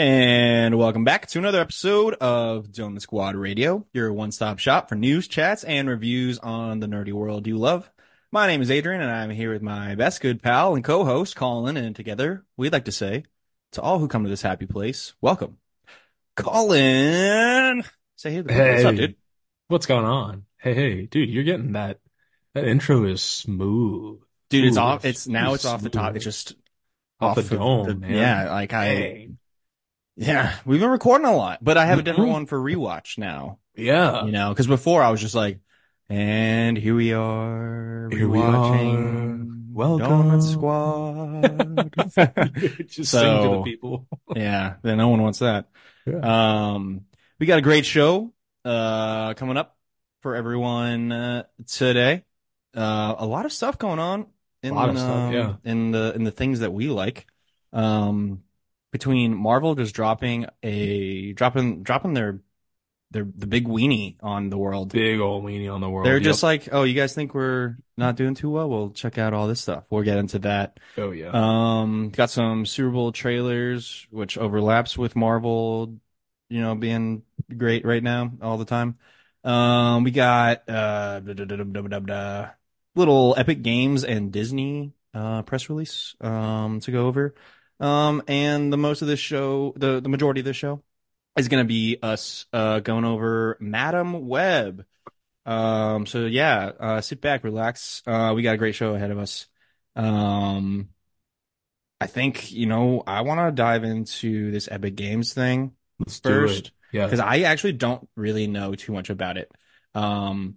And welcome back to another episode of Donut Squad Radio, your one-stop shop for news, chats, and reviews on the nerdy world you love. My name is Adrian, and I'm here with my best good pal and co-host, Colin, and together we'd like to say to all who come to this happy place, welcome. Colin! Say hey, hey what's up, dude? What's going on? Hey, hey, dude, you're getting that. That intro is smooth. Dude, it's off. It's now it's off the top. It's just off, off the dome, the, man. Yeah, like I, Dang. Yeah, we've been recording a lot, but I have a different mm-hmm. one for rewatch now. Yeah. You know, because before I was just like, and here we are, here rewatching. We are. Welcome, Squad. just so, sing to the people. yeah, then no one wants that. Um, we got a great show uh coming up for everyone uh, today. Uh, a lot of stuff going on in, um, stuff, yeah. in the in the things that we like. Um, between Marvel just dropping a dropping dropping their their the big weenie on the world. Big old weenie on the world. They're yep. just like, oh, you guys think we're not doing too well? We'll check out all this stuff. We'll get into that. Oh yeah. Um, got some Super Bowl trailers, which overlaps with Marvel, you know, being great right now all the time. Um, we got uh little Epic Games and Disney uh press release um to go over. Um, and the most of this show, the, the majority of this show is going to be us, uh, going over Madame Web. Um, so yeah, uh, sit back, relax. Uh, we got a great show ahead of us. Um, I think, you know, I want to dive into this Epic Games thing Let's first. Yeah. Cause I actually don't really know too much about it. Um,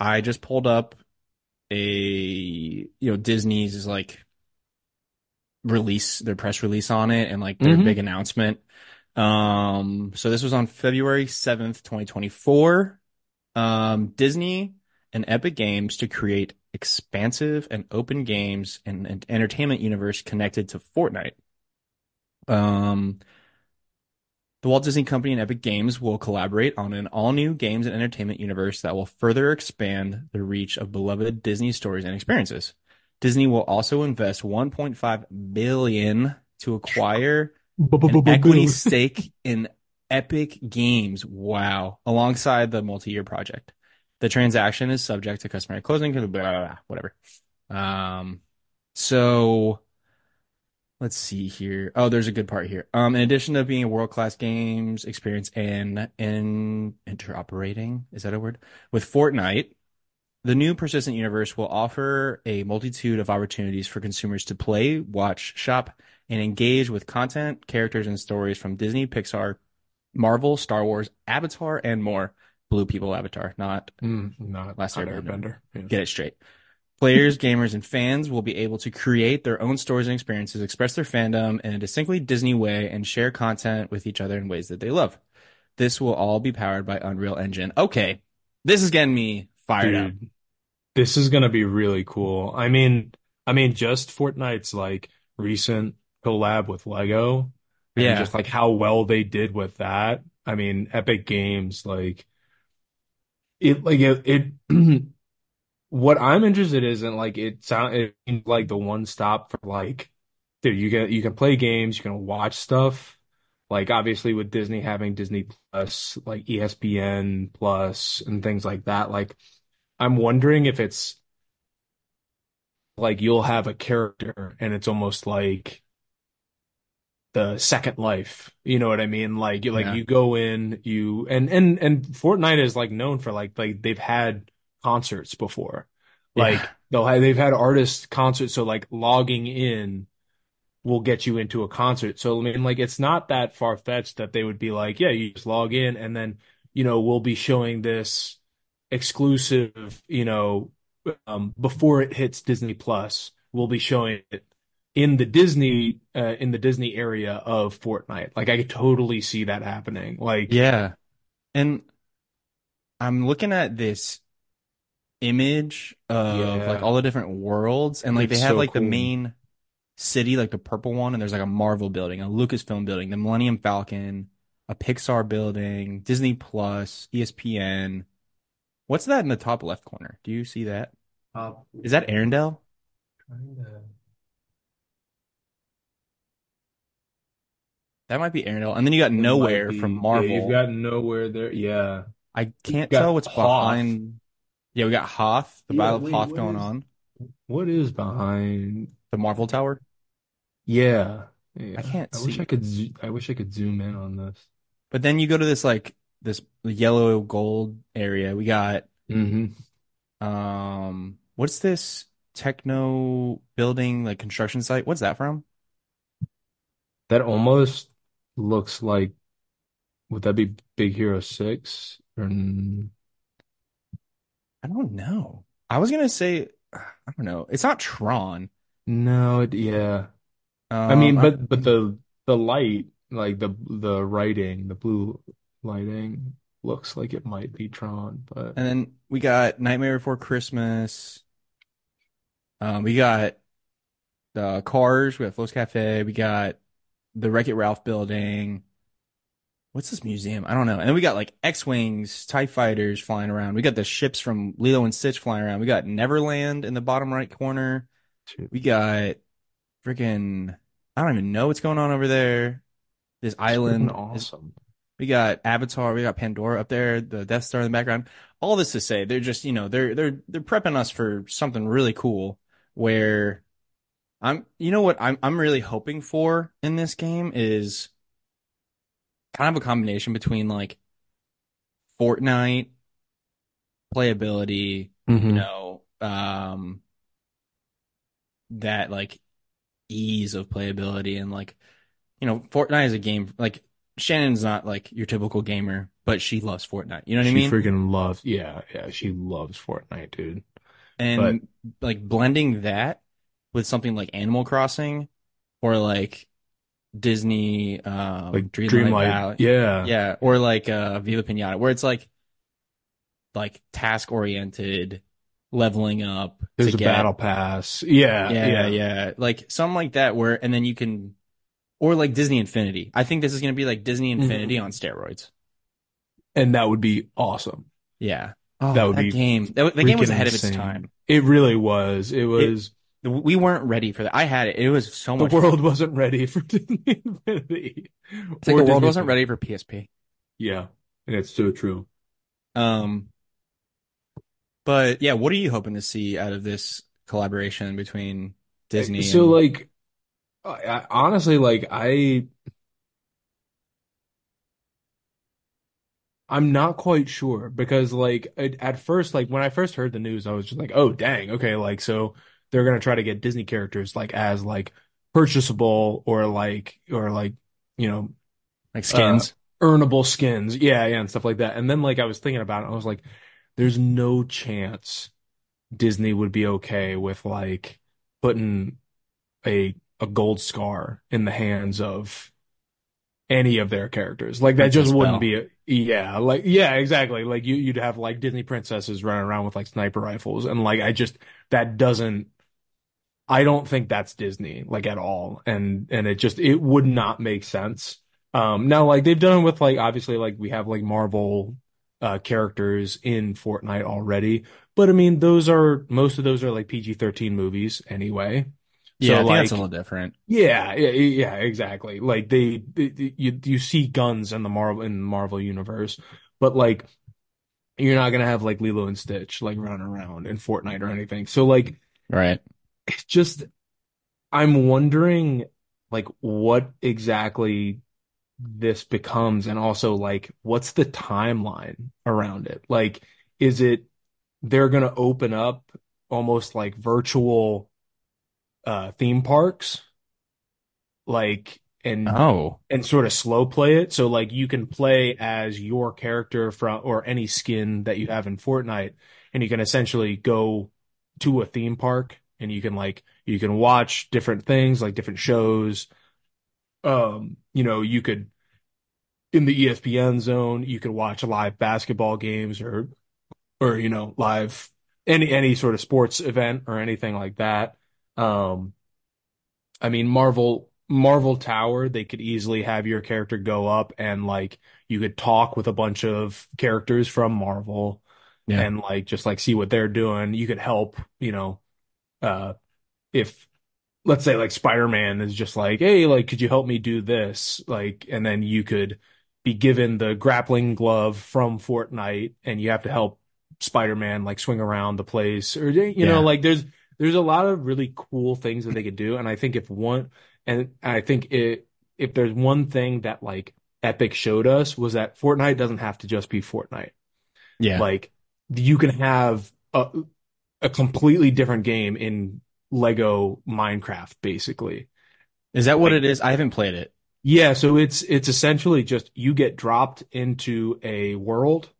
I just pulled up a, you know, Disney's is like release their press release on it and like their mm-hmm. big announcement. Um, so this was on February 7th, 2024. Um, Disney and Epic Games to create expansive and open games and an entertainment universe connected to Fortnite. Um, the Walt Disney Company and Epic Games will collaborate on an all new games and entertainment universe that will further expand the reach of beloved Disney stories and experiences. Disney will also invest 1.5 billion to acquire an equity stake in Epic Games. Wow. Alongside the multi-year project. The transaction is subject to customary closing, blah, blah, blah, whatever. Um, so let's see here. Oh, there's a good part here. Um, in addition to being a world-class games experience and, and interoperating, is that a word? With Fortnite, the new persistent universe will offer a multitude of opportunities for consumers to play, watch, shop, and engage with content, characters, and stories from Disney, Pixar, Marvel, Star Wars, Avatar, and more. Blue People Avatar, not mm, not Last not Airbender. Yes. Get it straight. Players, gamers, and fans will be able to create their own stories and experiences, express their fandom in a distinctly Disney way, and share content with each other in ways that they love. This will all be powered by Unreal Engine. Okay, this is getting me fired Dude, up. This is gonna be really cool. I mean, I mean, just Fortnite's like recent collab with Lego, and yeah, just like how well they did with that. I mean, Epic Games, like it, like it, it what I'm interested is in like it sound it like the one stop for like, dude, you can you can play games, you can watch stuff. Like obviously with Disney having Disney Plus, like ESPN Plus and things like that, like I'm wondering if it's like you'll have a character and it's almost like the second life. You know what I mean? Like you like Yeah. you go in, you and and and Fortnite is like known for like like they've had concerts before. Like Yeah. they'll have they've had artist concerts, so like logging in will get you into a concert. So I mean like it's not that far fetched that they would be like, yeah, you just log in and then, you know, we'll be showing this exclusive, you know, um, before it hits Disney Plus, we'll be showing it in the Disney uh, in the Disney area of Fortnite. Like I could totally see that happening. Like Yeah. And I'm looking at this image of yeah, like all the different worlds and like they have so like the main city, like the purple one, and there's like a Marvel building, a Lucasfilm building, the Millennium Falcon, a Pixar building, Disney Plus, ESPN. What's that in the top left corner? Do you see that? Uh, Is that Arendelle? to That might be Arendelle. And then you got It Knowhere from Marvel. Yeah, you've got Knowhere there. Yeah. I can't tell what's Hoth. behind. Yeah, we got Hoth, the Yeah, Battle of wait, Hoth going is on. what is behind? The Marvel Tower. Yeah. I can't I wish I could zo I wish I could zoom in on this. But then you go to this like this yellow gold area. We got hmm um what's this techno building like construction site? What's that from? That almost looks like would that be Big Hero 6 or I don't know. I was gonna say I don't know. It's not Tron. No, it, yeah. I Um mean, I- but but the the light, like the the writing, the blue lighting looks like it might be Tron, but and then we got Nightmare Before Christmas. Um we got uh Cars, we got Flo's Cafe, we got the Wreck-It Ralph building. What's this museum? I don't know. And then we got like X-Wings, TIE fighters flying around. We got the ships from Lilo and Stitch flying around. We got Neverland in the bottom right corner. We got freaking, I don't even know what's going on over there. This island. awesome. we got Avatar, we got Pandora up there, the Death Star in the background. All this to say, they're just, you know, they're they're they're prepping us for something really cool where I'm you know what I'm I'm really hoping for in this game is kind of a combination between like Fortnite playability, you Mhm. know, um that like ease of playability and like you know, Fortnite is a game like Shannon's not like your typical gamer, but she loves Fortnite. You know what I mean? She freaking loves, yeah, yeah, she loves Fortnite, dude. And like blending that with something like Animal Crossing or like Disney um Like Dreamlight Dreamlight, Valley. yeah. Yeah, or like uh Viva Pinata where it's like like task oriented leveling up There's to a get battle pass. Yeah, yeah, yeah. yeah, like something like that where and then you can or like Disney Infinity. I think this is going to be like Disney Mm-hmm. Infinity on steroids. And that would be awesome. Yeah. Oh, That would that be game. That, that game was ahead of its time. It really was. It was We weren't ready for that. I had it. It was so much. the world fun. wasn't ready for Disney Infinity. It's like the world Disney wasn't ready for PSP. Yeah, and it's so true. Um, but yeah, what are you hoping to see out of this collaboration between Disney So and like, I, I, honestly, like I, I'm not quite sure because like at, at first, like when I first heard the news, I was just like, oh dang, okay, like so they're gonna try to get Disney characters like as like purchasable or like or like you know like skins? Uh, earnable skins. Yeah, yeah, and stuff like that. And then like I was thinking about it, I was like, there's no chance Disney would be okay with like putting a a gold scar in the hands of any of their characters. Like that Princess just wouldn't Belle. be a yeah, like yeah, exactly. Like you you'd have like Disney princesses running around with like sniper rifles and like I just that doesn't I don't think that's Disney like at all. And and it just it would not make sense. Um now like they've done it with like obviously like we have like Marvel uh characters in Fortnite already. But I mean those are most of those are like PG-13 movies anyway. yeah, I So think that's a little different. yeah, yeah, yeah, exactly. Like they, they- you you see guns in the Marvel in the Marvel universe, but like you're not gonna have like Lilo and Stitch like running around in Fortnite or anything. So like Right. it's just I'm wondering like what exactly this becomes and also like what's the timeline around it? Like is it they're gonna open up almost like virtual uh theme parks like and Oh, and sort of slow play it. So like you can play as your character from or any skin that you have in Fortnite, and you can essentially go to a theme park and you can like you can watch different things like different shows. Um, you know, you could in the ESPN zone, you could watch live basketball games or or you know, live any any sort of sports event or anything like that. Um, I mean, Marvel Marvel Tower, they could easily have your character go up and like you could talk with a bunch of characters from Marvel Yeah. and like just like see what they're doing. You could help, you know, uh if let's say like Spider-Man is just like, hey, like, could you help me do this? Like, and then you could be given the grappling glove from Fortnite and you have to help Spider-Man like swing around the place or you know, like there's there's a lot of really cool things that they could do. And I think if one and I think it if there's one thing that like Epic showed us was that Fortnite doesn't have to just be Fortnite. Yeah. Like you can have a a completely different game in Lego Minecraft, basically. Is that what Like, it is? I haven't played it. Yeah, so it's it's essentially just you get dropped into a world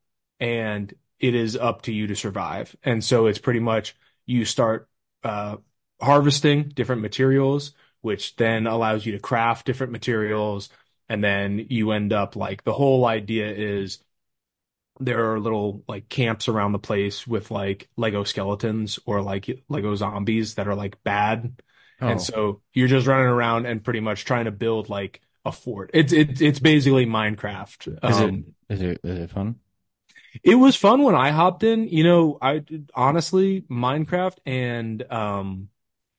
and it is up to you to survive. And so it's pretty much you start uh harvesting different materials, which then allows you to craft different materials, and then you end up like the whole idea is there are little like camps around the place with like Lego skeletons or like Lego zombies that are like bad. And Oh, so you're just running around and pretty much trying to build like a fort. It's it's it's basically Minecraft. is it Um, is it is it fun? it was fun when I hopped in. You know, I honestly Minecraft and um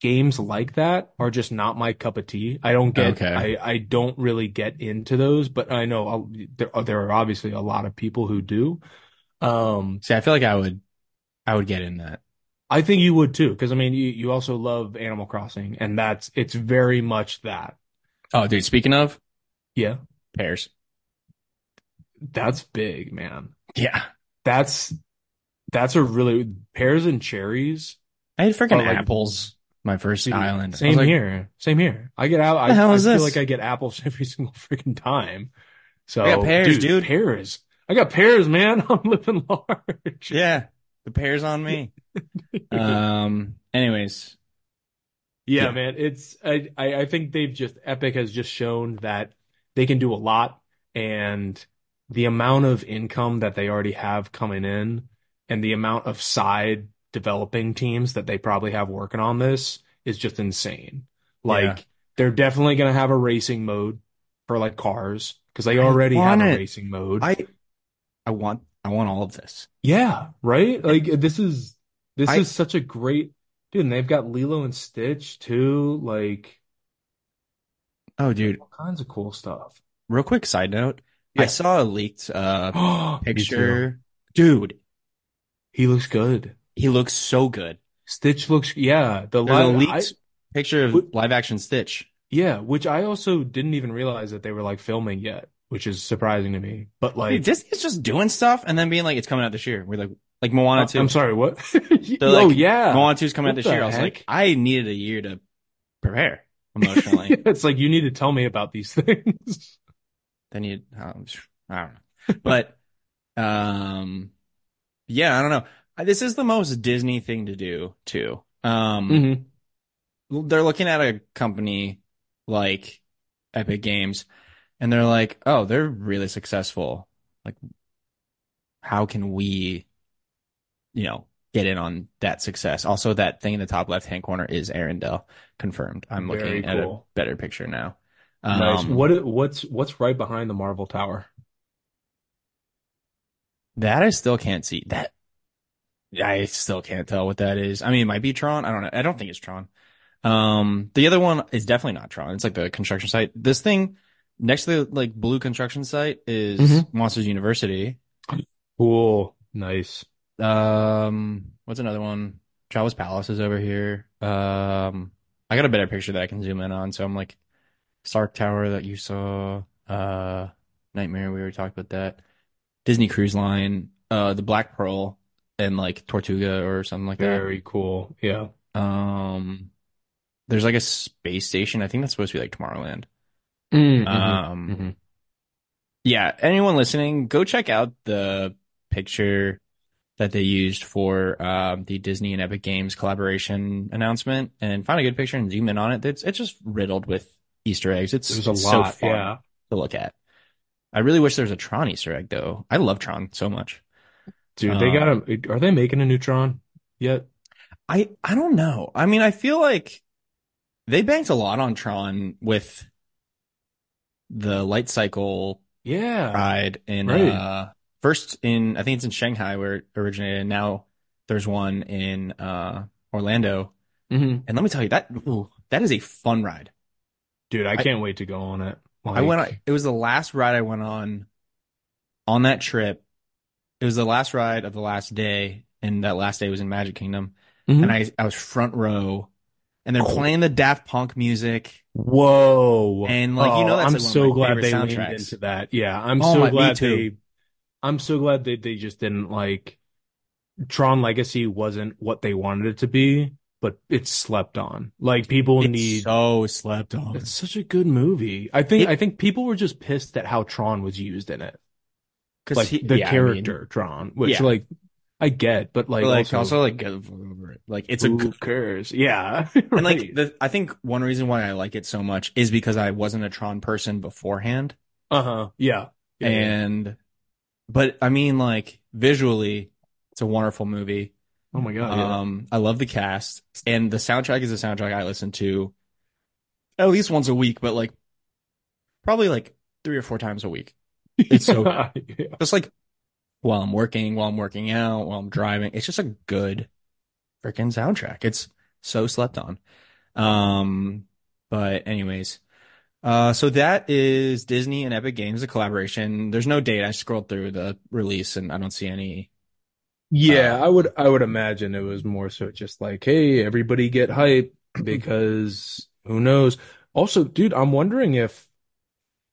games like that are just not my cup of tea. I don't get Okay. I I don't really get into those, but I know I'll, there are- there are obviously a lot of people who do. Um See, I feel like I would I would get in that. I think you would too, because I mean you you also love Animal Crossing and that's it's very much that. Oh, dude, speaking of Yeah. pears. That's big, man. Yeah. That's that's a really pears and cherries. I had freaking like- apples my first Dude, island. Same like, here. Same here. I get out. I, the hell I feel like I get apples every single freaking time. So I got pears, dude. Pears. I got pears, man. I'm living large. Yeah, the pears on me. um. Anyways, Yeah, Yeah. man. It's I, I think they've just Epic has just shown that they can do a lot and the amount of income that they already have coming in and the amount of side developing teams that they probably have working on this is just insane. Like Yeah. they're definitely going to have a racing mode for like cars because they I already have a it. racing mode. I I want I want all of this. Yeah, right? Like this is this I- is such a great dude, and they've got Lilo and Stitch too, like Oh, dude. all kinds of cool stuff. Real quick side note. I Yeah. saw a leaked uh Me too. picture. Dude, He looks good. he looks so good. Stitch looks yeah, the There's a live leaked I, picture of live action Stitch. yeah, which I also didn't even realize that they were like filming yet, which is surprising to me. But Dude, like Disney's just doing stuff and then being like, it's coming out this year. We're like, like Moana 2. I'm sorry, what? They're Oh yeah. Moana 2 is coming out this year. I was like, I needed a year to prepare emotionally. It's like you need to tell me about these things. then you, um, I don't know. But, um, yeah, I don't know. Uh, This is the most Disney thing to do too. Um, Mhm. they're looking at a company like Epic Games and they're like, oh, they're really successful. Like, how can we, you know, get in on that success? Also, that thing in the top left hand corner is Arendelle confirmed. I'm Very looking at a better picture now. Nice. Um, What what's what's right behind the Marvel Tower? that I still can't see. That I still can't tell what that is. I mean, it might be Tron. I don't know. I don't think it's Tron. Um, the other one is definitely not Tron. It's like the construction site. This thing next to the like blue construction site is Mhm. Monsters University. Cool. Nice. Um, what's another one? Jabba's Palace is over here. Um, I got a better picture that I can zoom in on. So I'm like Stark Tower that you saw. Uh, Nightmare. We already talked about that. Disney Cruise Line. Uh, the Black Pearl and like Tortuga or something like that. Very cool. Yeah. Um, there's like a space station. I think that's supposed to be like Tomorrowland. Mm-hmm. Um, Mhm. yeah, anyone listening, go check out the picture that they used for um, the Disney and Epic Games collaboration announcement and find a good picture and zoom in on it. It's it's just riddled with Easter eggs. It's, There's a it's so lot. fun Yeah. to look at. I really wish there was a Tron Easter egg though. I love Tron so much. Dude, they got Um, a, are they making a new Tron yet? I I don't know. I mean, I feel like they banked a lot on Tron with the light cycle Yeah. ride in Right. uh first in I think it's in Shanghai where it originated and now there's one in uh Orlando hmm and let me tell you that ooh, that is a fun ride. Dude, I I- can't wait to go on it. I went. On- It was the last ride I went on on that trip. It was the last ride of the last day, and that last day was in Magic Kingdom. Mhm. And I I was front row, and they're Oh. playing the Daft Punk music. Whoa. And, like, you know, Oh, that's, I'm like, so glad they leaned into that. Yeah, I'm Oh, so glad they I'm so glad that they just didn't like Tron Legacy wasn't what they wanted it to be, but it's slept on. Like people It's need so slept on. It's such a good movie. I think It- I think people were just pissed at how Tron was used in it. 'Cause Like he- the yeah, I character Tron, which yeah. like I get, but like but, like also, also, like get over it. Like it's a cares? Yeah. and like the I think one reason why I like it so much is because I wasn't a Tron person beforehand. uh-huh. Yeah. Yeah, yeah. and but I mean like visually it's a wonderful movie. Oh my God. yeah. Um I love the cast and the soundtrack is a soundtrack I listen to at least once a week, but like probably like three or four times a week. It's so Yeah. just like while I'm working, while I'm working out, while I'm driving. It's just a good freaking soundtrack. It's so slept on. Um, but anyways, uh, so that is Disney and Epic Games, a collaboration. There's no date. I scrolled through the release and I don't see any. Yeah, Uh, I would I would imagine it was more so just like, hey, everybody get hype because who knows. Also, dude, I'm wondering if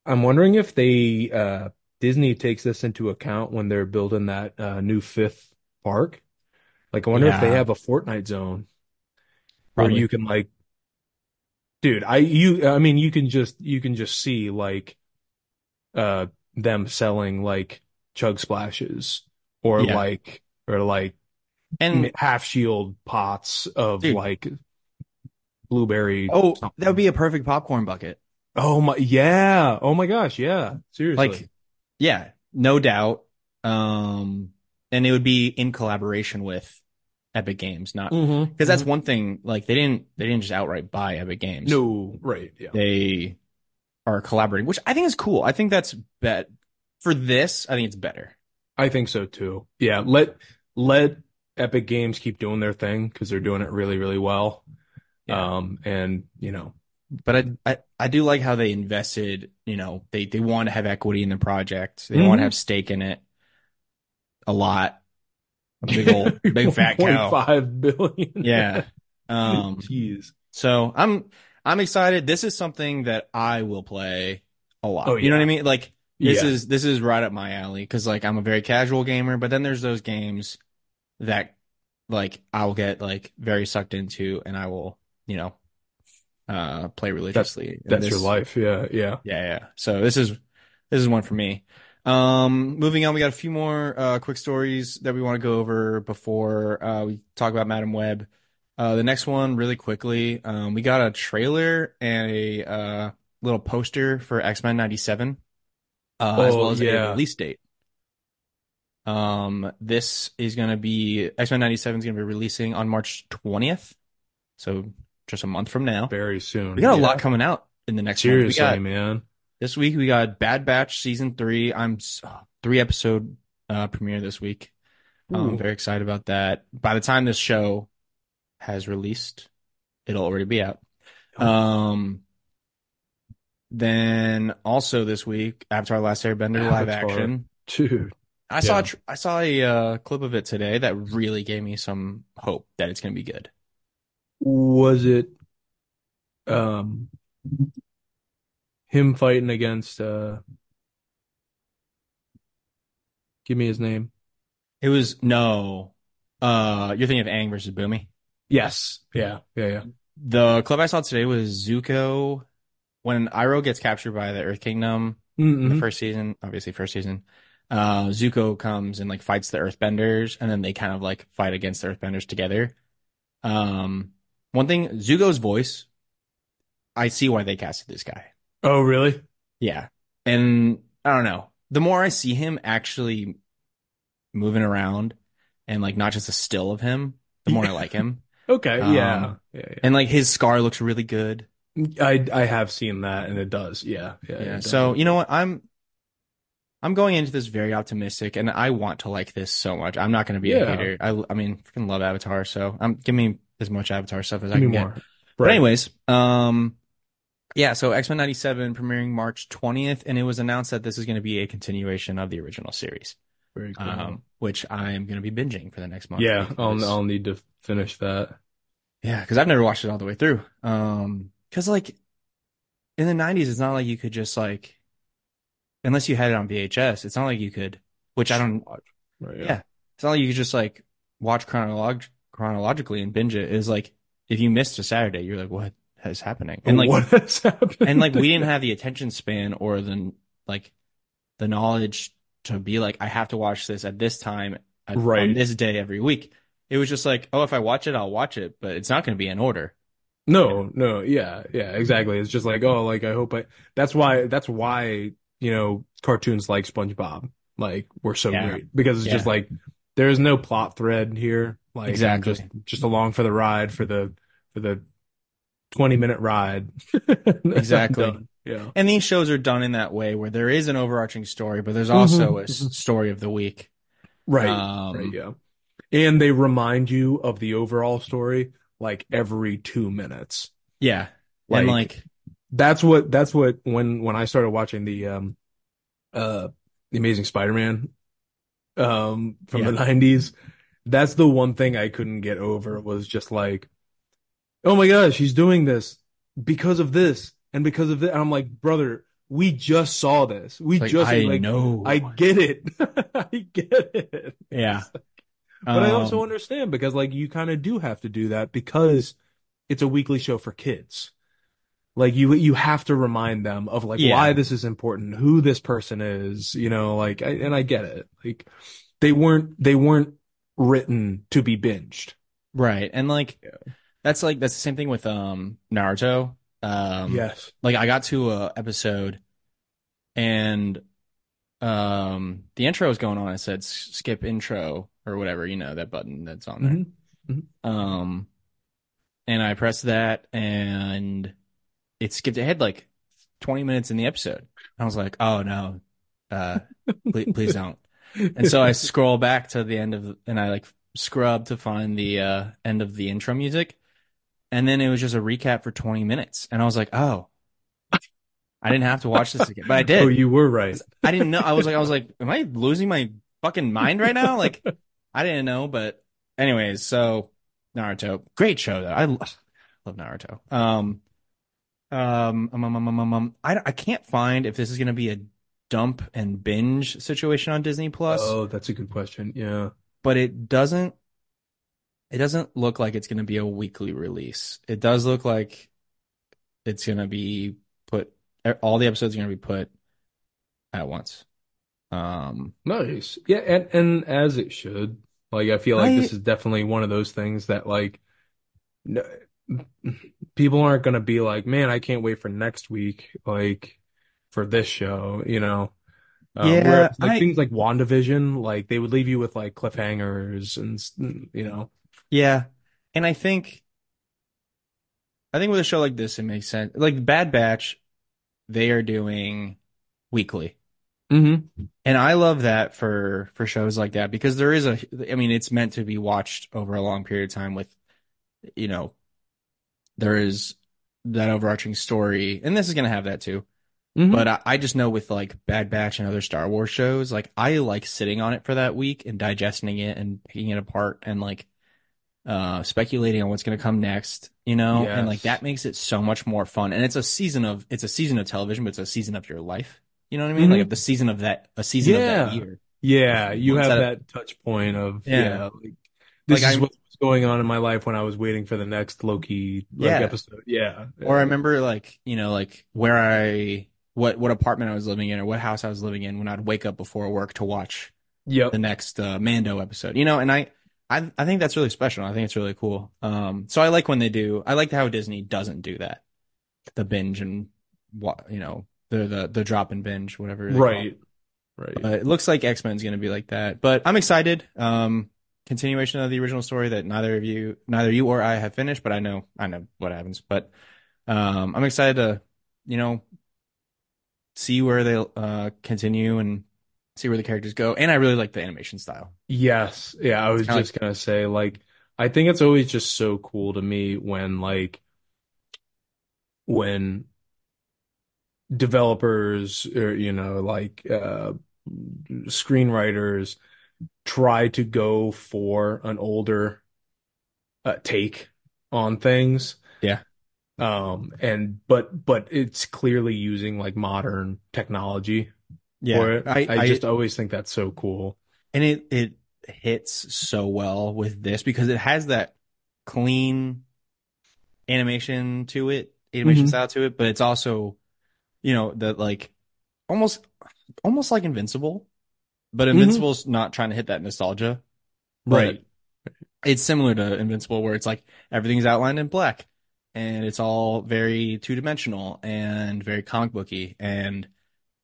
I'm wondering if they uh Disney takes this into account when they're building that uh new fifth park. Like I wonder if they have a Fortnite zone where you can like dude, I you I mean you can just you can just see like uh them selling like chug splashes or Yeah. like or like And half shield pots of Dude. like blueberry oh, something. that would be a perfect popcorn bucket. Oh my yeah. Oh my gosh, yeah. Seriously. Like, yeah, no doubt. Um, and it would be in collaboration with Epic Games, not because that's one thing. Like they didn't they didn't just outright buy Epic Games. no, right, yeah. they are collaborating, which I think is cool. I think that's bet for this. I think it's better. I think so too. Yeah, let let Epic Games keep doing their thing because they're doing it really, really well. Yeah. Um, and you know, But I, I I do like how they invested. You know, they they want to have equity in the project. They Mhm. want to have stake in it a lot. A big old big fat cow. Five billion. Yeah. Um. Jeez. So I'm I'm excited. This is something that I will play a lot. Oh, yeah. You know what. I mean? Like this Yeah. is this is right up my alley because like I'm a very casual gamer, but then there's those games that like I'll get like very sucked into and I will, you know, uh play religiously. And That's this- your life. Yeah, yeah. Yeah, yeah. So this is this is one for me. Um moving on, we got a few more uh quick stories that we want to go over before uh we talk about Madame Web. Uh the next one really quickly, um we got a trailer and a uh little poster for X-Men 97 uh as Oh, well as a release date. Um this is going to be X-Men 97 is going to be releasing on March 20th. So just a month from now. Very soon. We got a lot coming out in the next Seriously, got man. This week we got Bad Batch season three. I'm three episode uh, premiere this week. I'm Ooh. very excited about that. By the time this show has released, it'll already be out. Oh. Um, then also this week, Avatar: Last Airbender live Avatar. action. Dude. I saw a Yeah. tr- I saw a uh, clip of it today that really gave me some hope that it's going to be good. Was it um him fighting against uh give me his name. It was no, uh, you're thinking of Aang versus Bumi. Yes. Yeah. Yeah, yeah. The clip I saw today was Zuko when Iroh gets captured by the Earth Kingdom in the first season, obviously first season. Uh, Zuko comes and like fights the Earthbenders, and then they kind of like fight against the Earthbenders together. Um, one thing, Zuko's voice, I see why they casted this guy. Oh, really? Yeah, and I don't know. The more I see him actually moving around, and like not just a still of him, the more I like him. Okay. Um, yeah. Yeah, And like his scar looks really good. I I have seen that and it does. Yeah. Yeah. Yeah. So you know what? I'm I'm going into this very optimistic, and I want to like this so much. I'm not going to be a hater. I I mean, freaking love Avatar. So I'm give me as much Avatar stuff as I can me get. more. But anyways, um, yeah. So X Men '97 premiering March 20th, and it was announced that this is going to be a continuation of the original series, Very cool. um, which I am going to be binging for the next month. yeah, I'll I'll need to finish that. Yeah, because I've never watched it all the way through. Um, because like in the '90s, it's not like you could just like, unless you had it on VHS, it's not like you could. Which I don't. Right, Yeah, it's not like you could just like watch chronolog chronologically and binge it. Is like if you missed a Saturday, you're like, what is happening? And like, what has happened? and like we didn't have the attention span or the like the knowledge to be like, I have to watch this at this time at, on Right. this day every week. It was just like, oh, if I watch it, I'll watch it, but it's not going to be in order. No, no, yeah, yeah, exactly. It's just like, oh, like I hope I. That's why. That's why you know cartoons like SpongeBob like were so Yeah. great because it's just like there is no plot thread here. Like Exactly. just just along for the ride for the for the twenty minute ride. Exactly. Yeah. And these shows are done in that way where there is an overarching story, but there's also a s- Mhm. story of the week. Right. Um, right. Yeah. And they remind you of the overall story like every two minutes. Yeah. Like, and like, that's what that's what when when I started watching the um uh the Amazing Spider-Man um from the 90s that's the one thing I couldn't get over was just like oh my gosh he's doing this because of this and because of that I'm like brother we just saw this we like just I like know. I get it I get it yeah. but I also Um, understand because like you kind of do have to do that because it's a weekly show for kids. Like you you have to remind them of like Yeah. why this is important, who this person is, you know, like I, and I get it. Like they weren't they weren't written to be binged. right. And like, Yeah. That's like, that's the same thing with, um, Naruto. Um, yes. like I got to a episode and um the intro was going on. It said skip intro or whatever, you know, that button that's on there. Mhm. Um and I pressed that and it skipped ahead like 20 minutes in the episode. I was like, "Oh no. Uh please, please don't." And so I scroll back to the end of and I like scrub to find the uh end of the intro music. And then it was just a recap for 20 minutes. And I was like, "Oh, I didn't have to watch this again." But I did. Oh, you were right. I didn't know. I was like, I was like, am I losing my fucking mind right now? Like, I didn't know. But anyways, so Naruto, great show though. I lo- love Naruto. Um, um, um, um, um, um, um, um, I I can't find if this is gonna be a dump and binge situation on Disney Plus, Oh, that's a good question. Yeah. but it doesn't. It doesn't look like it's gonna be a weekly release. It does look like it's gonna be put. All the episodes are gonna be put at once. Um, Nice. Yeah, and and as it should. Like I feel like I- this is definitely one of those things that like no, people aren't gonna be like, man, I can't wait for next week, like for this show, you know. Um, Yeah, whereas, like I- things like WandaVision, like they would leave you with like cliffhangers and you know. Yeah. And I think I think with a show like this it makes sense. Like Bad Batch, they are doing weekly. Mm-hmm. And I love that for for shows like that because there is a I mean it's meant to be watched over a long period of time with you know there is that overarching story and this is going to have that too. Mm-hmm. But I, I just know with like Bad Batch and other Star Wars shows, like I like sitting on it for that week and digesting it and picking it apart and like uh speculating on what's going to come next, you know? And like that makes it so much more fun. And it's a season of it's a season of television, but it's a season of your life. You know what I mean? Mhm. Like the season of that a season of that Yeah. year. Yeah, you have that- that touch point of Yeah. yeah, like this Like, is I- what was going on in my life when I was waiting for the next Loki like Yeah. episode. Yeah. Or I remember like, you know, like where I what what apartment I was living in or what house I was living in when I'd wake up before work to watch Yep. the next uh, Mando episode. You know, and I, I I think that's really special. I think it's really cool. Um, so I like when they do. I like how Disney doesn't do that, the binge and what you know the the the drop and binge whatever. they Right. Right. But it looks like X Men's going to be like that. But I'm excited. Um, continuation of the original story that neither of you, neither you or I have finished. But I know I know what happens. But um, I'm excited to you know see where they'll uh continue and see where the characters go. And I really like the animation style. Yes. Yeah, I was just gonna say, like, I think it's always just so cool to me when, like, when developers or you know like uh screenwriters try to go for an older uh, take on things. Yeah. Um and but but it's clearly using like modern technology Yeah, for it. I, I, I just always think that's so cool. and it it hits so well with this because it has that clean animation to it, animation Mhm. style to it, but it's also, you know, that like almost almost like Invincible, but Mhm. Invincible's not trying to hit that nostalgia. Right. It's similar to Invincible where it's like everything's outlined in black and it's all very two dimensional and very comic booky and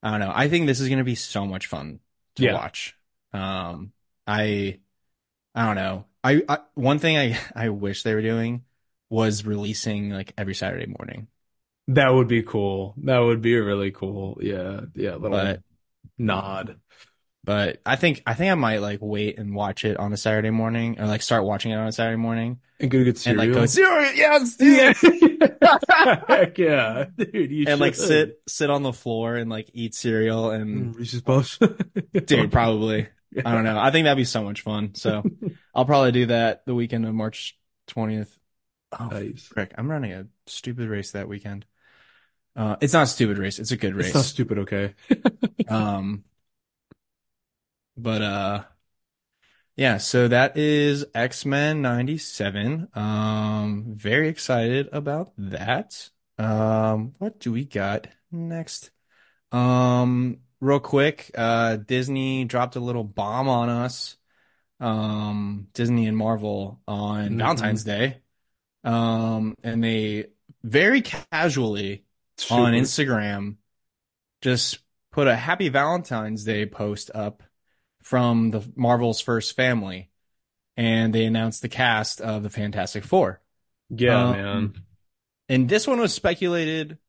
I don't know. I think this is going to be so much fun to Yeah. watch. Um, I, I don't know. I, I one thing I I wish they were doing was releasing like every Saturday morning. That would be cool. That would be really cool. Yeah. Yeah. Little But nod. But I think I think I might like wait and watch it on a Saturday morning or like start watching it on a Saturday morning And go get and like cereal. go cereal, yes, yeah. Heck yeah. Dude, you and like sit sit on the floor and like eat cereal and Mm, Reese's Puffs. dude probably I don't know. I think that'd be so much fun. So I'll probably do that the weekend of March 20th. Oh, Nice. frick. I'm running a stupid race that weekend. Uh, it's not a stupid race. It's a good It's not race. stupid, okay? Um, but, uh, yeah, so that is X-Men 97. Um, very excited about that. Um, what do we got next? Um, real quick, uh, Disney dropped a little bomb on us. Um, Disney and Marvel on Mhm. Valentine's Day. Um, and they very casually on Instagram just put a happy Valentine's Day post up from the Marvel's first family. And they announced the cast of the Fantastic Four. Yeah, Um, man. And this one was speculated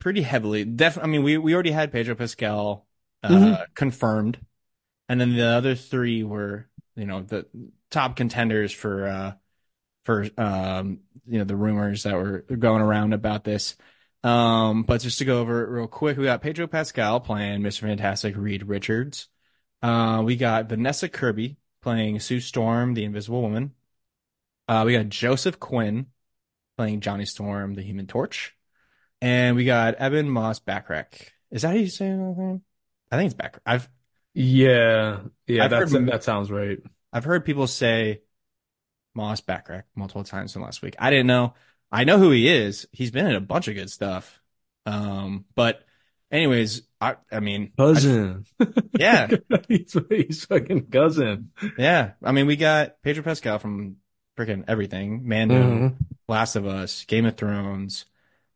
pretty heavily. Def I mean, we, we already had Pedro Pascal uh, Mhm. confirmed. And then the other three were, you know, the top contenders for uh for um you know the rumors that were going around about this. Um, but just to go over it real quick, we got Pedro Pascal playing Mr. Fantastic Reed Richards. Uh, we got Vanessa Kirby playing Sue Storm, the Invisible Woman. Uh, we got Joseph Quinn playing Johnny Storm, the Human Torch. And we got Evan Moss Bachrach. Is that how you say his name? I think it's Bachrach. I've Yeah. Yeah, I've that's heard- that sounds right. I've heard people say Moss Bachrach multiple times in the last week. I didn't know. I know who he is. He's been in a bunch of good stuff. Um, but anyways, I I mean, I Cousin. yeah, he's, he's fucking cousin. yeah. I mean, we got Pedro Pascal from freaking everything. Mando, Mhm. Last of Us, Game of Thrones.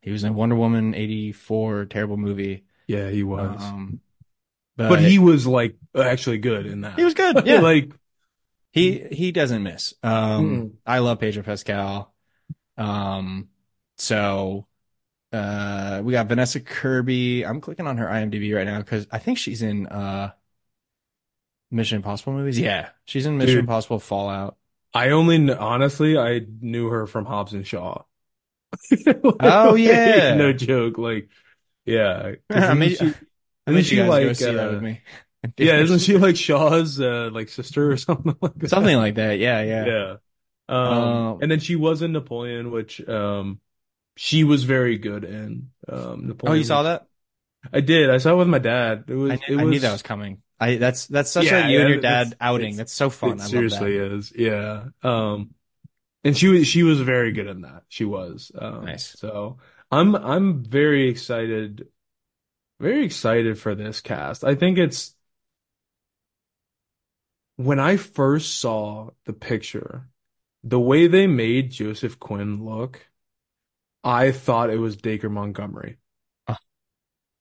He was in Wonder Woman 84, terrible movie. Yeah, he was. Um, but, but, he was like actually good in that. he was good. Yeah. like He he doesn't miss. Um, Mm-mm. I love Pedro Pascal. Um, so uh, we got Vanessa Kirby. I'm clicking on her IMDb right now because I think she's in uh Mission Impossible movies. Yeah, she's in Mission Dude. Impossible Fallout. I only honestly I knew her from Hobbs and Shaw. Oh, yeah. no joke. Like, yeah. I mean, isn't she, I think she like uh, with me. yeah? Isn't she like Shaw's uh, like sister or something like that? something like that? Yeah, yeah. Yeah. Um, Um, and then she was in Napoleon, which um, she was very good in. Um, Napoleon. Oh, you saw that? I did. I saw it with my dad. It was. I, it knew, I knew that was coming. I that's that's such Yeah, a you and your dad outing. That's so fun. It I seriously is. Yeah. Um, and she was she was very good in that. She was. Um, Nice. So I'm I'm very excited, very excited for this cast. I think it's when I first saw the picture, the way they made Joseph Quinn look, I thought it was Dacre Montgomery. Oh.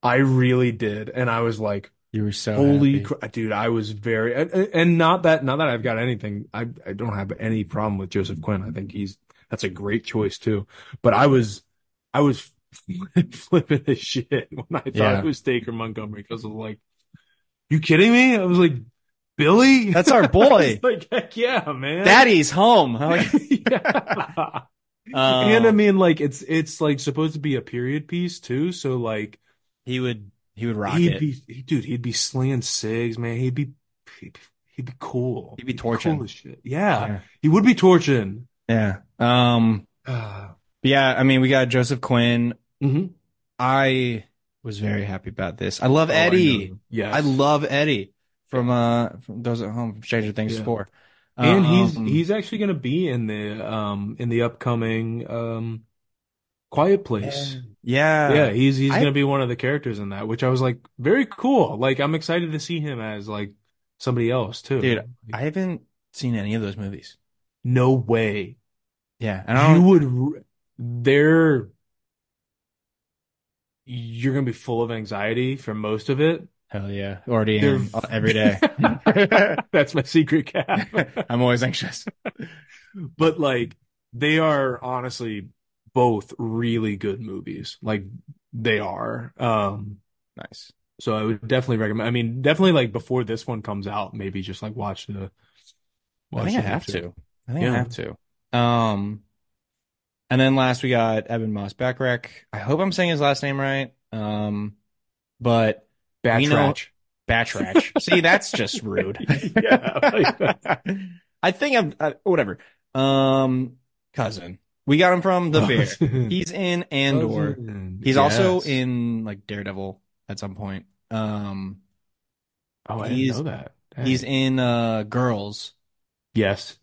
I really did, and I was like. You were so Holy crap, dude! I was very, and, and not that, not that I've got anything. I, I don't have any problem with Joseph Quinn. I think he's that's a great choice too. But I was, I was flipping his shit when I thought Yeah. it was Dacre Montgomery because I was like, "You kidding me?" I was like, "Billy, That's our boy. like, heck yeah, man, Daddy's home. Like, yeah. And I mean, like it's it's like supposed to be a period piece too, so like he would he would rock he'd it. be he, dude, he'd be slinging cigs, man. He'd be he'd, he'd be cool. He'd be He'd torching. cool as shit. Yeah, Yeah. he would be torching. Yeah. Um, yeah, I mean, we got Joseph Quinn. I was very happy about this. I love Oh, Eddie. Yeah, I love Eddie from uh from those at home from Stranger Things Yeah. 4. And he's Um, he's actually gonna be in the um in the upcoming um Quiet Place. yeah. Yeah, he's he's I- gonna be one of the characters in that, which I was like very cool. Like I'm excited to see him as like somebody else too. Dude, Like, I haven't seen any of those movies. no way. Yeah, and I You would r- they're you're gonna be full of anxiety for most of it. Hell yeah. Already am every day. That's my secret cap. I'm always anxious. But like they are honestly both really good movies. Like they are. Um Nice. so I would definitely recommend I mean definitely like before this one comes out, maybe just like watch the I watch think I have picture. to. I think I have to. Um, and then last we got Ebon Moss-Bachrach. I hope I'm saying his last name right. Um, but Batrach. Batratch. See, that's just rude. Yeah, I think I'm uh, whatever. Um, cousin. We got him from The Bear. He's in Andor. Cousin. He's also in like Daredevil at some point. Um, Oh, I didn't he's- know that. Dang. he's in uh Girls. yes.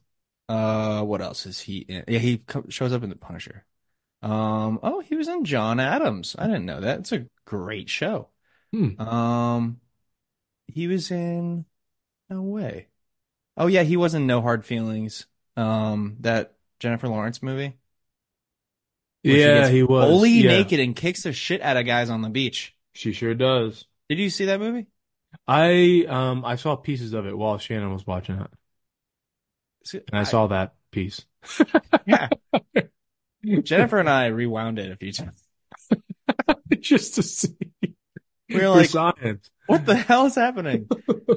Uh, what else is he in? Yeah, he co- shows up in The Punisher. Um, oh, he was in John Adams. I didn't know that. It's a great show. Hmm. Um, he was in No way. Oh yeah, he was in No Hard Feelings. Um, that Jennifer Lawrence movie. Yeah, he was. fully Yeah. naked and kicks the shit out of guys on the beach. She sure does. Did you see that movie? I um I saw pieces of it while Shannon was watching it, and I saw that piece. yeah. Jennifer and I rewound it a few times. just to see. We were like, science. what the hell is happening?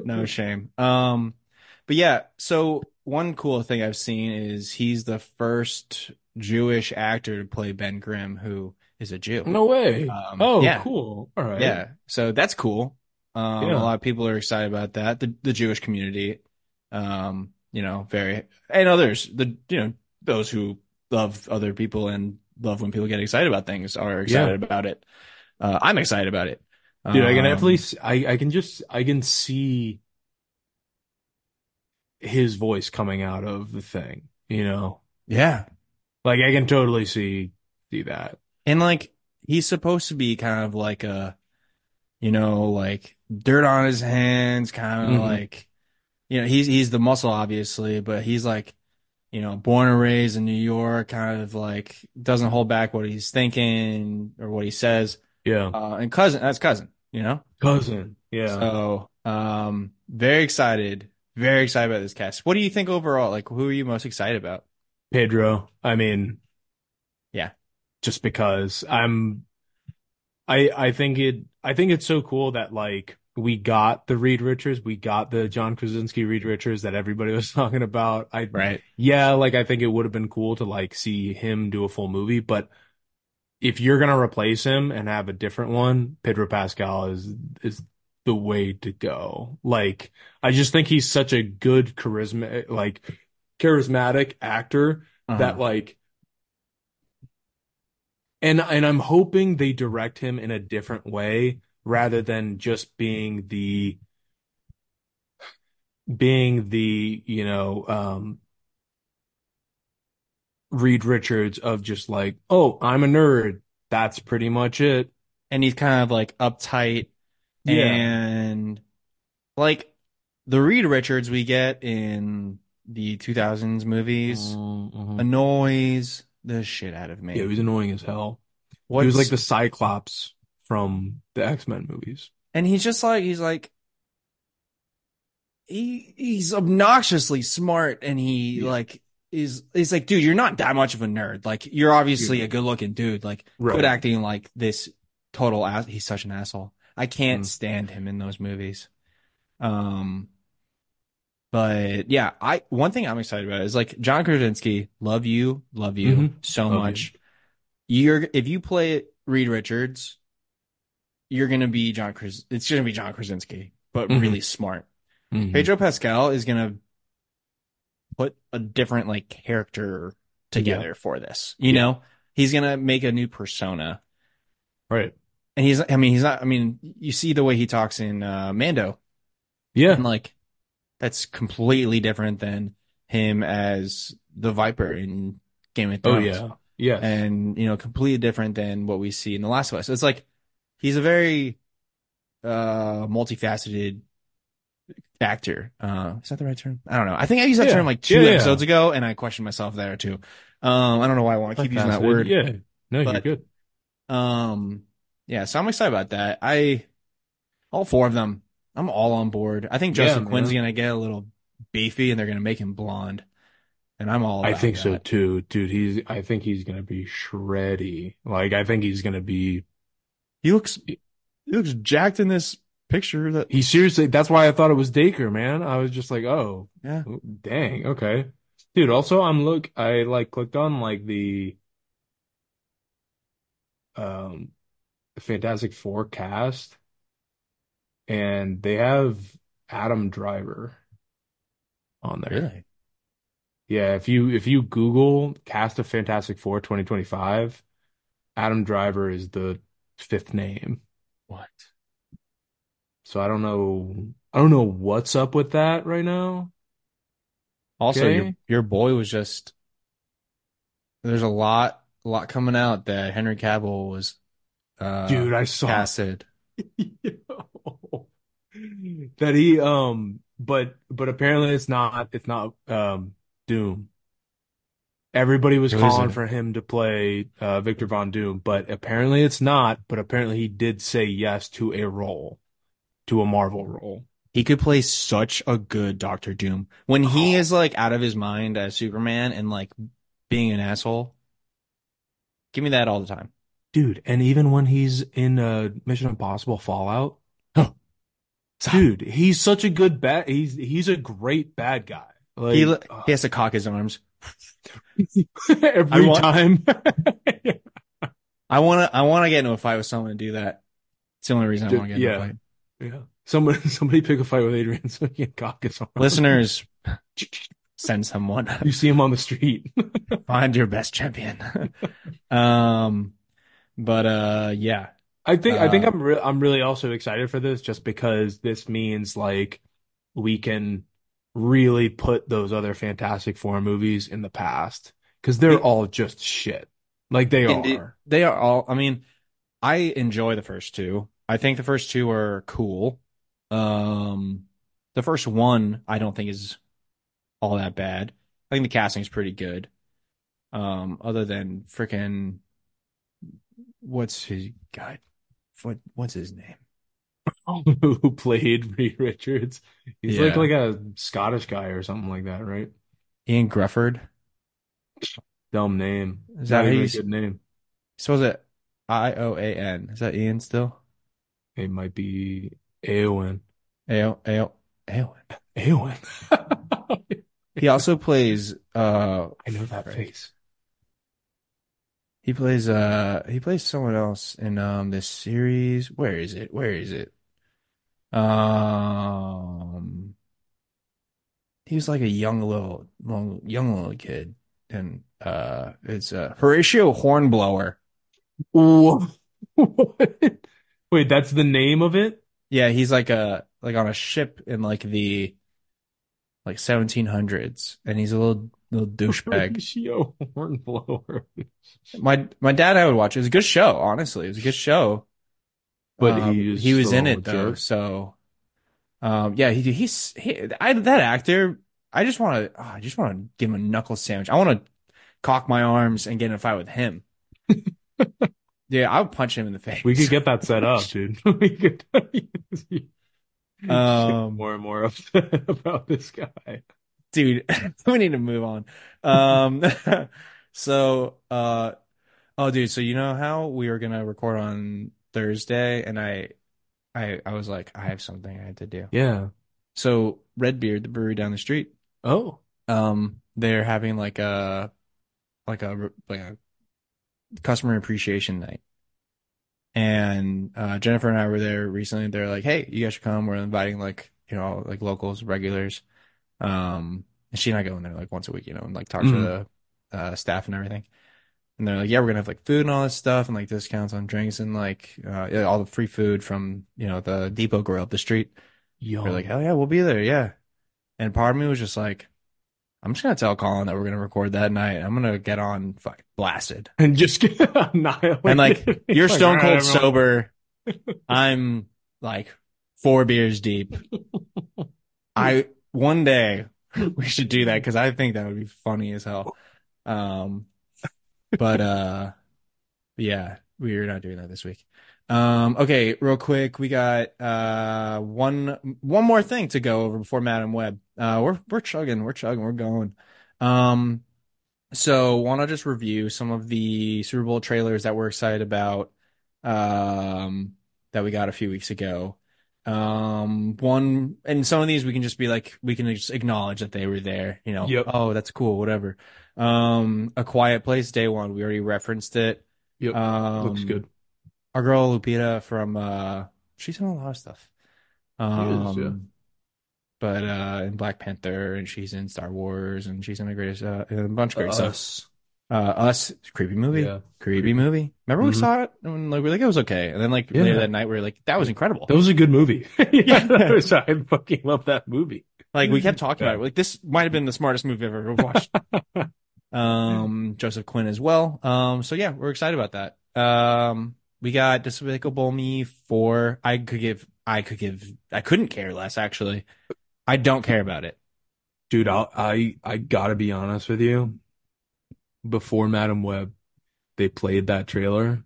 No shame. Um, but yeah, so one cool thing I've seen is he's the first Jewish actor to play Ben Grimm, who is a Jew. No way. Um, oh, yeah. cool. All right. Yeah, so that's cool. Um, Yeah. a lot of people are excited about that. The the Jewish community, um, you know, very and others. The you know those who love other people and love when people get excited about things are excited about it. Uh, I'm excited about it. Dude, I can Um, definitely, s- I, I can just, I can see his voice coming out of the thing, you know? yeah, Like I can totally see, see that. and like he's supposed to be kind of like a, you know, like dirt on his hands, kind of Mhm. like, you know, he's he's the muscle obviously, but he's like, you know, born and raised in New York, kind of like doesn't hold back what he's thinking or what he says. Yeah. Uh, and cousin, that's cousin, you know. Cousin. Yeah. So, um, very excited, very excited about this cast. What do you think overall? Like, who are you most excited about? Pedro. I mean, Yeah. just because I'm, I, I think it, I think it's so cool that like we got the Reed Richards, we got the John Krasinski Reed Richards that everybody was talking about. I, Right. yeah, like I think it would have been cool to like see him do a full movie, but if you're gonna replace him and have a different one, Pedro Pascal is is the way to go. Like I just think he's such a good charisma like charismatic actor Uh-huh. that like and and I'm hoping they direct him in a different way rather than just being the being the, you know, um Reed Richards of just like, oh, I'm a nerd. That's pretty much it. and he's kind of like uptight Yeah. and like the Reed Richards we get in the 2000s movies Mhm. annoys the shit out of me. Yeah, he was annoying as hell. What's, He was like the Cyclops from the X-Men movies. and he's just like he's like he he's obnoxiously smart and he Yeah. like is he's like dude you're not that much of a nerd like you're obviously Yeah. a good looking dude like Right. good acting like this total ass he's such an asshole I can't Mm. stand him in those movies um But yeah, I one thing I'm excited about is like John Krasinski, love you, love you hmm so Love much. You're if you play Reed Richards, you're gonna be John Kras it's gonna be John Krasinski, but hmm really smart. hmm Pedro Pascal is gonna put a different like character Yeah. together for this. You Yeah. know, he's gonna make a new persona. Right. And he's I mean, he's not I mean, you see the way he talks in uh Mando Yeah. and like that's completely different than him as the Viper in Game of Thrones. Oh yeah, yeah. And, you know, completely different than what we see in The Last of Us. It's like he's a very uh multifaceted actor. Uh is that the right term? I don't know. I think I used that Yeah. term like two Yeah, yeah. episodes ago and I questioned myself there too. Um I don't know why I want to keep using that word. Yeah. No, you're But good. um yeah, so I'm excited about that. I all four of them, I'm all on board. I think Justin Quinn's man. gonna get a little beefy and they're gonna make him blonde. And I'm all I think so too, dude. He's I think he's gonna be shreddy. Like I think he's gonna be He looks he looks jacked in this picture that he seriously that's why I thought it was Dacre, man. I was just like, oh, yeah. dang, okay. Dude, also I'm look I like clicked on like the um Fantastic Four cast and they have Adam Driver on there. Really? Yeah, if you if you Google cast of Fantastic Four 2025, Adam Driver is the fifth name. What? So I don't know I don't know what's up with that right now. Also, your Okay. your boy was just there's a lot a lot coming out that Henry Cavill was uh Dude, I saw casted. that he um but but apparently it's not it's not um Doom. Everybody was Who calling for him to play uh Victor Von Doom, but apparently it's not, but apparently he did say yes to a role, to a Marvel role. He could play such a good Doctor Doom. When he Oh, is like out of his mind as Superman and like being an asshole, give me that all the time. dude, and even when he's in uh Mission Impossible Fallout, Oh, dude, he's such a good bad he's he's a great bad guy. He Like he has to cock his arms. uh, I every want time. I wanna I wanna get into a fight with someone to do that. It's the only reason I want to get into a fight. Yeah. Somebody somebody pick a fight with Adrian so he can cock his arm. Listeners, send someone. You see him on the street. Find your best champion. um, but uh, yeah. I think I think Uh, I'm re I'm really also excited for this just because this means like we can really put those other Fantastic Four movies in the past because they're it, all just shit. Like they are. they are all. I mean, I enjoy the first two. I think the first two are cool. Um, the first one I don't think is all that bad. I think the casting is pretty good. Um, other than freaking what's his God, what what's his name? Who played Reed Richards? He's like Yeah, like a Scottish guy or something like that, right? Ian Gruffudd. Dumb name. Is that Not how even you good name. spells it? I O A N. Is that Ian still? It might be Eowyn. Ao Ao Ao. Eowyn. He also plays uh I know that face. He plays uh he plays someone else in um this series. Where is it? Where is it? Um he was like a young little long, young little kid. And uh it's uh Horatio Hornblower. What? Wait, that's the name of it? Yeah, he's like a like on a ship in like the like 1700s and he's a little little douchebag. Horatio Hornblower. My my dad I would watch. It was a good show, honestly. It was a good show. But Um, he he was still in it though, jerk. so um, yeah, he he's he, I that actor. I just want to, I just want to give him a knuckle sandwich. I want to cock my arms and get in a fight with him. Yeah, I would punch him in the face. We could get that set up, dude. We could Um, more and more upset about this guy. dude, we need to move on. Um, so uh, oh, dude, so you know how we were gonna record on Thursday, and I, I, I was like, I have something I had to do. Yeah. So Redbeard, the brewery down the street, Oh, um, they're having like a like a like a customer appreciation night. And uh, Jennifer and I were there recently. They're like, "Hey, you guys should come. We're inviting like you know like locals, regulars." Um, and she and I go in there like once a week, you know, and like talk to Mhm. the uh, staff and everything. And they're like, "Yeah, we're gonna have like food and all this stuff, and like discounts on drinks and like uh, yeah, all the free food from you know the Depot Grill up the street." We're like. "Hell yeah, we'll be there, yeah." And part of me was just like, "I'm just gonna tell Colin that we're gonna record that night. I'm gonna get on fucking blasted." And just get annihilated. And like you're Like, stone cold right, sober. I'm like four beers deep. I one day we should do that because I think that would be funny as hell. Um, but uh, yeah, we're not doing that this week. Um, okay, real quick, we got uh one one more thing to go over before Madame Web. Uh, we're we're chugging, we're chugging, we're going. Um, so want to just review some of the Super Bowl trailers that we're excited about, um, that we got a few weeks ago. Um, one, and some of these we can just be like, we can just acknowledge that they were there, you know, Yep. oh, that's cool, whatever. Um, A Quiet Place, day one, we already referenced it. Yep. Um, Looks good. Our girl Lupita from, uh, she's in a lot of stuff. Um, yeah. but, uh, in Black Panther and she's in Star Wars and she's in a greatest, uh, a bunch of great stuff. Us. Uh, Us, creepy movie. Yeah. Creepy movie. Remember we Mhm. saw it and like we're like it was okay, and then like Yeah. later that night we were like that was incredible. That was a good movie. yeah, was, I fucking love that movie. Like we kept talking about it. Like this might have been the smartest movie I've ever watched. um, Joseph Quinn as well. Um, so yeah, we're excited about that. Um, we got Despicable Me four. I could give. I could give. I couldn't care less actually. I don't care about it. Dude, I'll, I I gotta be honest with you. Before Madame Web, they played that trailer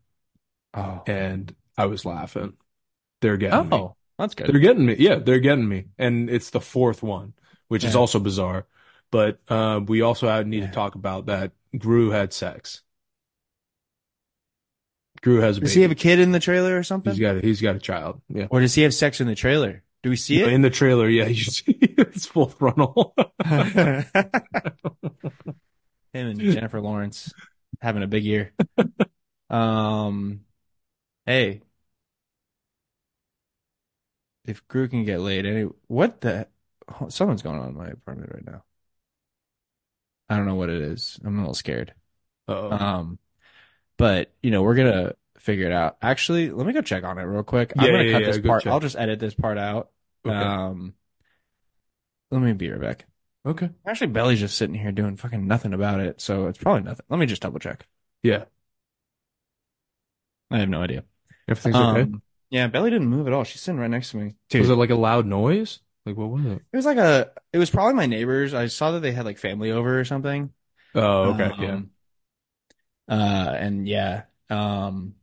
Oh. and I was laughing. They're getting me. Oh, that's good. They're getting me. Yeah, they're getting me. And it's the fourth one, which is also bizarre. But uh, we also need Yeah. to talk about that Gru had sex. Gru has a Does baby. he have a kid in the trailer or something? He's got a, he's got a child. Yeah. Or does he have sex in the trailer? Do we see it? In the trailer, yeah, you see it's full frontal. Him and Jennifer Lawrence having a big year. Um, hey, if Gru can get laid, any what the? oh, Someone's going on in my apartment right now. I don't know what it is. I'm a little scared. Uh-oh. Um, but you know we're gonna figure it out. Actually, let me go check on it real quick. Yeah, I'm gonna yeah, cut yeah, this part. check. I'll just edit this part out. Okay. Um, let me be right back. Okay. Actually, Belly's just sitting here doing fucking nothing about it, so it's probably nothing. Let me just double check. Yeah. I have no idea. Everything's okay. Um, yeah, Belly didn't move at all. She's sitting right next to me. Dude, Was it like a loud noise? Like what was it? it was like a. It was probably my neighbors. I saw that they had like family over or something. Oh, okay. Yeah. Uh, and yeah, um,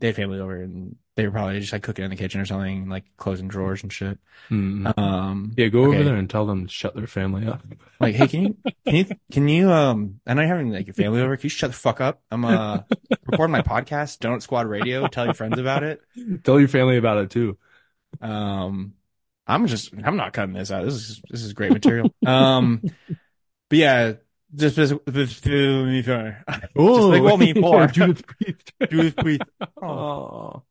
they had family over and they were probably just like cooking in the kitchen or something, like closing drawers and shit. Mm. Um, Yeah, go okay. over there and tell them to shut their family up. like, hey, can you, can you, can you, um, I know you're having like your family over. Can you shut the fuck up? I'm, uh, recording my podcast, Donut Squad Radio. Tell your friends about it. Tell your family about it too. Um, I'm just, I'm not cutting this out. This is, this is great material. Um, but yeah, just, just, just, me for, Oh, like, well, me for. Judith Priest. Judith Priest. Oh.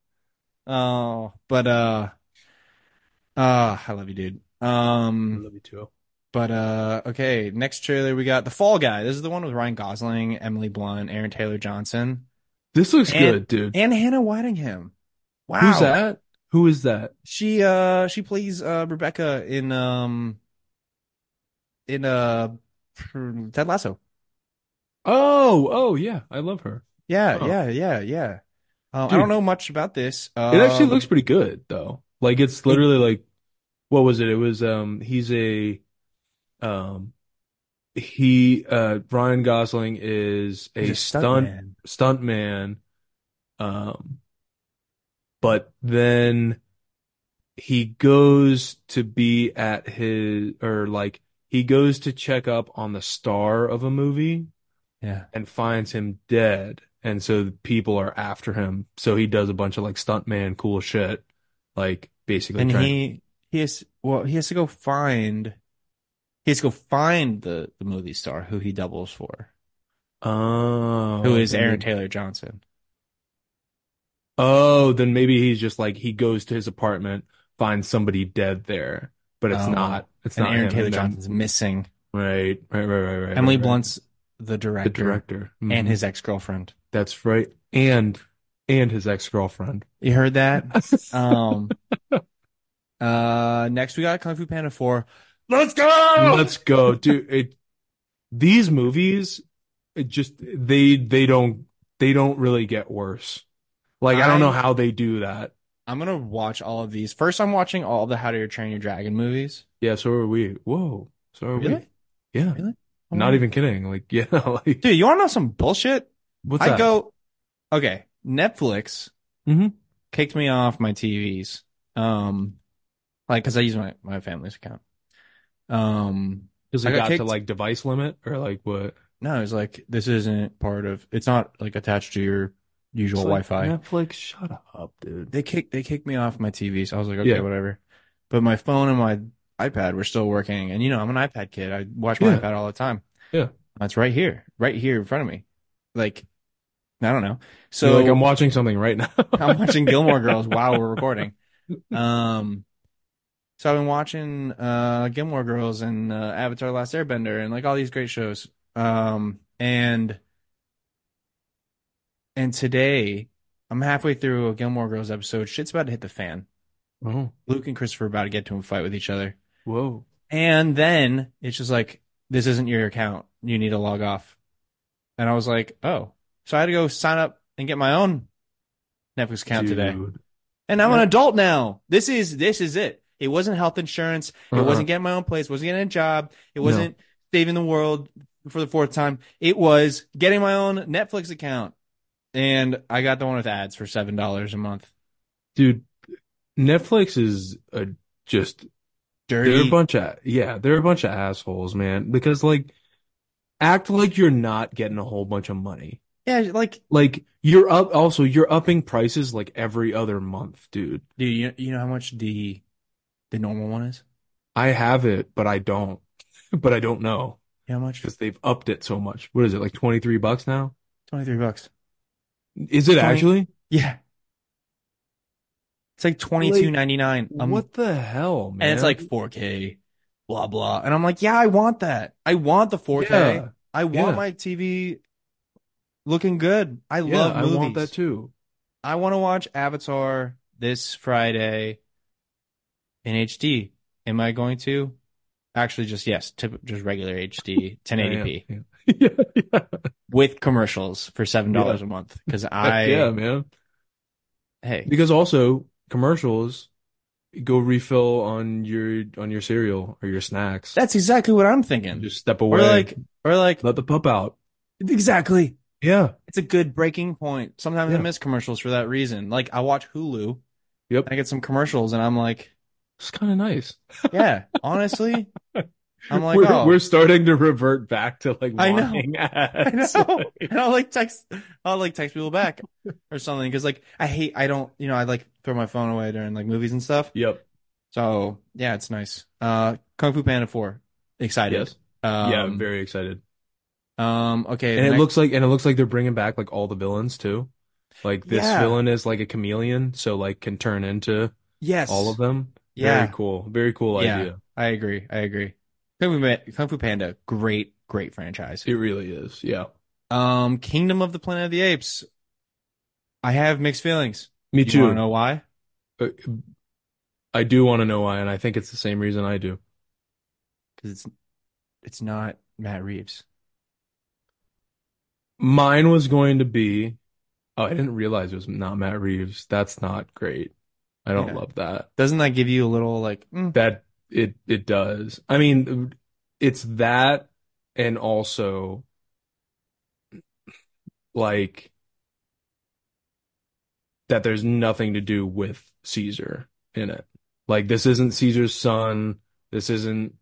Oh, but uh, uh, I love you, dude. Um I love you too. but uh, okay, next trailer we got The Fall Guy. This is the one with Ryan Gosling, Emily Blunt, Aaron Taylor Johnson, This looks And- good, dude. and Hannah Waddingham. Wow, Who's that? Who is that? She uh, she plays uh Rebecca in um, in uh, Ted Lasso. Oh, oh yeah, I love her. Yeah, Oh. yeah, yeah, yeah. Uh, I don't know much about this. Uh, It actually looks pretty good though. Like it's literally like what was it? It was um he's a um he uh Ryan Gosling is a a stunt stuntman. stunt man um but then he goes to be at his or like he goes to check up on the star of a movie Yeah. and finds him dead. And so people are after him. So he does a bunch of like stuntman cool shit. Like basically And trying he he has well he has to go find he has to go find the the movie star who he doubles for, Oh, who is Aaron Taylor Johnson. Oh, then maybe he's just like he goes to his apartment, finds somebody dead there, but it's Oh. not. It's and not Aaron him, Taylor Johnson's missing. Right, right, right, right, right. Emily right, right. Blunt's the the director, director, and Mhm. his ex girlfriend. That's right, and and his ex girlfriend. You heard that? Um. uh. Next, we got Kung Fu Panda Four. Let's go. Let's go, dude. It, these movies, it just they they don't they don't really get worse. Like I don't know how they do that. I'm gonna watch all of these. First, I'm watching all the How to Train Your Dragon movies. Yeah, so are we. Whoa, so are we. Yeah, Really? Oh not even kidding. Like yeah, like Dude, you want to know some bullshit? what's I that? go, okay, Netflix Mhm. kicked me off my TVs. Um, like, cause I use my, my family's account. Um, I it got got to like device limit or like what? no, it's like, this isn't part of, it's not like attached to your usual like, Wi-Fi. Netflix, shut up, dude. They kicked, they kicked me off my TV. So I was like, okay, Yeah. whatever. But my phone and my iPad were still working. And you know, I'm an iPad kid. I watch my Yeah. iPad all the time. Yeah. That's right here, right here in front of me. Like, I don't know. So So like I'm watching something right now. I'm watching Gilmore Girls while we're recording. Um, so I've been watching uh Gilmore Girls and uh, Avatar: Last Airbender and like all these great shows. Um, and and today I'm halfway through a Gilmore Girls episode. Shit's about to hit the fan. Oh, Luke and Christopher are about to get to a fight with each other, whoa. and then it's just like this isn't your account. You need to log off. And I was like, oh, so I had to go sign up and get my own Netflix account today. And I'm Yeah. an adult now. This is this is it. It wasn't health insurance. It Uh-uh. wasn't getting my own place. Wasn't getting a job. It wasn't saving the world for the fourth time. It was getting my own Netflix account. And I got the one with ads for seven dollars a month. Dude, Netflix is a just they're a bunch of yeah, they're a bunch of assholes, man. Because like act like you're not getting a whole bunch of money. yeah, like Like you're up also you're upping prices like every other month, dude. dude, you you know how much the the normal one is? I have it, but I don't. But I don't know how much? because they've upped it so much. What is it, like 23 bucks now? Twenty three bucks. Is it 20 actually? Yeah. It's like twenty two ninety nine. Um, what the hell, man? and it's like 4K, blah blah. And I'm like, yeah, I want that. I want the 4K. Yeah. I want Yeah. my TV looking good. I Yeah, love I movies. want that too. I want to watch Avatar this Friday in HD. Am I going to? Actually, just yes, just regular HD, 1080p Yeah, yeah. yeah, yeah. With commercials for seven dollars a month. Because I, yeah, man. hey, Because also commercials go refill on your on your cereal or your snacks. that's exactly what I'm thinking. Just step away, Or like, or like, let the pup out. exactly. Yeah. It's a good breaking point. Sometimes I miss commercials for that reason. Like I watch Hulu, Yep. and I get some commercials, and I'm like, It's kind of nice. yeah, honestly, I'm like, we're, oh, we're starting to revert back to like I know. wanting I know. And I'll like text, I'll like text people back or something because like I hate, I don't, you know, I like throw my phone away during like movies and stuff. Yep. So yeah, it's nice. Uh, Kung Fu Panda Four, excited. Yes. Um, yeah, I'm very excited. Um. Okay. And it next- looks like and it looks like they're bringing back like all the villains too. Like this Yeah. villain is like a chameleon, so like can turn into yes, all of them. Yeah. Very cool. Very cool Yeah. idea. I agree. I agree. Kung Fu, Kung Fu Panda, great, great franchise. It really is. Yeah. Um, Kingdom of the Planet of the Apes. I have mixed feelings. Me too. You want to know why? Uh, I do want to know why, and I think it's the same reason I do. Because it's it's not Matt Reeves. Mine was going to be, oh, I didn't realize it was not Matt Reeves. That's not great. I don't Yeah. love that. Doesn't that give you a little like? mm, That it it does. I mean, it's that, and also like that. There's nothing to do with Caesar in it. Like this isn't Caesar's son. This isn't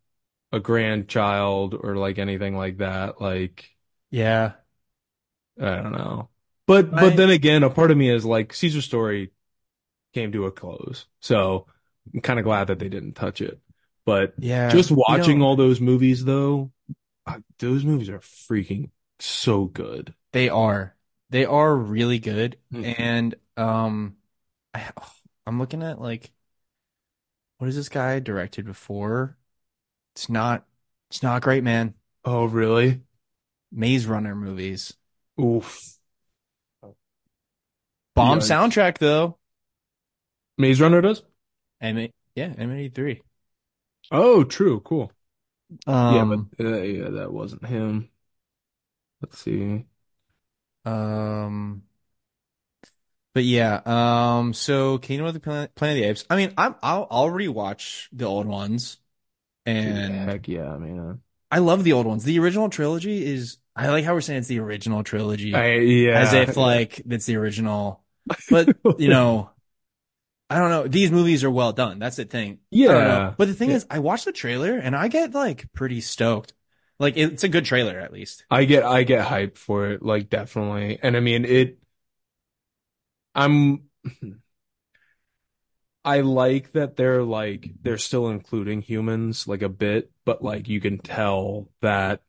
a grandchild or like anything like that. Like. yeah, I don't know. But I- but then again, a part of me is like Caesar's story came to a close. So I'm kind of glad that they didn't touch it. But Yeah, just you watching know, all those movies though, uh, those movies are freaking so good. they are they are really good, Mhm. and um, I, oh, I'm looking at like what has this guy directed before? It's not it's not great, man. Oh, really? Maze Runner movies, Oof. bomb Yikes. soundtrack though. Maze Runner does? M yeah, M83. Oh, true. Cool. Yeah, but Um, uh, yeah, that wasn't him. Let's see. um, but yeah, um, so Kingdom of the Planet, Planet of the Apes. I mean, I'm I'll I'll rewatch the old ones, Dude, and heck yeah, man. I love the old ones. The original trilogy is. I like how we're saying it's the original trilogy, I yeah. as if like it's the original. But you know, I don't know. These movies are well done. That's the thing. I don't know. Yeah. But the thing Yeah. is, I watch the trailer and I get like pretty stoked. Like it's a good trailer at least. I get I get hype for it, like definitely. And I mean it I'm I like that they're like they're still including humans like a bit, but like you can tell that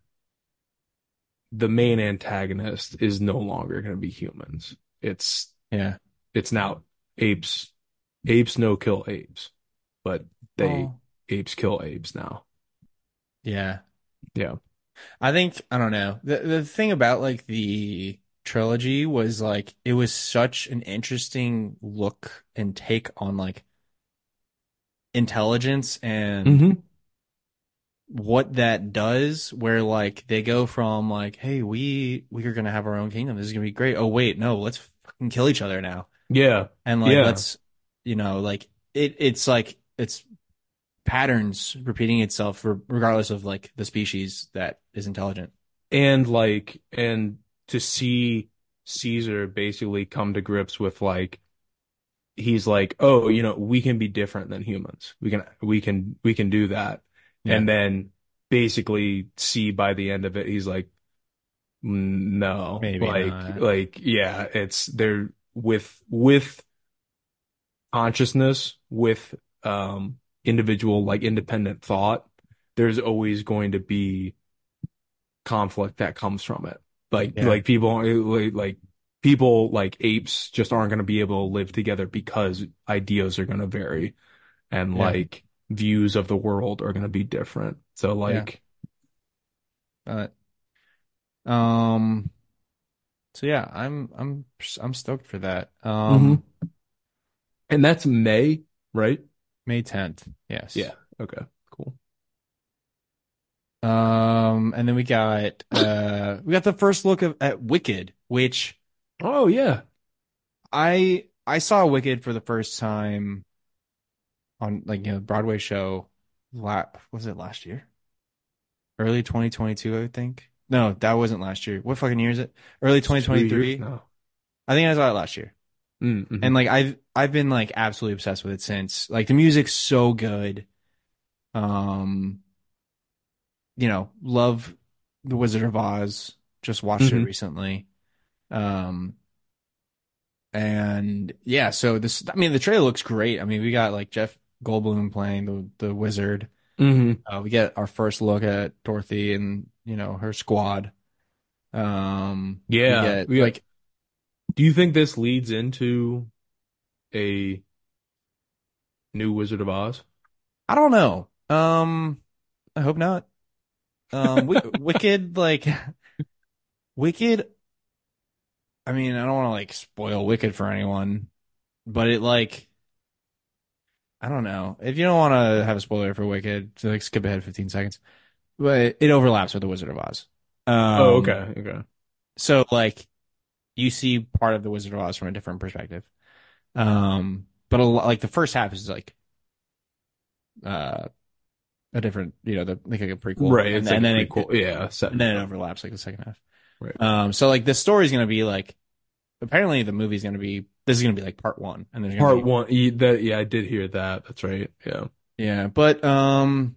the main antagonist is no longer going to be humans. It's Yeah. it's now apes. Apes no kill apes, but they Oh. apes kill apes now. Yeah. Yeah. I think I don't know. The the thing about like the trilogy was like it was such an interesting look and take on like intelligence and hmm what that does where like they go from like hey we we are gonna have our own kingdom this is gonna be great oh wait no let's fucking kill each other now Yeah. and like Yeah. let's you know like it it's like it's patterns repeating itself for, regardless of like the species that is intelligent And like, and to see Caesar basically come to grips with like, he's like, oh, you know, we can be different than humans. We can, we can, we can do that. Yeah. And then basically see by the end of it, he's like, "Mm, no, Maybe like, not. like, yeah, it's they're with, with consciousness, with, um, individual, like independent thought, there's always going to be conflict that comes from it. Like Yeah. like people like, like people like apes just aren't going to be able to live together because ideas are going to vary and Yeah. like views of the world are going to be different. So like but um so yeah i'm i'm i'm stoked for that um and that's May, right? may 10th yes Yeah. Okay. Cool. um and then we got uh we got the first look of at wicked which Oh yeah. I I saw Wicked for the first time on like you know Broadway show. La was it last year? Early 2022, I think. No, that wasn't last year. What fucking year is it? Early 2023. years now. I think I saw it last year. Mm, mhm. And like I've I've been like absolutely obsessed with it since. Like the music's so good. Um, you know, love The Wizard of Oz. Just watched it Mhm. recently. Um, and yeah, so this I mean the trailer looks great. I mean, we got like Jeff Goldblum playing the the wizard. Mhm. Uh, we get our first look at Dorothy and you know her squad. Um, we Yeah. get We- like Do you think this leads into a new Wizard of Oz? I don't know. Um, I hope not. Um, Wi- Wicked, like Wicked. I mean, I don't want to like spoil Wicked for anyone, but it like, I don't know. If you don't want to have a spoiler for Wicked, so like skip ahead 15 seconds. But it overlaps with the Wizard of Oz. Um, Oh, okay. Okay. So like, you see part of the Wizard of Oz from a different perspective. Um, but a lot, like the first half is like, uh, a different, you know, the like a prequel, Right. and, It's and like then a it, yeah. And then it overlaps like the second half. Right. Um, so like the story's gonna be like, apparently the movie's gonna be this is gonna be like part one, and there's Part be, one. That, yeah, I did hear that. That's right. Yeah. yeah, but um,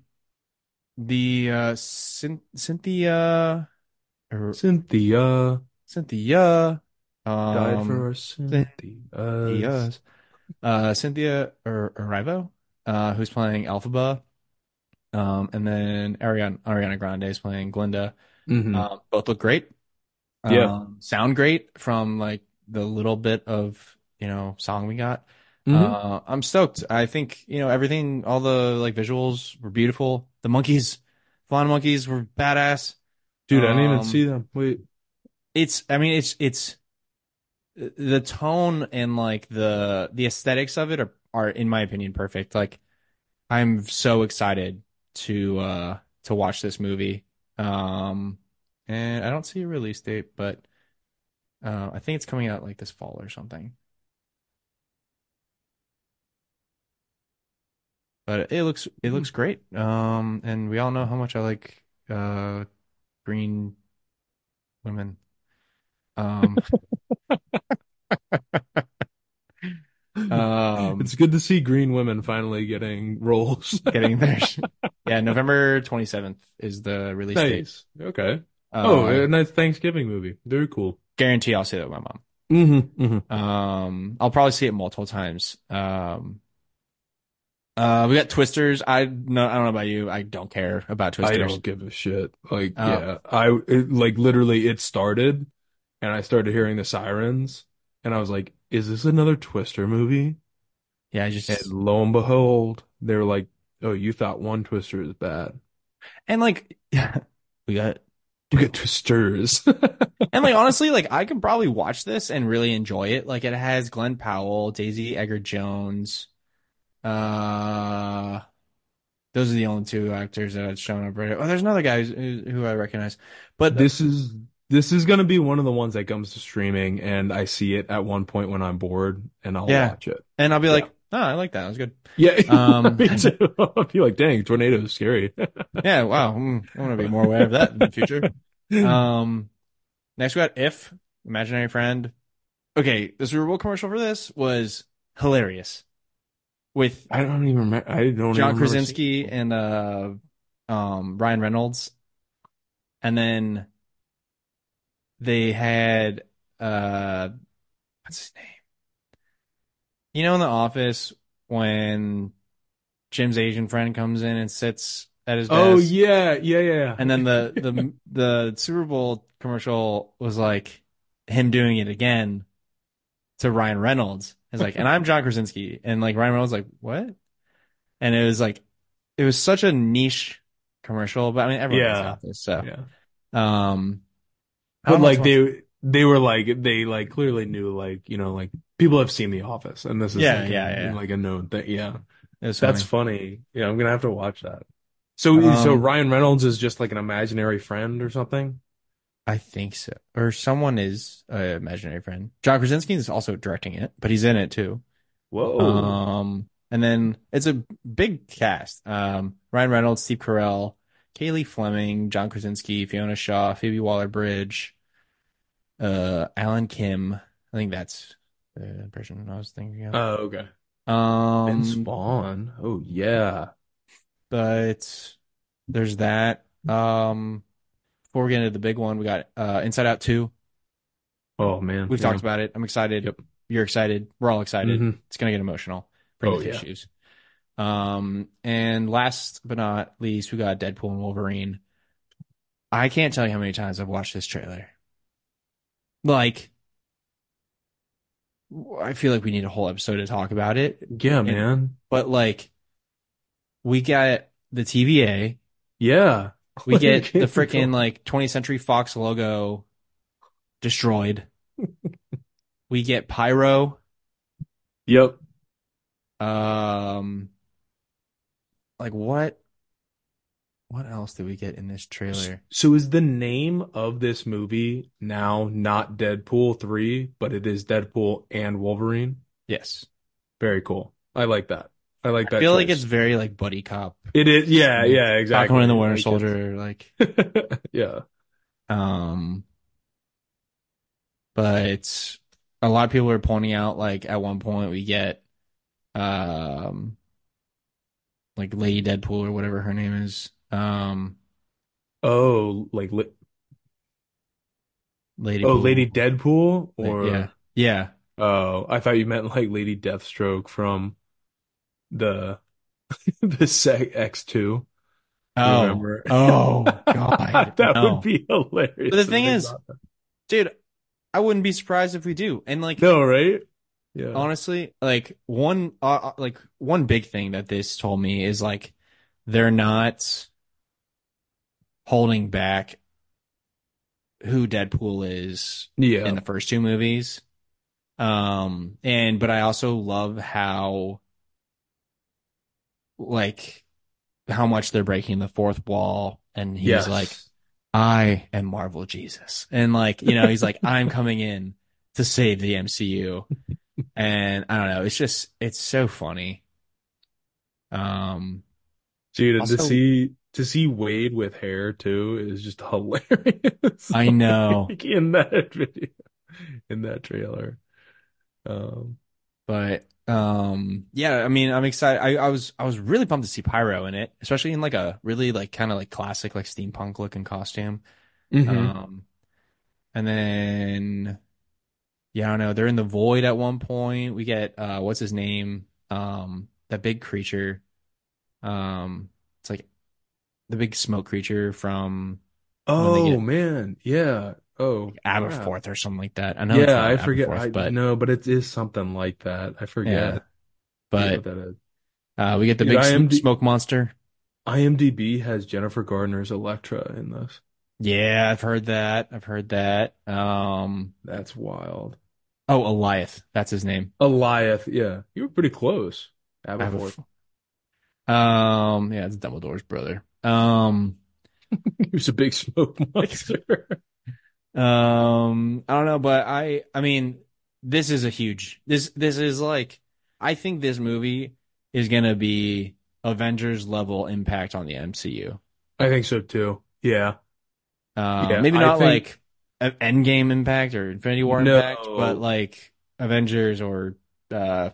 the uh, Cyn- Cynthia or Cynthia Cynthia died um for our Cynthia. Cynthia's uh Cynthia or Erivo uh, who's playing Elphaba, um, and then Ariana Ariana Grande is playing Glinda. hmm Um, both look great. Yeah. Um, sound great from like the little bit of you know song we got. hmm Uh, I'm stoked. I think you know everything, all the like visuals were beautiful. The monkeys, flying monkeys were badass. Dude, I didn't even Um, see them. Wait. it's I mean it's it's the tone and like the the aesthetics of it are are in my opinion perfect. Like I'm so excited to uh to watch this movie. Um and I don't see a release date, but uh I think it's coming out like this fall or something. But it looks it looks great. Um and we all know how much I like uh green women. Um um It's good to see green women finally getting roles. getting there. Yeah, November 27th is the release date. Nice. Okay. Oh, Uh, a nice Thanksgiving movie. Very cool. guarantee I'll see that with my mom. Mm-hmm. Mm-hmm. Um, I'll probably see it multiple times. Um, uh, we got Twisters. I no, I don't know about you. I don't care about Twisters. I don't give a shit. Like, Oh. yeah, I it, like literally it started and I started hearing the sirens and I was like, is this another Twister movie? Yeah, I just And lo and behold, they were like, oh, you thought one Twister is bad. and like we got You get Twisters. and like honestly, like I could probably watch this and really enjoy it. Like it has Glen Powell, Daisy Edgar Jones. Uh, those are the only two actors that had shown up right. Oh, there's another guy who, who I recognize, but This is this is gonna be one of the ones that comes to streaming and I see it at one point when I'm bored and I'll Yeah. watch it. and I'll be Yeah. like, oh, I like that. That was good. Yeah, Um, me too. I'll be like, dang, tornado is scary. Yeah, wow. Mm, I want to be more aware of that in the future. Um, next we got If, Imaginary Friend. Okay, the Super Bowl commercial for this was hilarious with I don't even remember. I don't John Krasinski and uh um Ryan Reynolds. And then they had uh what's his name? You know in the office when Jim's Asian friend comes in and sits at his it. Oh yeah, yeah, yeah. And then the the the Super Bowl commercial was like him doing it again to Ryan Reynolds. It's like, and I'm John Krasinski, and like Ryan Reynolds, like what? And it was like, it was such a niche commercial, but I mean everyone knows Yeah. about this, so yeah. um, But like what's- they they were like they like clearly knew like you know like people have seen The Office and this is Yeah, like a- yeah, yeah. like a known thing. Yeah, it that's funny. funny. Yeah, I'm gonna have to watch that. So so Um, Ryan Reynolds is just like an imaginary friend or something. I think so, or someone is an imaginary friend. John Krasinski is also directing it, but he's in it too. Whoa. Um, and then it's a big cast. Um, Ryan Reynolds, Steve Carell, Cailey Fleming, John Krasinski, Fiona Shaw, Phoebe Waller-Bridge, uh, Alan Kim. I think that's the person I was thinking of. Oh, okay. Um, Vince Vaughn. Oh yeah. but there's that. Um, before we get into the big one, we got uh Inside Out 2. Oh man. We've Yeah. talked about it. I'm excited. Yep. You're excited. We're all excited. Mhm. It's gonna get emotional. Bring Oh, yeah. tissues. Um, and last but not least, we got Deadpool and Wolverine. I can't tell you how many times I've watched this trailer. Like, I feel like we need a whole episode to talk about it. Yeah, man. But like, we got the TVA. Yeah. We get the freaking like 20th Century Fox logo destroyed. we get Pyro. Yep. Um, like what? What else did we get in this trailer? So is the name of this movie now not Deadpool 3, but it is Deadpool and Wolverine? Yes, Very cool. I like that. I like that I feel like it's very like buddy cop. It is yeah, yeah, exactly. Falcon and the Winter Like Soldier, like yeah. um. But a lot of people are pointing out like at one point we get um like Lady Deadpool or whatever her name is. Um, Oh, like li Lady. Oh, Pool. Lady Deadpool or yeah, yeah. Oh, I thought you meant like Lady Deathstroke from the The sec X2. Oh, Remember? oh God, That no. would be hilarious. But the thing is- dude. I wouldn't be surprised if we do. And like, no, right? Yeah. honestly, like one, uh, uh, like one big thing that this told me is like they're not holding back who Deadpool is Yeah. in the first two movies. Um, and but I also love how like how much they're breaking the fourth wall and he's Yes. like I am Marvel Jesus. And like, you know, he's like I'm coming in to save the MCU. And I don't know, it's just it's so funny. Um Dude, and to see to see Wade with hair too is just hilarious. I know. Like, in that video, in that trailer. Um, But um yeah, I mean I'm excited. I, I was I was really pumped to see Pyro in it, especially in like a really like kind of like classic like steampunk looking costume. mhm. Um and then yeah, I don't know. They're in the void at one point. We get uh what's his name? Um that big creature. Um it's like the big smoke creature from oh get- man, yeah. Oh, Aberforth or something like that. I know yeah, I forget. Aberforth, I but no, but it is something like that. I forget. yeah. But that is. uh we get the Dude, big IMD smoke monster. IMDb has Jennifer Gardner's Elektra in this. Yeah, I've heard that. I've heard that. Um, That's wild. Oh, Alioth, that's his name. Alioth, yeah, you were pretty close. Aberforth. Um, yeah, it's Dumbledore's brother. Um, He was a big smoke monster. um, I don't know, but I, I mean, this is a huge. This, this is like, I think this movie is gonna be Avengers level impact on the MCU. I think so too. Yeah. Um, Yeah, maybe not think- like Endgame impact or Infinity War No. impact, but like Avengers or uh,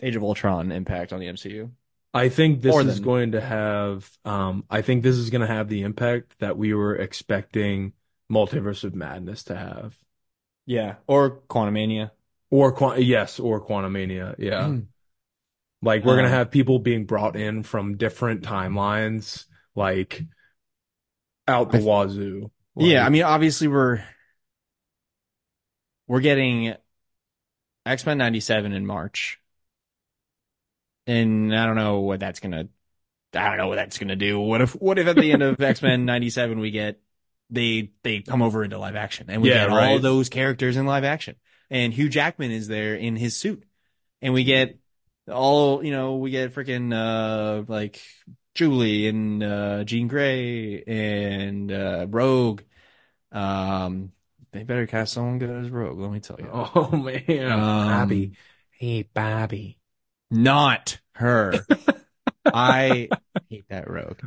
Age of Ultron impact on the MCU. I think this is going to have um I think this is going to have the impact that we were expecting Multiverse of Madness to have. Yeah, or Quantumania. Or Quan yes, or Quantumania. Yeah. Like we're going to Um, have people being brought in from different timelines like out the I- wazoo. Yeah, I mean, obviously we're we're getting X-Men 97 in March. And I don't know what that's gonna I don't know what that's gonna do. What if what if at the end of X-Men 97 we get they they come over into live action and we Yeah, get all right. those characters in live action. And Hugh Jackman is there in his suit. And we get all, you know, we get freaking uh like Julie and uh Jean Grey and uh Rogue. Um they better cast someone good as Rogue, let me tell you. Oh man, Um, Bobby. Hey, Bobby. Not her. I hate that Rogue.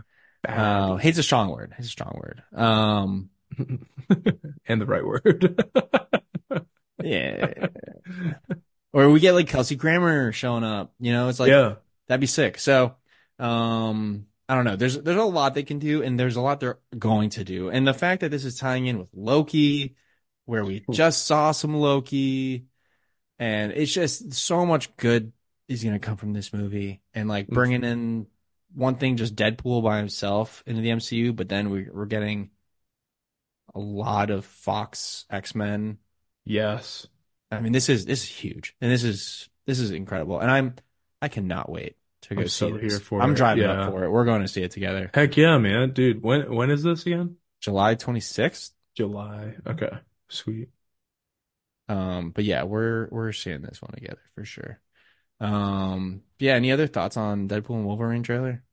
Uh, hate's a strong word. Hate's a strong word. Um, and the right word. yeah. Or we get like Kelsey Grammer showing up. You know, it's like yeah. that'd be sick. So, um, I don't know. There's there's a lot they can do, and there's a lot they're going to do. And the fact that this is tying in with Loki, where we just saw some Loki, and it's just so much good is gonna come from this movie, and like bringing in one thing, just Deadpool by himself into the MCU, but then we, we're getting a lot of Fox X Men. Yes. I mean, this is this is huge, and this is this is incredible, and I'm I cannot wait to go I'm see so this. here for I'm it. driving Yeah. up for it. We're going to see it together. Heck yeah, man. Dude, when when is this again? July 26th. July. Okay. Sweet. Um, but yeah, we're we're seeing this one together for sure. Um, yeah. Any other thoughts on Deadpool and Wolverine trailer?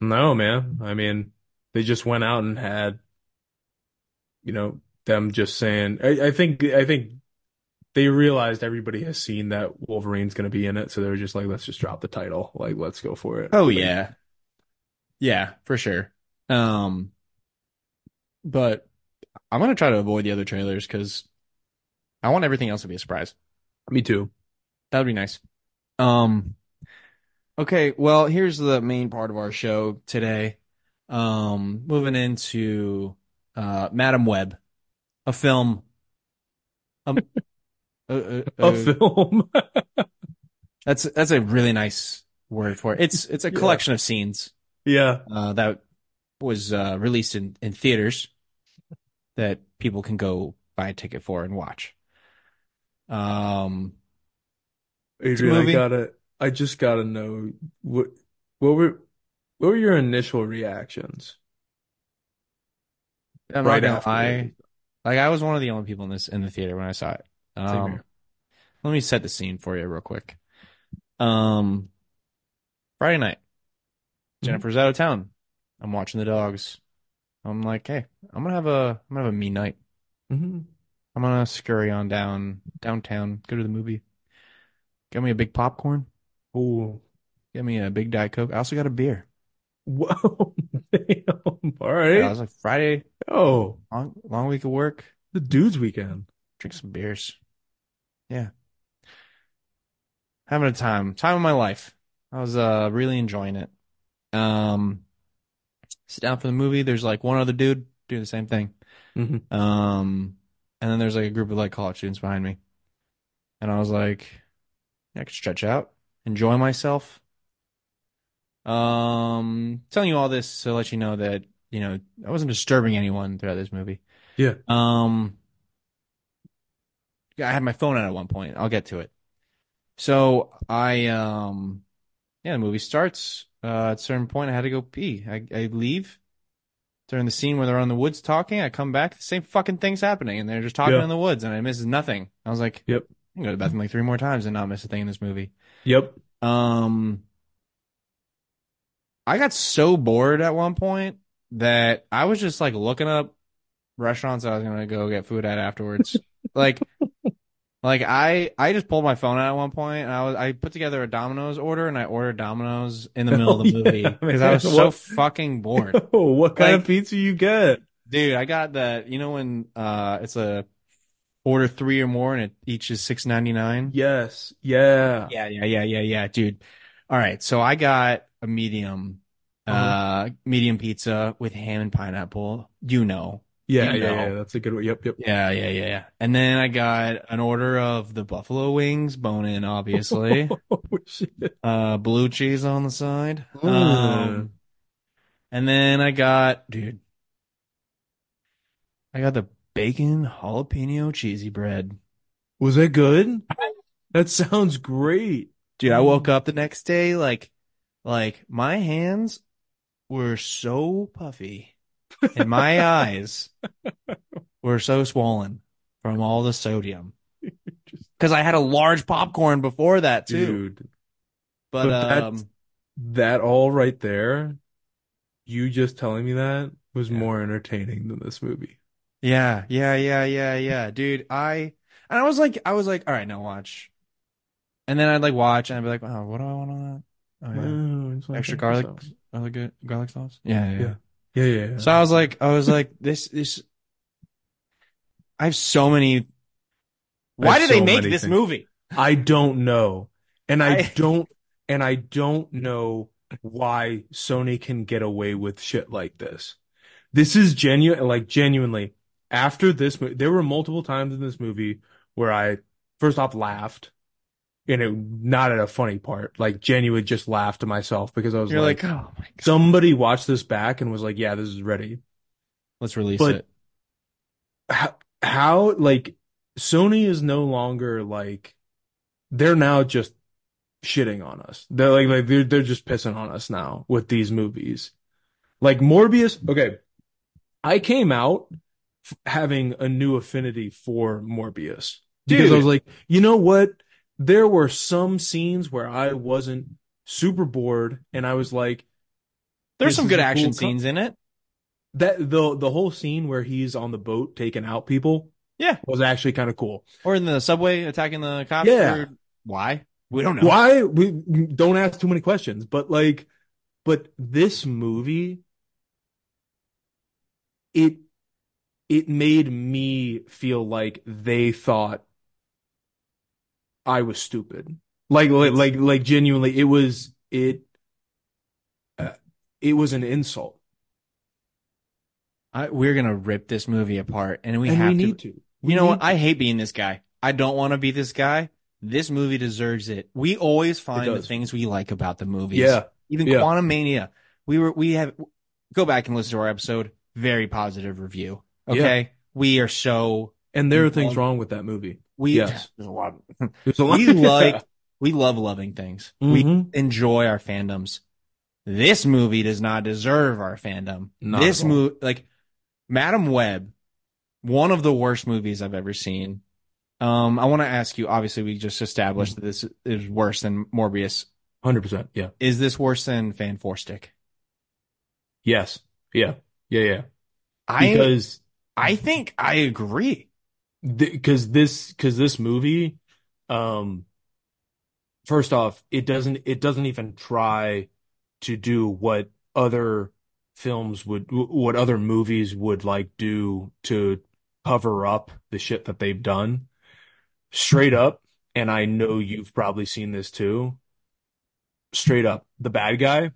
No, man. I mean, they just went out and had, you know, them just saying. I, I think I think they realized everybody has seen that Wolverine's going to be in it, so they were just like, let's just drop the title. Like, let's go for it. Oh Like, yeah, yeah, for sure. Um, but I'm gonna try to avoid the other trailers because I want everything else to be a surprise. Me too. That would be nice. Um, okay, well, here's the main part of our show today. Um, moving into uh, Madame Web, a film. Um, uh, uh, A uh, film. that's that's a really nice word for it. It's it's a Yeah. collection of scenes Yeah. uh, that was uh, released in, in theaters that people can go buy a ticket for and watch. Um, Adrian, I gotta, I just gotta know what, what were, what were your initial reactions right after? lie, like I was one of the only people in this in the theater when I saw it. Um, let me set the scene for you real quick. Um, Friday night, Mhm. Jennifer's out of town. I'm watching the dogs. I'm like, hey, I'm gonna have a I'm gonna have a me night. hmm I'm gonna scurry on down downtown, go to the movie. Get me a big popcorn. Oh, Get me a big Diet Coke. I also got a beer. whoa, damn. All Yeah, I was like Friday, Oh, long long week of work. the dude's weekend. Drink some beers. Yeah. Having a time. Time of my life. I was uh really enjoying it. Um sit down for the movie. There's like one other dude doing the same thing. hmm Um and then there's like a group of like college students behind me. And I was like, I could stretch out, enjoy myself. Um telling you all this to let you know that, you know, I wasn't disturbing anyone throughout this movie. Yeah. Um, I had my phone out at one point. I'll get to it. So I, um, yeah, the movie starts. Uh, at a certain point, I had to go pee. I, I leave during the scene where they're on the woods talking. I come back, the same fucking thing's happening, and they're just talking Yeah. in the woods, and I miss nothing. I was like, Yep. I can go to the bathroom like three more times and not miss a thing in this movie. Yep. Um, I got so bored at one point that I was just like looking up restaurants I was gonna go get food at afterwards. like, like I I just pulled my phone out at one point and I was I put together a Domino's order and I ordered Domino's in the middle of the Hell movie yeah, because I was man. so What- fucking bored. Oh, what kind Like- of pizza you get? Dude, I got that. You know when uh it's a order three or more and it each is six ninety nine. Yes. Yeah. Yeah, yeah, yeah, yeah, yeah, dude. All right, so I got a medium, uh, Uh-huh. medium pizza with ham and pineapple. You know. Yeah. You Yeah. know. Yeah. That's a good one. Yep. Yep. Yeah, yeah, yeah, yeah. And then I got an order of the buffalo wings, bone in, obviously. Oh, shit. uh, blue cheese on the side. Mm. Um, and then I got, dude, I got the bacon jalapeno cheesy bread. Was that good? That sounds great. Dude, I woke up the next day like like my hands were so puffy and my eyes were so swollen from all the sodium. Cuz I had a large popcorn before that too. Dude, but but um that all right there, you just telling me that was Yeah. more entertaining than this movie. yeah, yeah, yeah, yeah, yeah. Dude, I and I was like I was like, all right, now watch. And then I'd like watch and I'd be like, oh, what do I want on that? Oh yeah. Oh, Extra garlic, sauce. garlic garlic sauce? Yeah, yeah, yeah. Yeah. Yeah, yeah, yeah. So I was like, I was like, this, this. I have so many. Why have did they make this things. movie? I don't know. And I, I- don't and I don't know why Sony can get away with shit like this. This is genuine like genuinely after this movie there were multiple times in this movie where I first off laughed and it not at a funny part, like genuinely just laughed to myself because I was You're like, like, oh my god, somebody watched this back and was like, yeah, this is ready. let's release but- it. how, how like Sony is no longer like they're now just shitting on us. They're like like they're they're just pissing on us now with these movies. Like Morbius, okay. I came out f- having a new affinity for Morbius because I was like, you know what? There were some scenes where I wasn't super bored and I was like There's some good cool action co- scenes in it. that the the whole scene where he's on the boat taking out people Yeah, was actually kind of cool. or in the subway attacking the cops. Yeah. or- why? We don't know. Why we don't ask too many questions, but like, but this movie, it it made me feel like they thought I was stupid. Like, like, like, like genuinely, it was it. Uh, it was an insult, I, we're gonna rip this movie apart, and we and have we to. need to. We You know what? need I hate being this guy. I don't want to be this guy. this movie deserves it. We always find the things we like about the movies. Yeah. Even Yeah. Quantumania. We were we have go back and listen to our episode. Very positive review. Okay. We are so And there are things wrong with that movie. We Yes. there's a lot There's a lot. we like we love loving things. We Mhm. enjoy our fandoms. This movie does not deserve our fandom. Not this movie, like Madame Web, one of the worst movies I've ever seen. Um, I want to ask you. Obviously, we just established that this is worse than Morbius. 100%. Yeah. Is this worse than Fan Four Stick? Yes. Yeah. Yeah. Yeah. I Because I think I agree. Because this because this movie um first off it doesn't it doesn't even try to do what other films would what other movies would like do to cover up the shit that they've done. Straight up and I know you've probably seen this too straight up the bad guy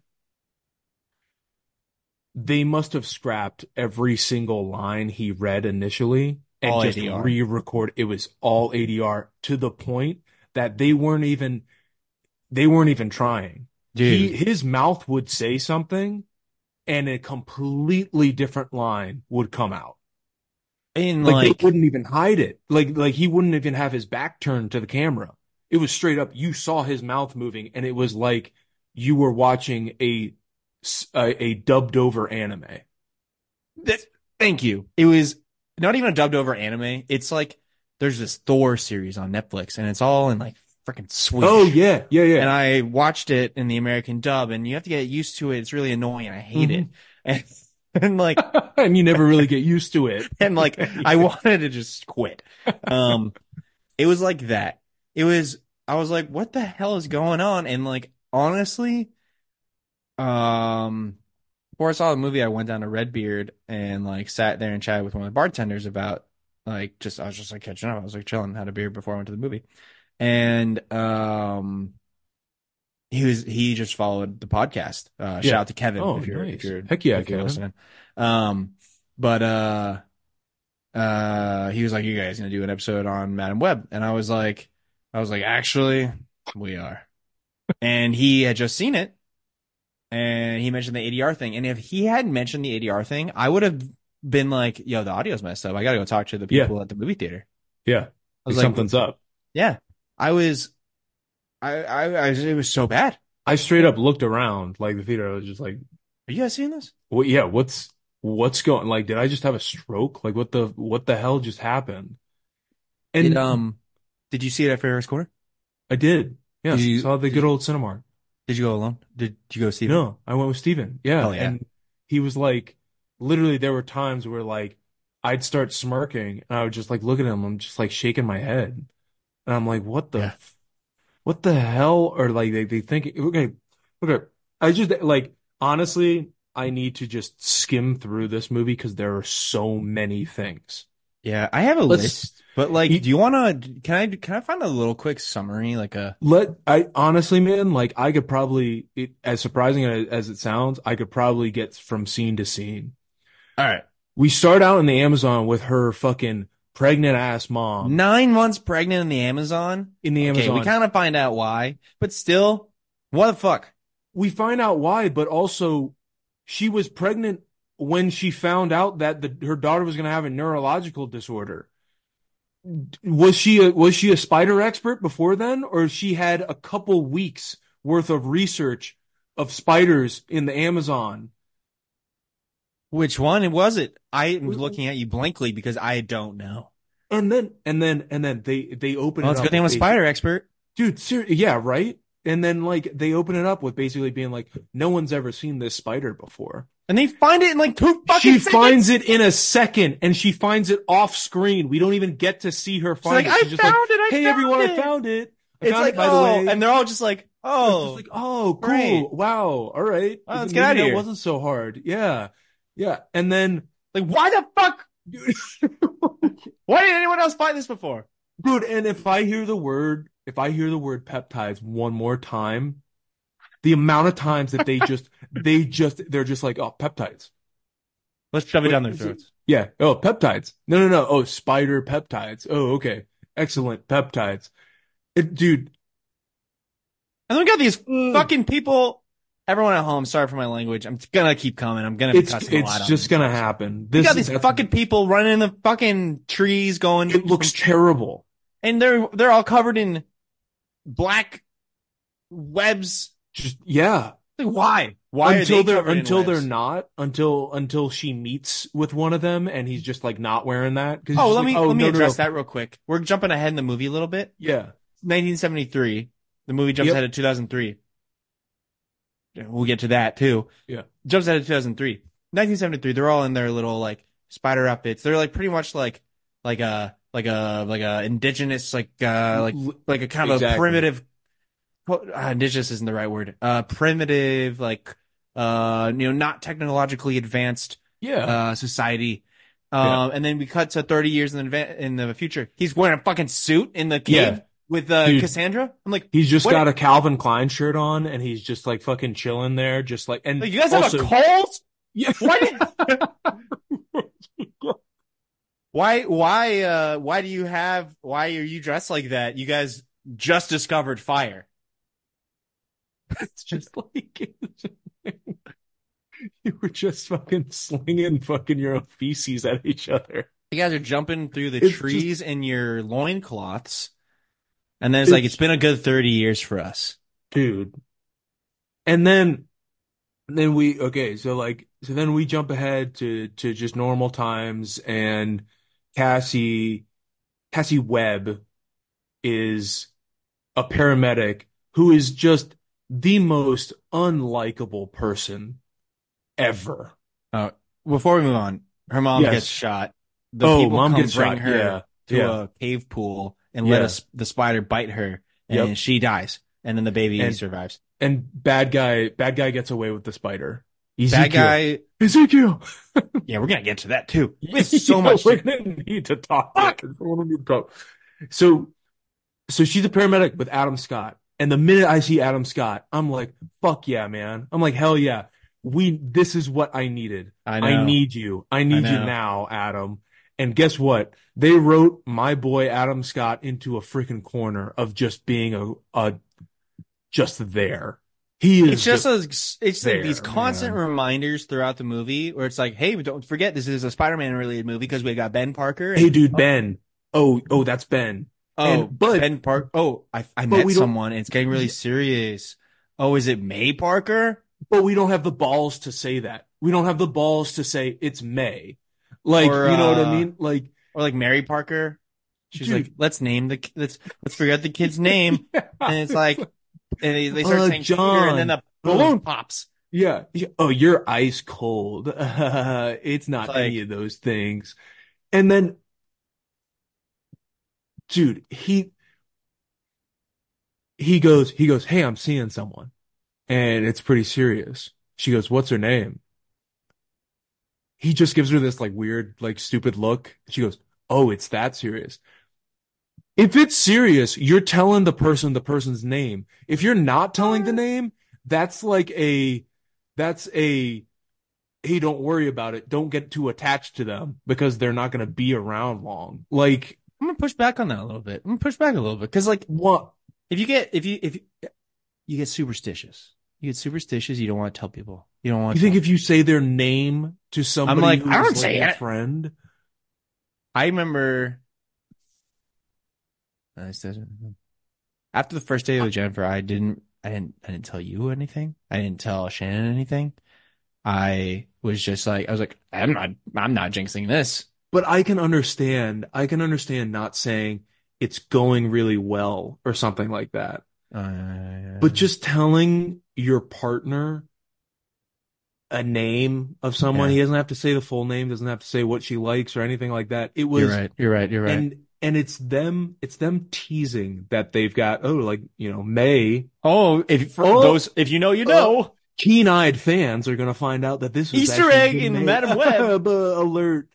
they must have scrapped every single line he read initially and All just ADR. re-record. It was all ADR to the point that they weren't even they weren't even trying. He his mouth would say something and a completely different line would come out. in Like, like, they wouldn't even hide it. Like like he wouldn't even have his back turned to the camera. It was straight up you saw his mouth moving and it was like you were watching a a dubbed over anime. That- thank you. It was not even a dubbed over anime. It's like there's this Thor series on Netflix, and it's all in like freaking Swedish. Oh yeah, yeah, yeah. And I watched it in the American dub, and you have to get used to it. It's really annoying. I hate it. And, and like, and you never really get used to it. and like, I wanted to just quit. Um, it was like that. It was, I was like, what the hell is going on? And like, honestly, um, before I saw the movie, I went down to Redbeard and like sat there and chatted with one of the bartenders about like just I was just like catching up. I was like chilling, had a beer before I went to the movie, and um, he was he just followed the podcast. Uh, Yeah. shout out to Kevin Oh, if you're nice. if you're Heck yeah, if you're Kevin. listening. Um, but uh, uh, he was like, "You guys gonna do an episode on Madame Web?" And I was like, I was like, actually, we are. and he had just seen it, and he mentioned the ADR thing. And if he hadn't mentioned the ADR thing, I would have been like, "Yo, the audio's messed up. I got to go talk to the Yeah. people at the movie theater." Yeah, like something's up. "Yeah." I was, I, I, I, it was so bad. I straight up looked around like the theater. I was just like, Are you guys seeing this? "What? Yeah, what's what's going? Like, did I just have a stroke? Like, what the what the hell just happened?" And Did, um, did you see it at Ferris Corner? I did. Yeah, Did you- saw the good old Cinemark. Did you go alone? Did you go see? No, I went with Steven. Yeah. Yeah. And he was like, literally, there were times where like I'd start smirking and I would just like look at him. I'm just like shaking my head. And I'm like, what the, Yeah. f- what the hell? Or like they, they think, okay, okay. I just like, honestly, I need to just skim through this movie because there are so many things. Yeah, I have a Let's- list, but like, You- do you want to? Can I? Can I find a little quick summary, like a? Let I honestly, man, like I could probably, it, as surprising as, as it sounds, I could probably get from scene to scene. All right, We start out in the Amazon with her fucking pregnant ass mom nine months pregnant in the Amazon. in the Okay, Amazon. we kind of find out why, but still, what the fuck? we find out why, but also she was pregnant when she found out that the, her daughter was going to have a neurological disorder. Was she a, was she a spider expert before then, or she had a couple weeks worth of research of spiders in the Amazon? Which one it was it? I am looking at you blankly because I don't know. And then and then and then they they open Well, it it's a up. good thing I'm a spider expert. dude. Ser- yeah, right. And then like they open it up with basically being like, no one's ever seen this spider before. And they find it in like two fucking she seconds. finds it in a second and she finds it off screen. We don't even get to see her She's find like, it. I She's just like, found it. I hey found everyone, it. I found it. I It's found like, it, by the oh, way. and they're all just like, oh, just like, oh, cool. great. Wow. All right. Wow, let's get outta that here. It wasn't so hard. Yeah. Yeah. And then, like why the fuck? Why didn't anyone else find this before? dude, and if I hear the word, if I hear the word peptides one more time, the amount of times that they just, they just, they're just like, oh, peptides. Let's shove it Wait, down their throats. Yeah. Oh, peptides. No, no, no. Oh, spider peptides. Oh, okay. Excellent peptides. It, dude, And then we got these Ugh. fucking people. Everyone at home, sorry for my language. I'm gonna keep coming. I'm gonna be it's cussing a lot. it's just gonna happen. We This got these fucking people running in the fucking trees, going. It looks terrible. and they're they're all covered in black webs. Just yeah. Like, why? Why until are they they're covered in until they're not until until she meets with one of them and he's just like not wearing that. Oh, let like, me oh, let me no, no, address no. that real quick. We're jumping ahead in the movie a little bit. Yeah. 1973. The movie jumps Yep. ahead to 2003. We'll get to that too. Yeah. Jumps ahead to 2003. 1973. They're all in their little like spider outfits. They're like pretty much like like a like a like a indigenous like uh like like a kind of a primitive. Uh, indigenous isn't the right word. Uh, primitive like uh you know not technologically advanced yeah. uh, society. Um, and then we cut to 30 years in the, in the future. He's wearing a fucking suit in the cave Yeah. with, uh, Dude. Cassandra. I'm like, he's just what- got a Calvin Klein shirt on and he's just like fucking chilling there, just like and like, you guys also, have a cold? yeah. Why, why, why, uh, why do you have, why are you dressed like that? You guys just discovered fire. It's just like you were just fucking slinging fucking your own feces at each other. You guys are jumping through the It's trees in your loincloths. And then it's like, It's- it's been a good 30 years for us. dude. And then, then we okay. So like, so then we jump ahead to to just normal times, and Cassie, Cassie Webb, is a paramedic who is just the most unlikable person ever. Uh, before we move on, her mom Yes. gets shot. The oh, people mom come gets bring shot. her Yeah, to yeah. a cave pool and let us the spider bite her, and Yep. she dies, and then the baby And- survives. And bad guy, bad guy gets away with the spider. Bad Ezekiel. guy, Ezekiel. yeah, we're gonna get to that too. It's so Yeah, much. We're gonna need to talk. Fuck. We're gonna need to talk. So, so she's a paramedic with Adam Scott, and the minute I see Adam Scott, I'm like, "Fuck yeah, man!" I'm like, "Hell yeah!" We. This is what I needed. I. I need you. I need you now, Adam. And guess what? They wrote my boy Adam Scott into a freaking corner of just being a a just there. He is It's just the- a, it's like these constant man. reminders throughout the movie where it's like, hey, don't forget this is a Spider-Man related movie because we got Ben Parker. And, hey, dude, oh. Ben. Oh, oh, that's Ben. Oh, and- but- Ben Parker. Oh, I I met someone. And it's getting really serious. Oh, is it May Parker? But we don't have the balls to say that. We don't have the balls to say it's May. Like, Or, you know what uh, I mean? Like, or like Mary Parker. She's Dude. like, let's name the let's let's figure out the kid's name, and it's like, and they, they start Uh, saying Peter, John. and then the balloon pops. yeah. yeah. Oh, you're ice cold. it's not It's like- any of those things. And then, dude, he, he goes, he goes, Hey, I'm seeing someone and it's pretty serious. She goes, What's her name? He just gives her this like weird, like stupid look. She goes, Oh, it's that serious. If it's serious, you're telling the person the person's name. If you're not telling the name, that's like a, that's a, hey, don't worry about it. Don't get too attached to them because they're not going to be around long. Like, I'm gonna push back on that a little bit. I'm gonna push back a little bit because like what? if you get if you if you, you get superstitious, you get superstitious. You don't want to tell people. You don't want. You think if you say their name to somebody I'm like, I don't like say a it. friend, I remember uh, I said- after the first day with Jennifer, I didn't, I didn't, I didn't tell you anything. I didn't tell Shannon anything. I was just like, I was like, I'm not, I'm not jinxing this. But I can understand. I can understand not saying it's going really well or something like that. Uh, But just telling your partner a name of someone, Yeah. he doesn't have to say the full name, doesn't have to say what she likes or anything like that. It was you're right. You're right. You're right. and and it's them it's them teasing that they've got oh like you know May oh, if for Oh. those, if you know, you know. keen-eyed fans are gonna find out that this was Easter egg in Madame Web. alert.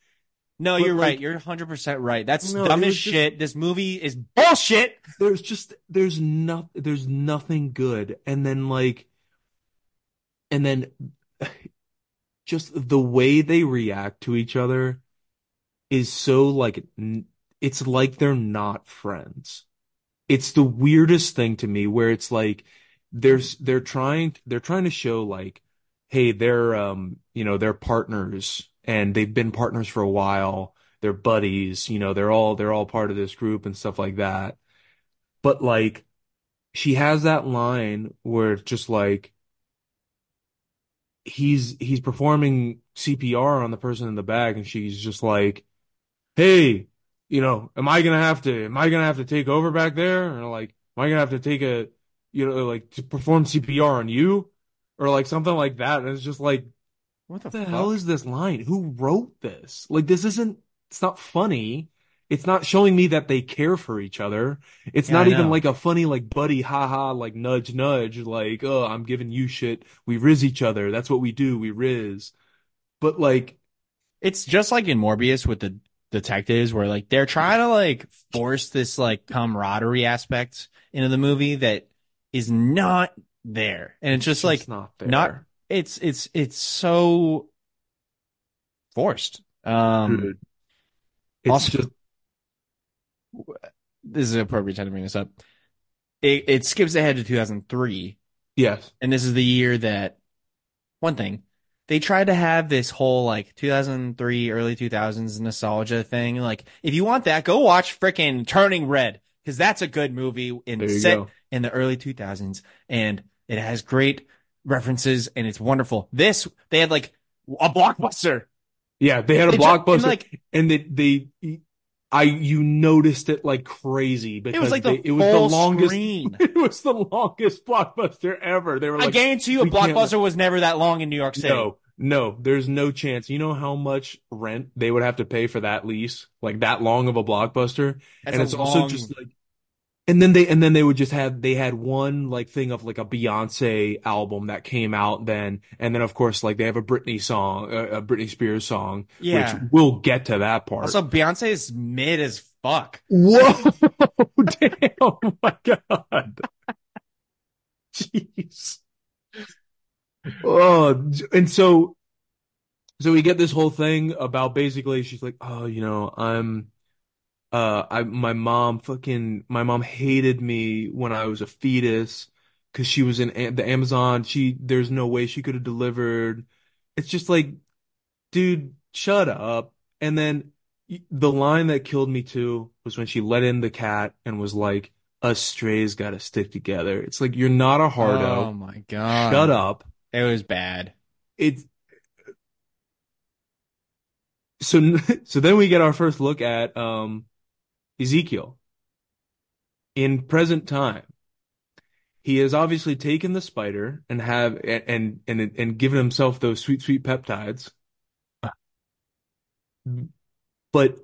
No, but you're like- right. You're 100 percent right. That's No, dumb as just- shit. This movie is bullshit. There's just there's not there's nothing good, and then like, and then just the way they react to each other is so like it's like they're not friends. it's the weirdest thing to me where it's like there's they're trying they're trying to show like hey they're um you know they're partners and they've been partners for a while they're buddies you know they're all they're all part of this group and stuff like that but like she has that line where it's just like he's he's performing CPR on the person in the back and she's just like hey you know, am I gonna have to, am I gonna have to take over back there? Or like, am I gonna have to take a, you know, like to perform CPR on you? Or like something like that. And it's just like, What the the hell is this line? Who wrote this? Like, this isn't, it's not funny. It's not showing me that they care for each other. It's Yeah, not even like a funny, like buddy, haha, like nudge, nudge, like, oh, I'm giving you shit. We riz each other. That's what we do. We riz. But like, It's just like in Morbius with the detectives where like they're trying to like force this like camaraderie aspect into the movie that is not there. And it's just like not there. not it's it's it's so forced. Um It's also- just, this is an appropriate time to bring this up. It it skips ahead to 2003 yes. and this is the year that one thing they tried to have this whole like 2003 early 2000s nostalgia thing like if you want that go watch frickin' turning red because that's a good movie in set go. in the early 2000s and it has great references and it's wonderful this they had like a blockbuster Yeah, they had a They blockbuster, and, like and they they I you noticed it like crazy because it was like the they, it was the longest screen it was the longest blockbuster ever. They were i guarantee you a blockbuster was never that long in new york city no, no, there's no chance. You know how much rent they would have to pay for that lease, like that long of a blockbuster, That's and a it's also just like. And then they and then they would just have they had one like thing of like a Beyonce album that came out then and then of course like they have a Britney song a, a Britney Spears song Yeah. which we'll get to that part. also beyonce is mid as fuck Whoa! Damn! Oh my God! Jeez. Oh, and so, so we get this whole thing about basically she's like, oh, you know, I'm, uh, I my mom fucking my mom hated me when I was a fetus because she was in A- the Amazon. She there's no way she could have delivered. It's just like, dude, shut up. And then the line that killed me too was when she let in the cat and was like, "Us strays got to stick together." It's like you're not a hard up. oh my god Shut up. it was bad It's so so then we get our first look at um Ezekiel in present time. He has obviously taken the spider and have and and and given himself those sweet sweet peptides. But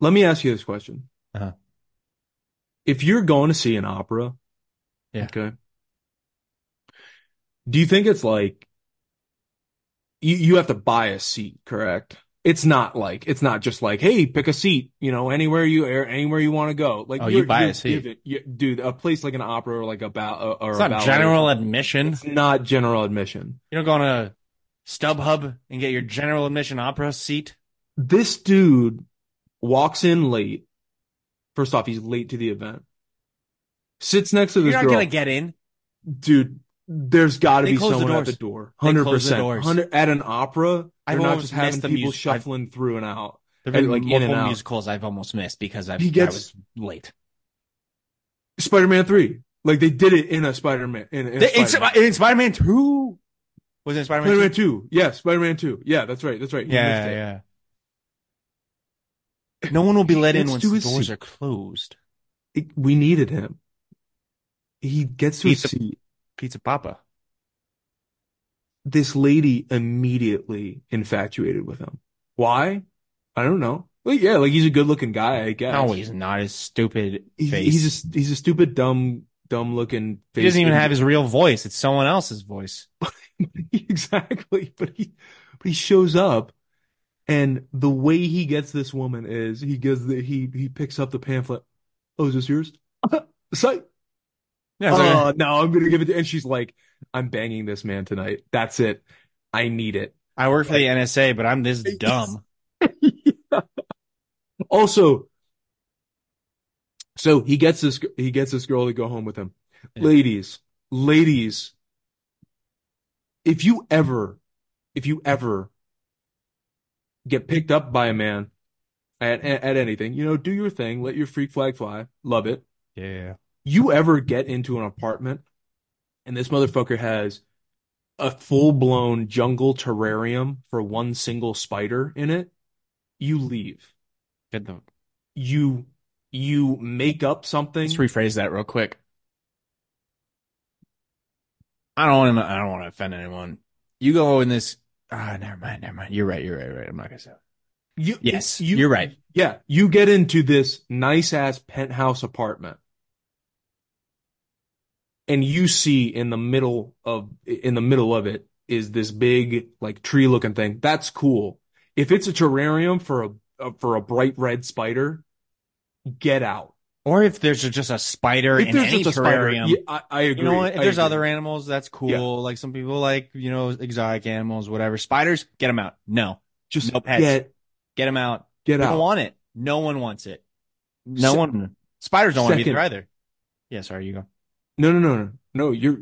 let me ask you this question. Uh-huh. If you're going to see an opera, Yeah. okay, do you think it's like you you have to buy a seat, correct? It's not like it's not just like, hey, pick a seat, you know, anywhere you anywhere you want to go. Like Oh, you buy a seat. given- you- dude. A place like an opera or like a ba- uh, or It's a not ballet. general admission. It's not general admission. You don't go on a StubHub and get your general admission opera seat. This dude walks in late. First off, he's late to the event. Sits next to this You're not girl. gonna get in. Dude, there's got to be close the someone at the door. Hundred percent. at an opera. I've They're not just having people music. I've- shuffling through and out. There've been like, in multiple and out. musicals I've almost missed because I've, He I was late. Spider-Man three, like they did it in a Spider-Man. In, in They- In, Spider-Man. in Spider-Man 2? Was it Spider-Man 2? Spider-Man two, yeah, Spider-Man two, yeah, that's right, that's right. Yeah, it. yeah. No one will be let in Gets once the doors seat. are closed. It- we needed him. He gets to He's his a- seat. Pizza Papa. This lady immediately infatuated with him. Why? I don't know. Well, yeah, like he's a good-looking guy, I guess. No, he's not his stupid He- face. he's a, he's a stupid, dumb, dumb-looking face. he doesn't even have his real voice. It's someone else's voice. exactly. But he, but he shows up, and the way he gets this woman is he gives the he he picks up the pamphlet. Oh, is this yours? Sight. Yeah, it's like- Oh uh, no, I'm gonna give it to. And she's like, I'm banging this man tonight. That's it. I need it. I work for the NSA, but I'm this dumb. Also, So he gets this he gets this girl to go home with him. Yeah. Ladies, ladies, if you ever, if you ever get picked up by a man at, at, at anything, you know, do your thing, let your freak flag fly, love it. Yeah. You ever get into an apartment and this motherfucker has a full blown jungle terrarium for one single spider in it, you leave. Good though. You you make up something. Let's rephrase that real quick. I don't want to. I don't want to offend anyone. You go in this. Ah, never mind. Never mind. You're right. You're right. You're right. I'm not gonna say. It. You, Yes, you, you're right. Yeah, you get into this nice ass penthouse apartment, and you see in the middle of in the middle of it is this big like tree looking thing. That's cool. If it's a terrarium for a, a for a bright red spider, get out. Or if there's just a spider If in any just a spider, terrarium. yeah, I, I agree. You know what? If I there's agree. other animals, that's cool. Yeah. Like some people like, you know, exotic animals, whatever. Spiders, get them out. No, just no pets. get get them out. get We out. don't want it. No one wants it. No Se- one. Spiders don't want to be there either. Yeah, sorry, you go. No, no, no, no, no. You're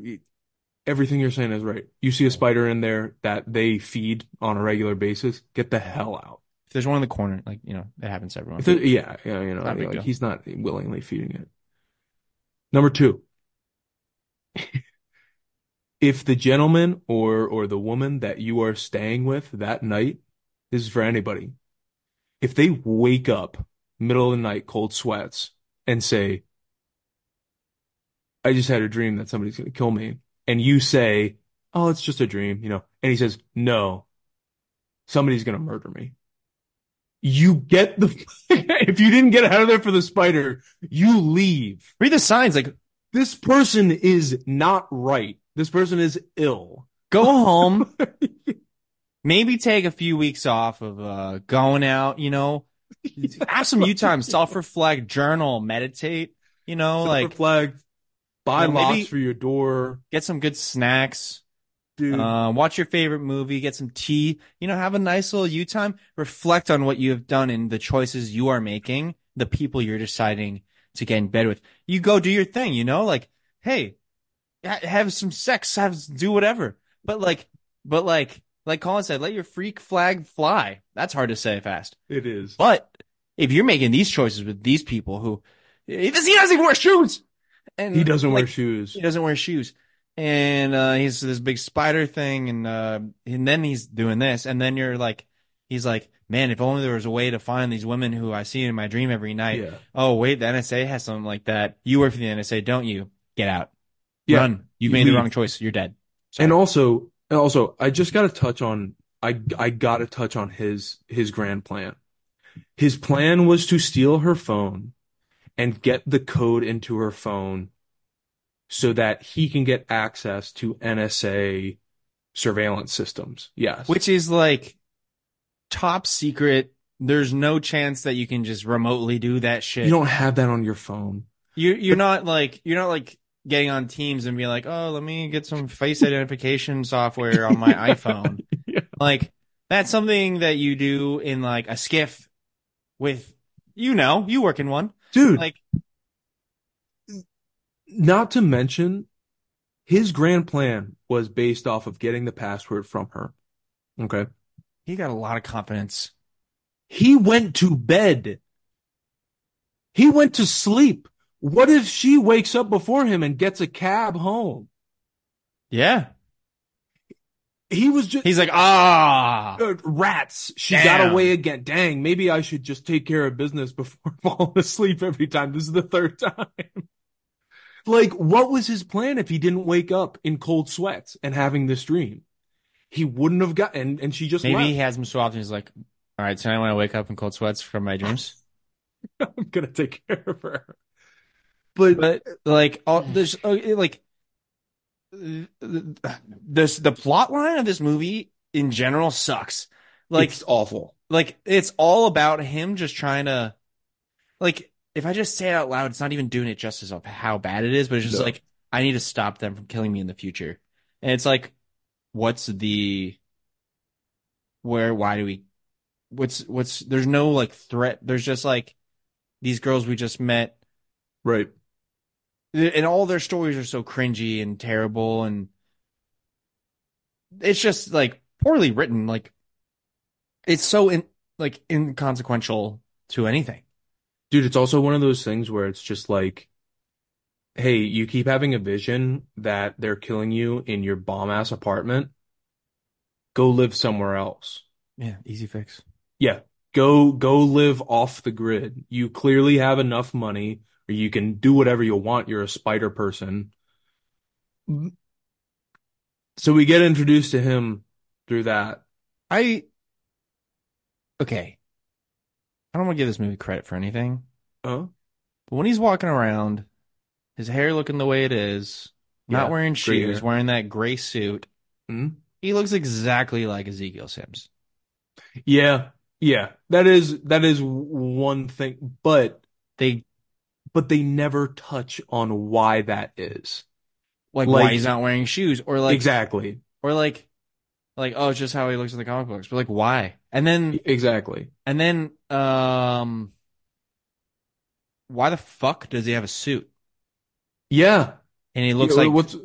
everything you're saying is right. You see a spider in there that they feed on a regular basis, get the hell out. If there's one in the corner, like, you know, it happens to everyone. If there- yeah, yeah, you know, Not a big like deal. he's not willingly feeding it. Number two, if the gentleman or or the woman that you are staying with that night, this is for anybody. If they wake up middle of the night, cold sweats, and say, "I just had a dream that somebody's gonna kill me," and you say, "Oh, it's just a dream," you know, and he says, "No, somebody's gonna murder me." You get the, if you didn't get out of there for the spider, you leave. Read the signs. Like, This person is not right. This person is ill. go home, maybe take a few weeks off of uh, going out, you know, have some you time, self reflect, journal, meditate, you know, Silver like buy you know, locks for your door, get some good snacks. dude. Uh, watch your favorite movie, get some tea, you know, have a nice little you time, reflect on what you have done and the choices you are making, the people you're deciding to get in bed with. You go do your thing, you know, like, hey, ha- have some sex, have, do whatever. But like, but like, like Colin said, let your freak flag fly. That's hard to say fast. it is. But if you're making these choices with these people who, he doesn't even wear shoes. And He doesn't wear shoes. he doesn't wear shoes. And uh he's this big spider thing and uh and then he's doing this and then you're like he's like, Man, if only there was a way to find these women who I see in my dream every night. Yeah. Oh wait, the NSA has something like that. You work for the NSA, don't you? Get out. Yeah. Run. You You made the wrong choice. You're dead. Sorry. And also, and also, I just got to touch on, I, I got to touch on his, his grand plan. His plan was to steal her phone and get the code into her phone so that he can get access to NSA surveillance systems. Yes. Which is like top secret. There's no chance that you can just remotely do that shit. you don't have that on your phone. You you're not like you're not like getting on Teams and being like, oh, let me get some face identification software on my iPhone. Yeah. Like that's something that you do in like a SCIF with, you know, you work in one. Dude, Like not to mention his grand plan was based off of getting the password from her. Okay. he got a lot of confidence. He went to bed. He went to sleep. What if she wakes up before him and gets a cab home? Yeah, He was just he's like, ah, uh, rats. She Damn. got away again. Dang, maybe I should just take care of business before falling asleep every time. This is the third time. like, what was his plan if he didn't wake up in cold sweats and having this dream? He wouldn't have gotten and, and she just maybe left. he has him so often. He's like, all right, tonight when I wake up in cold sweats from my dreams. I'm gonna take care of her. But, but like all there's uh, like this the plot line of this movie in general sucks like it's awful. like it's all about him just trying to like if i just say it out loud it's not even doing it justice of how bad it is but it's just No. like i need to stop them from killing me in the future and it's like what's the where why do we what's what's there's no like threat there's just like these girls we just met Right. And all their stories are so cringy and terrible and it's just like poorly written. Like it's so in like inconsequential to anything. Dude, it's also one of those things where it's just like, hey, you keep having a vision that they're killing you in your bomb ass apartment. Go live somewhere else. Yeah, easy fix. Yeah, go go live off the grid. You clearly have enough money, you can do whatever you want. You're a spider person. So we get introduced to him through that. I okay. I don't want to give this movie credit for anything, Oh, but when he's walking around, his hair looking the way it is, not Yeah, wearing shoes, hair. wearing that gray suit, hmm he looks exactly like Ezekiel Sims. Yeah, yeah. That is that is one thing, but They but they never touch on why that is. like, Like- why he's not wearing shoes, or like Exactly. or like like oh it's just how he looks in the comic books but like why and then Exactly. and then um why the fuck does he have a suit Yeah. and he looks Yeah, like what's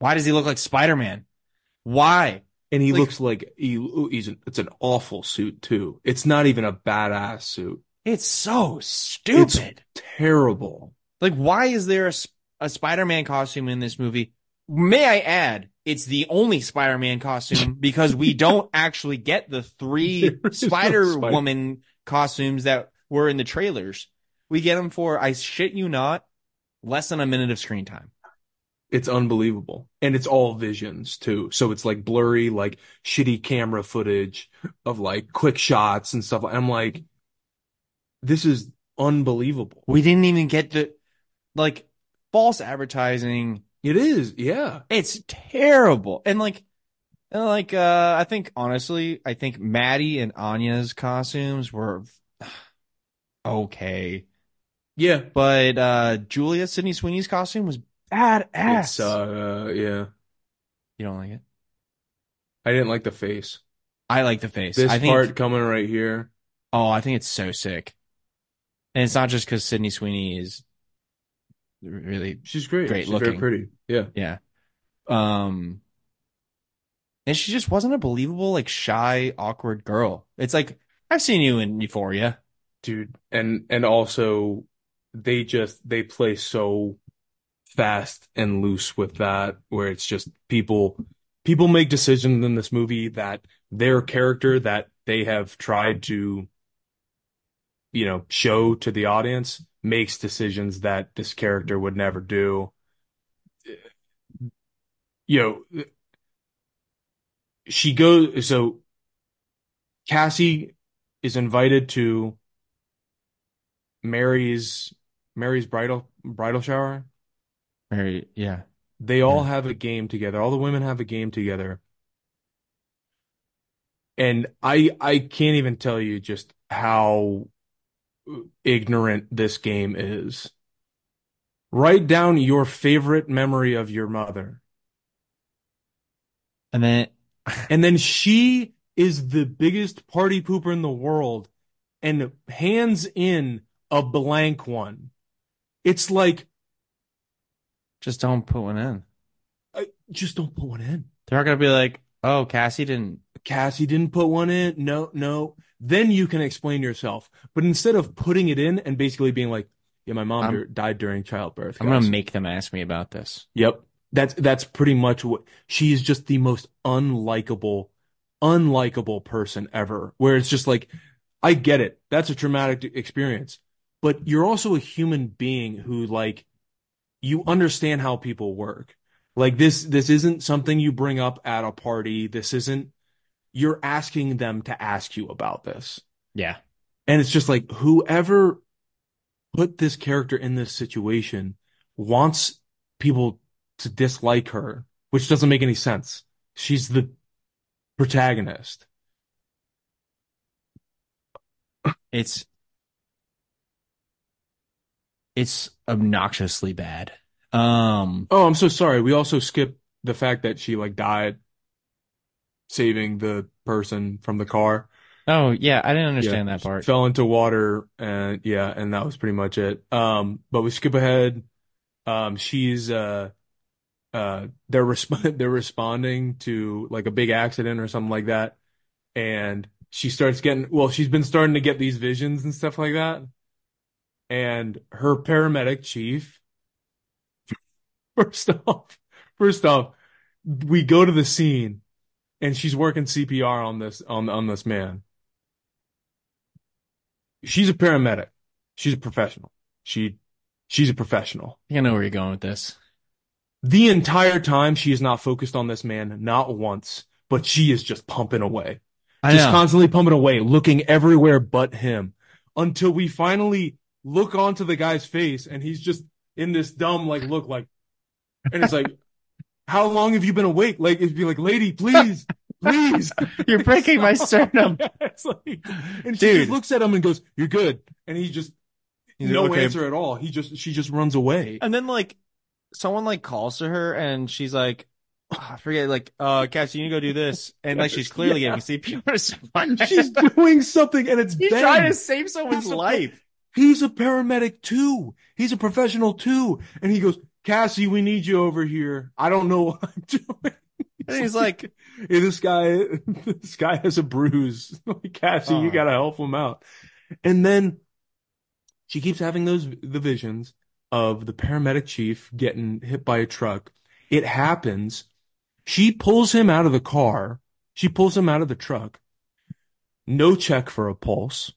why does he look like spider-man why and he like- looks like he, he's an, it's an awful suit too. It's not even a badass suit. it's so stupid Terrible. like why is there a, a spider-man costume in this movie may i add it's the only spider-man costume because we don't actually get the three There is no Spider Spider- Woman costumes that were in the trailers. We get them for, I shit you not, less than a minute of screen time. It's unbelievable. And it's all visions too. So it's like blurry, like shitty camera footage of like quick shots and stuff. I'm like, this is unbelievable. We didn't even get the, like, false advertising. It is. Yeah. It's terrible. And like, and like, uh, I think honestly, I think Maddie and Anya's costumes were okay. Yeah. But, uh, Julia Sydney Sweeney's costume was badass. It's, uh, yeah. you don't like it? I didn't like the face. I like the face. This I think, part coming right here. Oh, I think it's so sick. And it's not just because Sydney Sweeney is really, She's great. Great She's looking. very pretty. Yeah. yeah. Um, and she just wasn't a believable, like shy, awkward girl. It's like, I've seen you in Euphoria. Dude. And, and also they just, they play so fast and loose with that, where it's just people, people make decisions in this movie that their character that they have tried to, you know, show to the audience makes decisions that this character would never do. You know, she goes, so Cassie is invited to Mary's Mary's bridal bridal shower. mary yeah. They all Yeah. have a game together. All the women have a game together. And I I can't even tell you just how ignorant this game is. Write down your favorite memory of your mother. And then, And then she is the biggest party pooper in the world and hands in a blank one. It's like, just don't put one in. I, just don't put one in. They're not going to be like, oh, Cassie didn't. Cassie didn't put one in. No, no. Then you can explain yourself. But instead of putting it in and basically being like, yeah, my mom I'm- died during childbirth. I'm going to make them ask me about this. Yep. That's that's pretty much what she is just the most unlikable, unlikable person ever. Where it's just like, I get it. That's a traumatic experience. But you're also a human being who like you understand how people work. Like this this isn't something you bring up at a party. This isn't you're asking them to ask you about this. Yeah. And it's just like whoever put this character in this situation wants people to dislike her, which doesn't make any sense. She's the protagonist. It's, it's obnoxiously bad. Um, Oh, I'm so sorry. We also skipped the fact that she like died saving the person from the car. Oh yeah, I didn't Yeah, understand that she part. fell into water and yeah, and that was pretty much it. Um, but we skip ahead. Um, she's uh uh they're resp they're responding to like a big accident or something like that, and she starts getting well, she's been starting to get these visions and stuff like that, and her paramedic chief, first off, first off, we go to the scene and she's working CPR on this on on this man. She's a paramedic. She's a professional. She she's a professional. I know where you're going with this. The entire time she is not focused on this man, not once, but she is just pumping away. I Just know. constantly pumping away, looking everywhere but him. Until we finally look onto the guy's face and he's just in this dumb like look like and it's like how long have you been awake? Like it'd be like, lady, please, please. You're breaking my sternum. Yeah, it's like, and she Dude. just looks at him and goes, "You're good," and he just He's no like, "Okay." answer at all. He just she just runs away. And then like someone like calls to her and she's like, "Ah, I forget, like, uh, Cassie, you need to go do this. And like she's clearly Yeah. getting CPR. She's doing something, and it's He's Ben. trying to save someone's He's a- life. He's a paramedic too. He's a professional too, and he goes, "Cassie, we need you over here. I don't know what I'm doing." And he's like, Hey, this guy, this guy has a bruise. Like, Cassie, you Oh. gotta help him out. And then she keeps having those the visions of the paramedic chief getting hit by a truck. It happens. She pulls him out of the car. She pulls him out of the truck. No check for a pulse.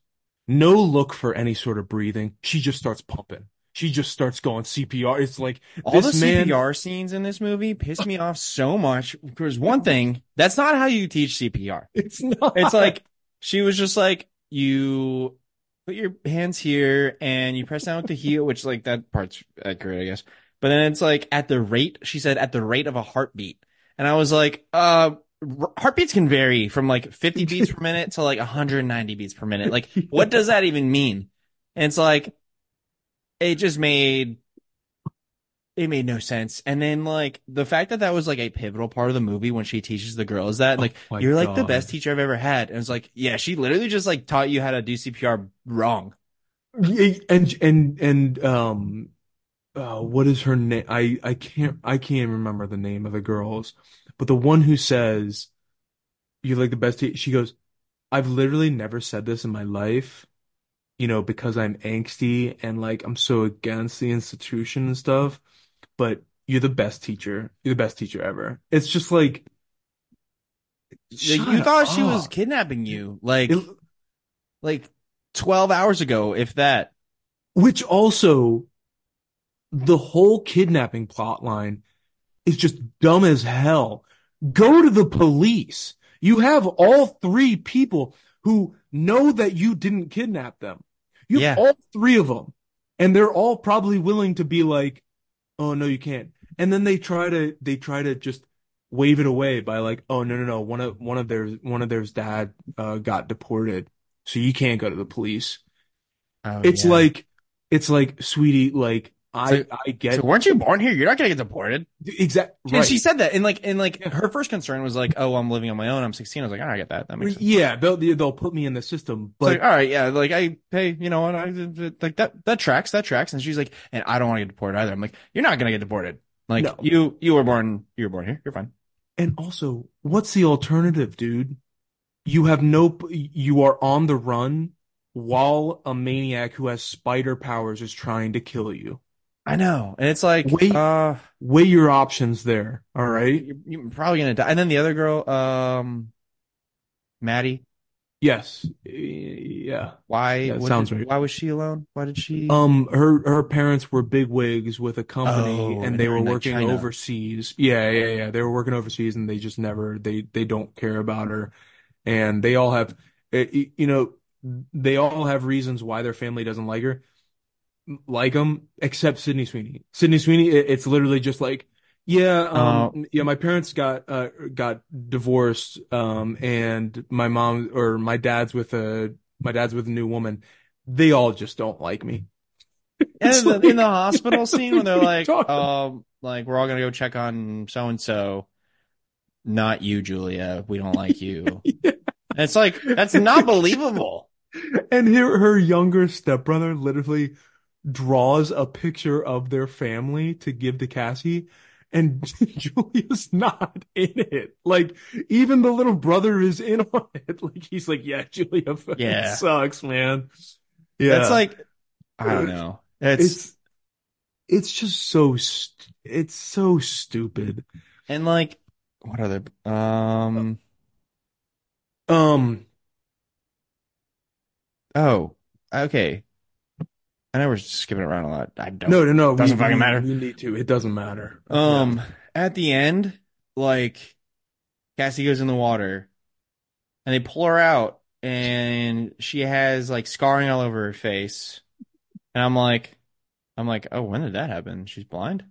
No look for any sort of breathing. She just starts pumping. She just starts going CPR. It's like all this the man. CPR scenes in this movie piss me off so much. Because one thing, that's not how you teach CPR. It's not. It's like she was just like you put your hands here and you press down with the heel, which like that part's accurate, I guess. But then it's like at the rate she said at the rate of a heartbeat, and I was like, uh, heartbeats can vary from like 50 beats per minute to like 190 beats per minute. Like, what does that even mean? And it's like, it just made. It made no sense. And then like the fact that that was like a pivotal part of the movie when she teaches the girls that like Oh you're like the best teacher I've ever had. And it's like, yeah, she literally just like taught you how to do CPR wrong. And and and um uh what is her name I I can't I can't remember the name of the girls but the one who says you're like the best te-, she goes I've literally never said this in my life you know because I'm angsty and like I'm so against the institution and stuff but you're the best teacher you're the best teacher ever it's just like shut you thought she was kidnapping you like It- like 12 hours ago, if that. Which also, the whole kidnapping plot line is just dumb as hell. Go to the police. You have all three people who know that you didn't kidnap them. You have Yeah. all three of them. And they're all probably willing to be like, oh, no, you can't. And then they try to, they try to just wave it away by like, oh, no, no, no. One of, one of their, one of theirs dad, uh, got deported. So you can't go to the police. Oh, It's yeah. like, it's like, sweetie, like, I, I get so weren't you born here? You're not gonna get deported. exact, And right. she said that, and like, and like, Yeah. her first concern was like, "Oh, I'm living on my own. I'm 16." I was like, "Oh, I get that. That makes sense." yeah, they'll, they'll put me in the system, but like, all right, yeah, like I, hey, you know what? I like that. That tracks. That tracks. And she's like, and I don't want to get deported either. I'm like, you're not gonna get deported. Like No. you, you were born. You were born here. You're fine. and also, what's the alternative, dude? You have no, you are on the run while a maniac who has spider powers is trying to kill you. I know, and it's like, Wait. uh, Weigh your options there, all right? you're, you're probably gonna die. And then the other girl, um, Maddie, Yes, yeah. why? Yeah, sounds did- right. Why was she alone? Why did she? Um, her her parents were big wigs with a company, Oh, and and they were working China. overseas. Yeah, yeah, yeah. They were working overseas, and they just never they they don't care about her, and they all have, eh, you know, they all have reasons why their family doesn't like her, like them, except Sydney Sweeney. Sydney Sweeney, it, it's literally just like. Yeah, um, yeah, my parents got uh got divorced, um, and my mom or my dad's with a my dad's with a new woman. They all just don't like me. and in, the, in the hospital scene when they're What are you like, um, like we're all gonna go check on so and so. Not you, Julia. We don't like you. And it's like that's not believable. And here, her younger stepbrother literally draws a picture of their family to give to Cassie, and Julia's not in it. Like, even the little brother is in on it. Like, he's like, yeah, Julia Yeah. sucks, man. Yeah. it's like I don't know. It's, it's, it's just so, st it's so stupid. and like what other um Um, oh okay. I know we're skipping around a lot. I don't. no, no, no. Doesn't we, fucking we- matter. You need to. It doesn't matter. Um, at the end, like Cassie goes in the water, and they pull her out, and she has like scarring all over her face, and I'm like, I'm like, oh, when did that happen? She's blind.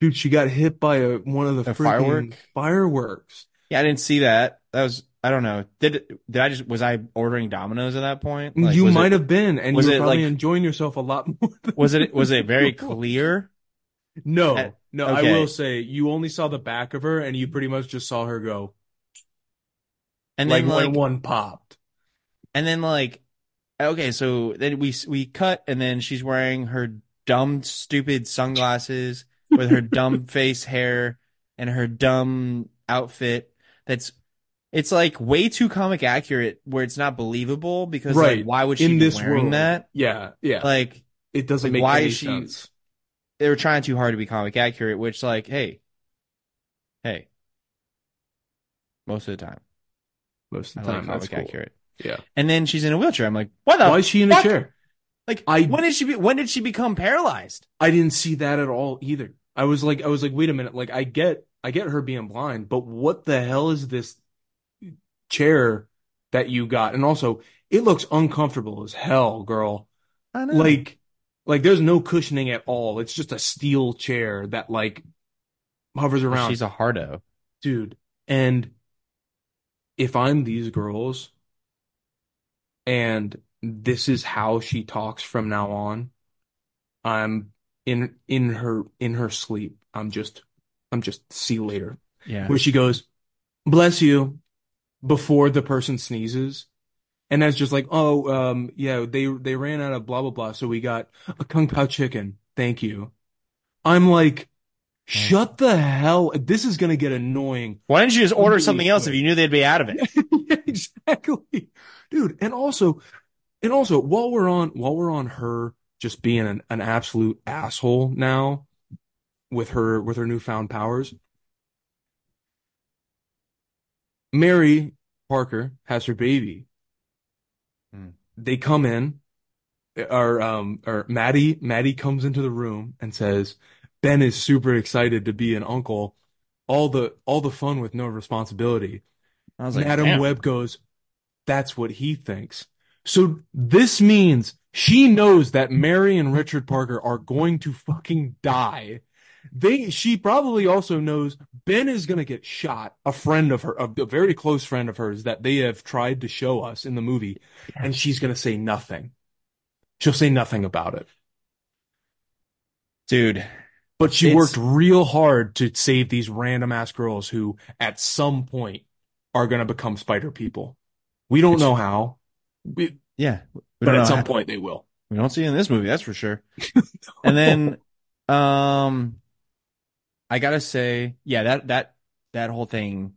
Dude, she got hit by a, one of the freaking firework? fireworks. Yeah, I didn't see that. That was I don't know. Did did I just was I ordering Domino's at that point? Like, you might it, have been, and was you were it, probably like- enjoying yourself a lot more. Was it was it very clear? No, Uh, no, I will say you only saw the back of her, and you pretty much just saw her go And like then like when one popped. And then like, okay, so then we we cut, and then she's wearing her dumb, stupid sunglasses with her dumb face hair and her dumb outfit. That's it's like way too comic accurate, where it's not believable because Right. like, why would she In be this wearing world. that? Yeah, yeah. Like it doesn't like, make why any she- sense. they were trying too hard to be comic accurate, which like, hey, hey, most of the time, Most of the like time, that's comic cool. accurate. Yeah. And then she's in a wheelchair. I'm like, what the Why is she in a chair? Like, I- when did she be? When did she become paralyzed? I didn't see that at all either. I was like, I was like, wait a minute. Like, I get, I get her being blind, but what the hell is this chair that you got? And also, it looks uncomfortable as hell, girl. I know. Like, like there's no cushioning at all. It's just a steel chair that like hovers around. She's a hardo. dude. And if I'm these girls and this is how she talks from now on, I'm in in her in her sleep. I'm just I'm just see you later. Yeah. Where she goes, bless you, before the person sneezes. And that's just like, oh, um, yeah, they they ran out of blah blah blah, so we got a kung pao chicken. Thank you. I'm like, shut the hell. This is gonna get annoying Why didn't you just order Really something else if you knew they'd be out of it? yeah, exactly. Dude, and also and also while we're on while we're on her just being an, an absolute asshole now with her with her newfound powers. Mary Parker has her baby. Hmm. They come in or um or Maddie Maddie comes into the room and says Ben is super excited to be an uncle. All the all the fun with no responsibility. I was And like, Adam damn. Webb goes, that's what he thinks. So this means she knows that Mary and Richard Parker are going to fucking die. They, she probably also knows Ben is going to get shot, a friend of her, a, a very close friend of hers that they have tried to show us in the movie, and she's going to say nothing. She'll say nothing about it. dude. But she It's- worked real hard to save these random ass girls who at some point are going to become spider people. We don't know how, we- Yeah, but at some how- point they will. we don't see it in this movie. That's for sure. And then, um, I gotta say, yeah, that that that whole thing.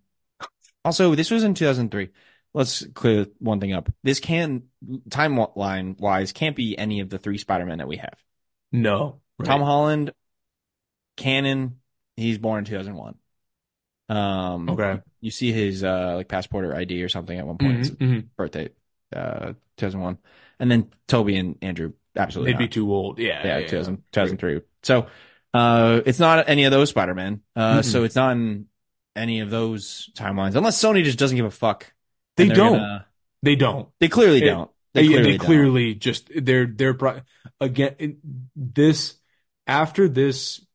Also, this was in 2003. Let's clear one thing up. This can timeline wise can't be any of the three Spider-Men that we have. No. Tom Holland, canon, he's born in 2001. Um, Okay. you see his uh like passport or ID or something at one point. It's Mhm, mhm. birthday, uh, 2001. And then Tobey and Andrew, absolutely They'd be too old. Yeah. yeah, yeah, 2000, 2003. So, uh, it's not any of those Spider-Man. Uh, Mm-mm. so it's not in any of those timelines, unless Sony just doesn't give a fuck. They don't. gonna- They don't. they clearly It- don't. They, They clearly, they don't. just they're they're pro- again this after this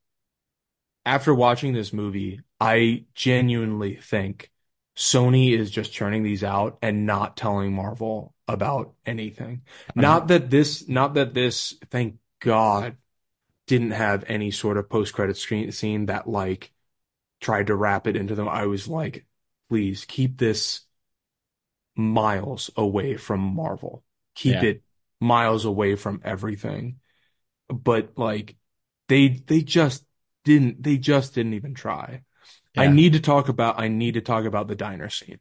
after watching this movie, I genuinely think Sony is just churning these out and not telling Marvel about anything. Not that this not that this thank God didn't have any sort of post-credit screen scene that like tried to wrap it into them. I was like, please keep this miles away from Marvel. Keep Yeah. it miles away from everything. But like they they just didn't they just didn't even try. I need to talk about I need to talk about the diner scene.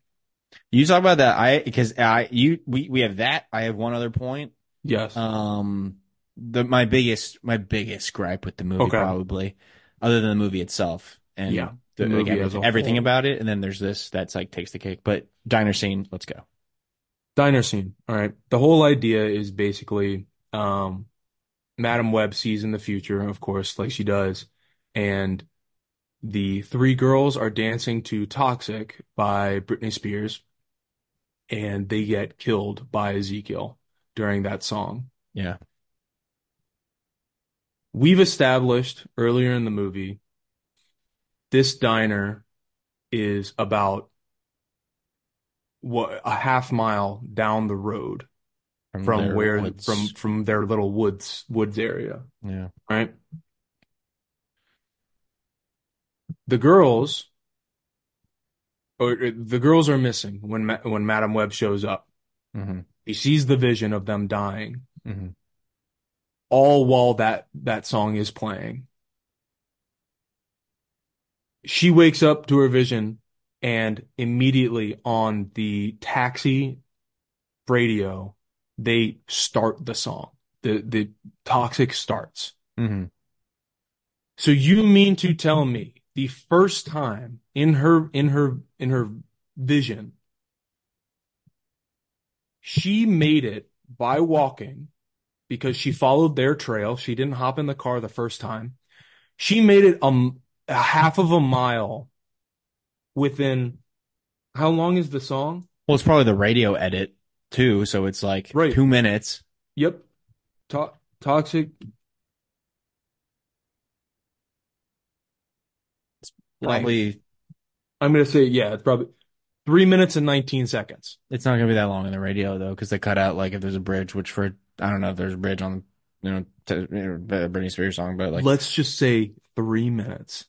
You talk about that. I because I you we we have that. I have one other point. Yes. Um, the my biggest my biggest gripe with the movie Okay. probably, other than the movie itself, and Yeah, the, the like, movie as everything, everything whole. about it, and then there's this that's like takes the cake. But diner scene, let's go. Diner scene. All right. The whole idea is basically um Madame Web sees in the future, of course, like she does, and the three girls are dancing to Toxic by Britney Spears, and they get killed by Ezekiel during that song. Yeah, We've established earlier in the movie this diner is about what a half mile down the road from their where woods. from from their little woods woods area, yeah right? The girls or uh, the girls are missing when when Madame Web shows up. hmm He sees the vision of them dying, hmm all while that that song is playing. She wakes up to her vision and immediately on the taxi radio, they start the song. The the toxic starts. hmm So you mean to tell me the first time in her in her in her vision she made it by walking because she followed their trail. She didn't hop in the car the first time. She made it um a half of a mile within how long is the song? Well, it's probably the radio edit too, so it's like Right. two minutes. Yep. To- toxic Probably I'm gonna say yeah, it's probably three minutes and 19 seconds. it's not gonna be that long in the radio though, because they cut out like if there's a bridge, which for I don't know if there's a bridge on you know, t you know Britney Spears song, but like Let's just say three minutes.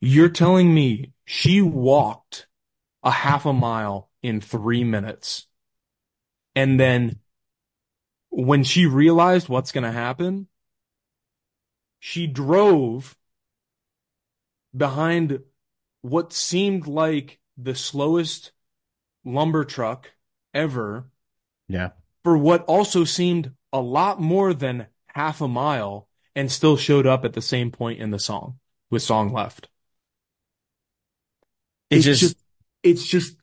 You're telling me she walked a half a mile in three minutes. And then when she realized what's going to happen, she drove behind what seemed like the slowest lumber truck ever yeah, for what also seemed a lot more than half a mile and still showed up at the same point in the song with song left. it's just it's just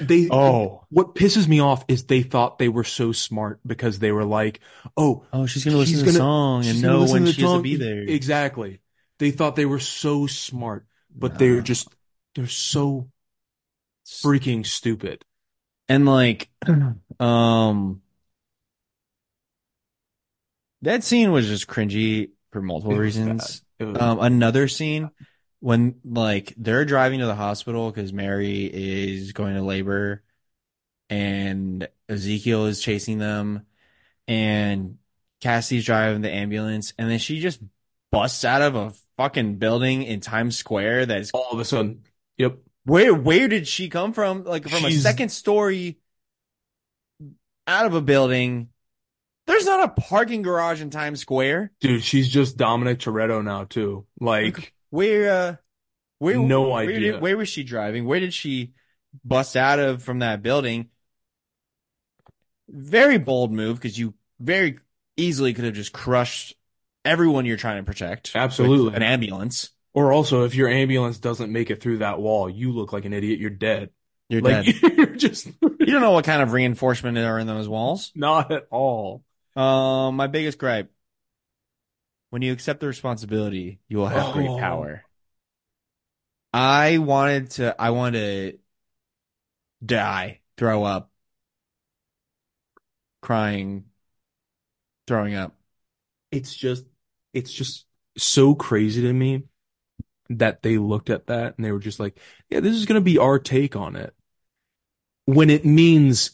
they oh what pisses me off is they thought they were so smart because they were like, oh, oh she's gonna listen to the gonna- song and gonna know when to the she has to be there. Exactly. They thought they were so smart, but they're just they're so freaking stupid. And like, um, that scene was just cringy for multiple reasons. was- Um, another scene when like they're driving to the hospital because Mary is going to labor and Ezekiel is chasing them and Cassie's driving the ambulance and then she just busts out of a fucking building in Times Square that's all of a sudden, yep. where where did she come from? Like from a second story out of a building. There's not a parking garage in Times Square. Dude, she's just Dominic Toretto now too. Like, Where uh where No where idea. did- where was she driving? Where did she bust out of from that building? Very bold move because you very easily could have just crushed everyone you're trying to protect. Absolutely. An ambulance. or also if your ambulance doesn't make it through that wall, you look like an idiot. You're dead. You're Like, dead. you're just You don't know what kind of reinforcement are in those walls. not at all. Um, my biggest gripe. When you accept the responsibility, you will have great Oh. power. I wanted to, I wanted to die, throw up, crying, throwing up. It's just, it's just so crazy to me that they looked at that and they were just like, yeah, this is going to be our take on it. When it means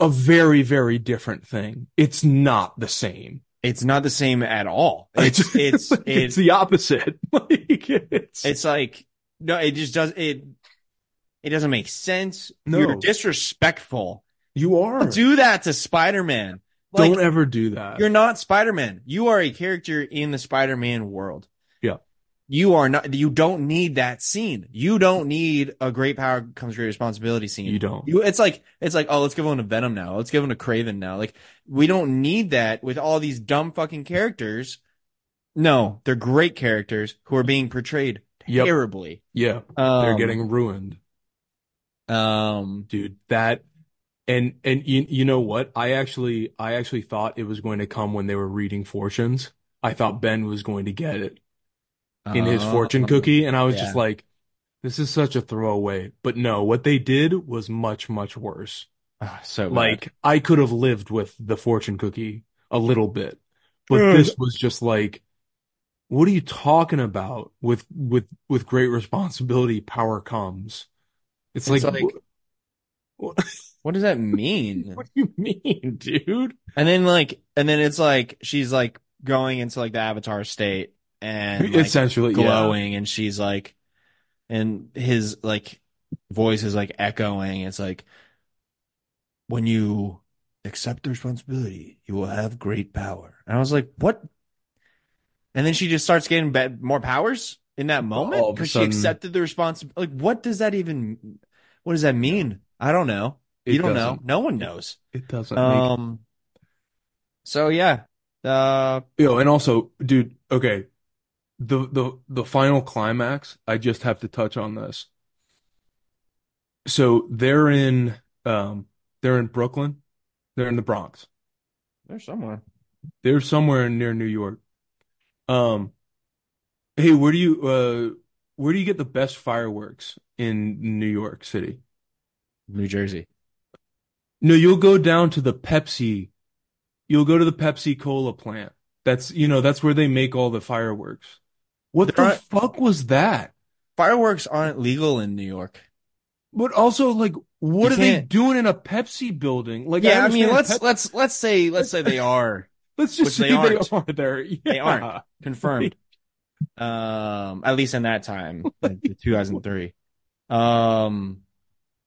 a very, very different thing. It's not the same. It's not the same at all. It's, it's, it's it's, the opposite. Like it's, it's like, no, it just does, it, It doesn't make sense. No. You're disrespectful. You are. Don't do that to Spider-Man. Like, Don't ever do that. you're not Spider-Man. You are a character in the Spider-Man world. You are not, you don't need that scene. You don't need a great power comes great responsibility scene. You don't. You, it's like, it's like, oh, let's give one to Venom now. Let's give one to Kraven now. Like, we don't need that with all these dumb fucking characters. No, they're great characters who are being portrayed Yep. terribly. Yeah, Um, they're getting ruined, um, dude. That and and you you know what? I actually I actually thought it was going to come when they were reading fortunes. I thought Ben was going to get it in his fortune um, cookie, and I was yeah. just like, this is such a throwaway. But no, what they did was much much worse. ah, so bad. Like I could have lived with the fortune cookie a little bit, but Ugh. this was just like, what are you talking about? With with with great responsibility, power comes. It's, It's like, like- wh- what does that mean? what do you mean, dude? And then like, and then it's like she's like going into like the Avatar state and like, Essentially, yeah. glowing, and she's like, and his like voice is like echoing. It's like when you accept the responsibility, you will have great power. And I was like, what? And then she just starts getting be- more powers in that moment because she accepted the responsibility. Like, what does that even? What does that mean? I don't know. It you don't know. No one knows. It doesn't make Um. So yeah. Uh. Yo, and also, dude, okay, the the the final climax, I just have to touch on this. So they're in um they're in Brooklyn. They're in the Bronx. they're somewhere. They're somewhere near New York. Um hey, where do you uh where do you get the best fireworks in New York City? New Jersey. No, you'll go down to the Pepsi. You'll go to the Pepsi Cola plant. That's, you know, that's where they make all the fireworks. What There the are- fuck was that? Fireworks aren't legal in New York. But also, like, what You are they can't- doing in a Pepsi building? Like, Yeah, I mean, let's let's let's say let's say they are let's just say they they aren't. are there. They aren't. confirmed. Um, at least in that time, like, 2003. Um,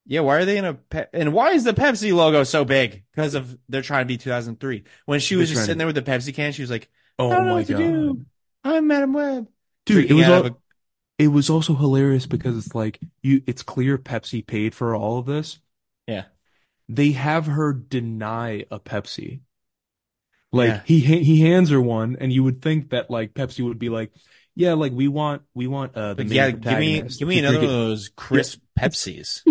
yeah, why are they in a pe- and why is the Pepsi logo so big? Because of they're trying to be 2003. When she was They're just sitting to- there with the Pepsi can, she was like, Oh I my God. do. "I'm Madame Web." Dude, it was all, a- it was also hilarious because it's like you it's clear Pepsi paid for all of this. Yeah. They have her deny a Pepsi. Like Yeah. he he hands her one and you would think that like Pepsi would be like, yeah, like we want we want uh the Like, yeah, give me give me another of those crisp Pepsis.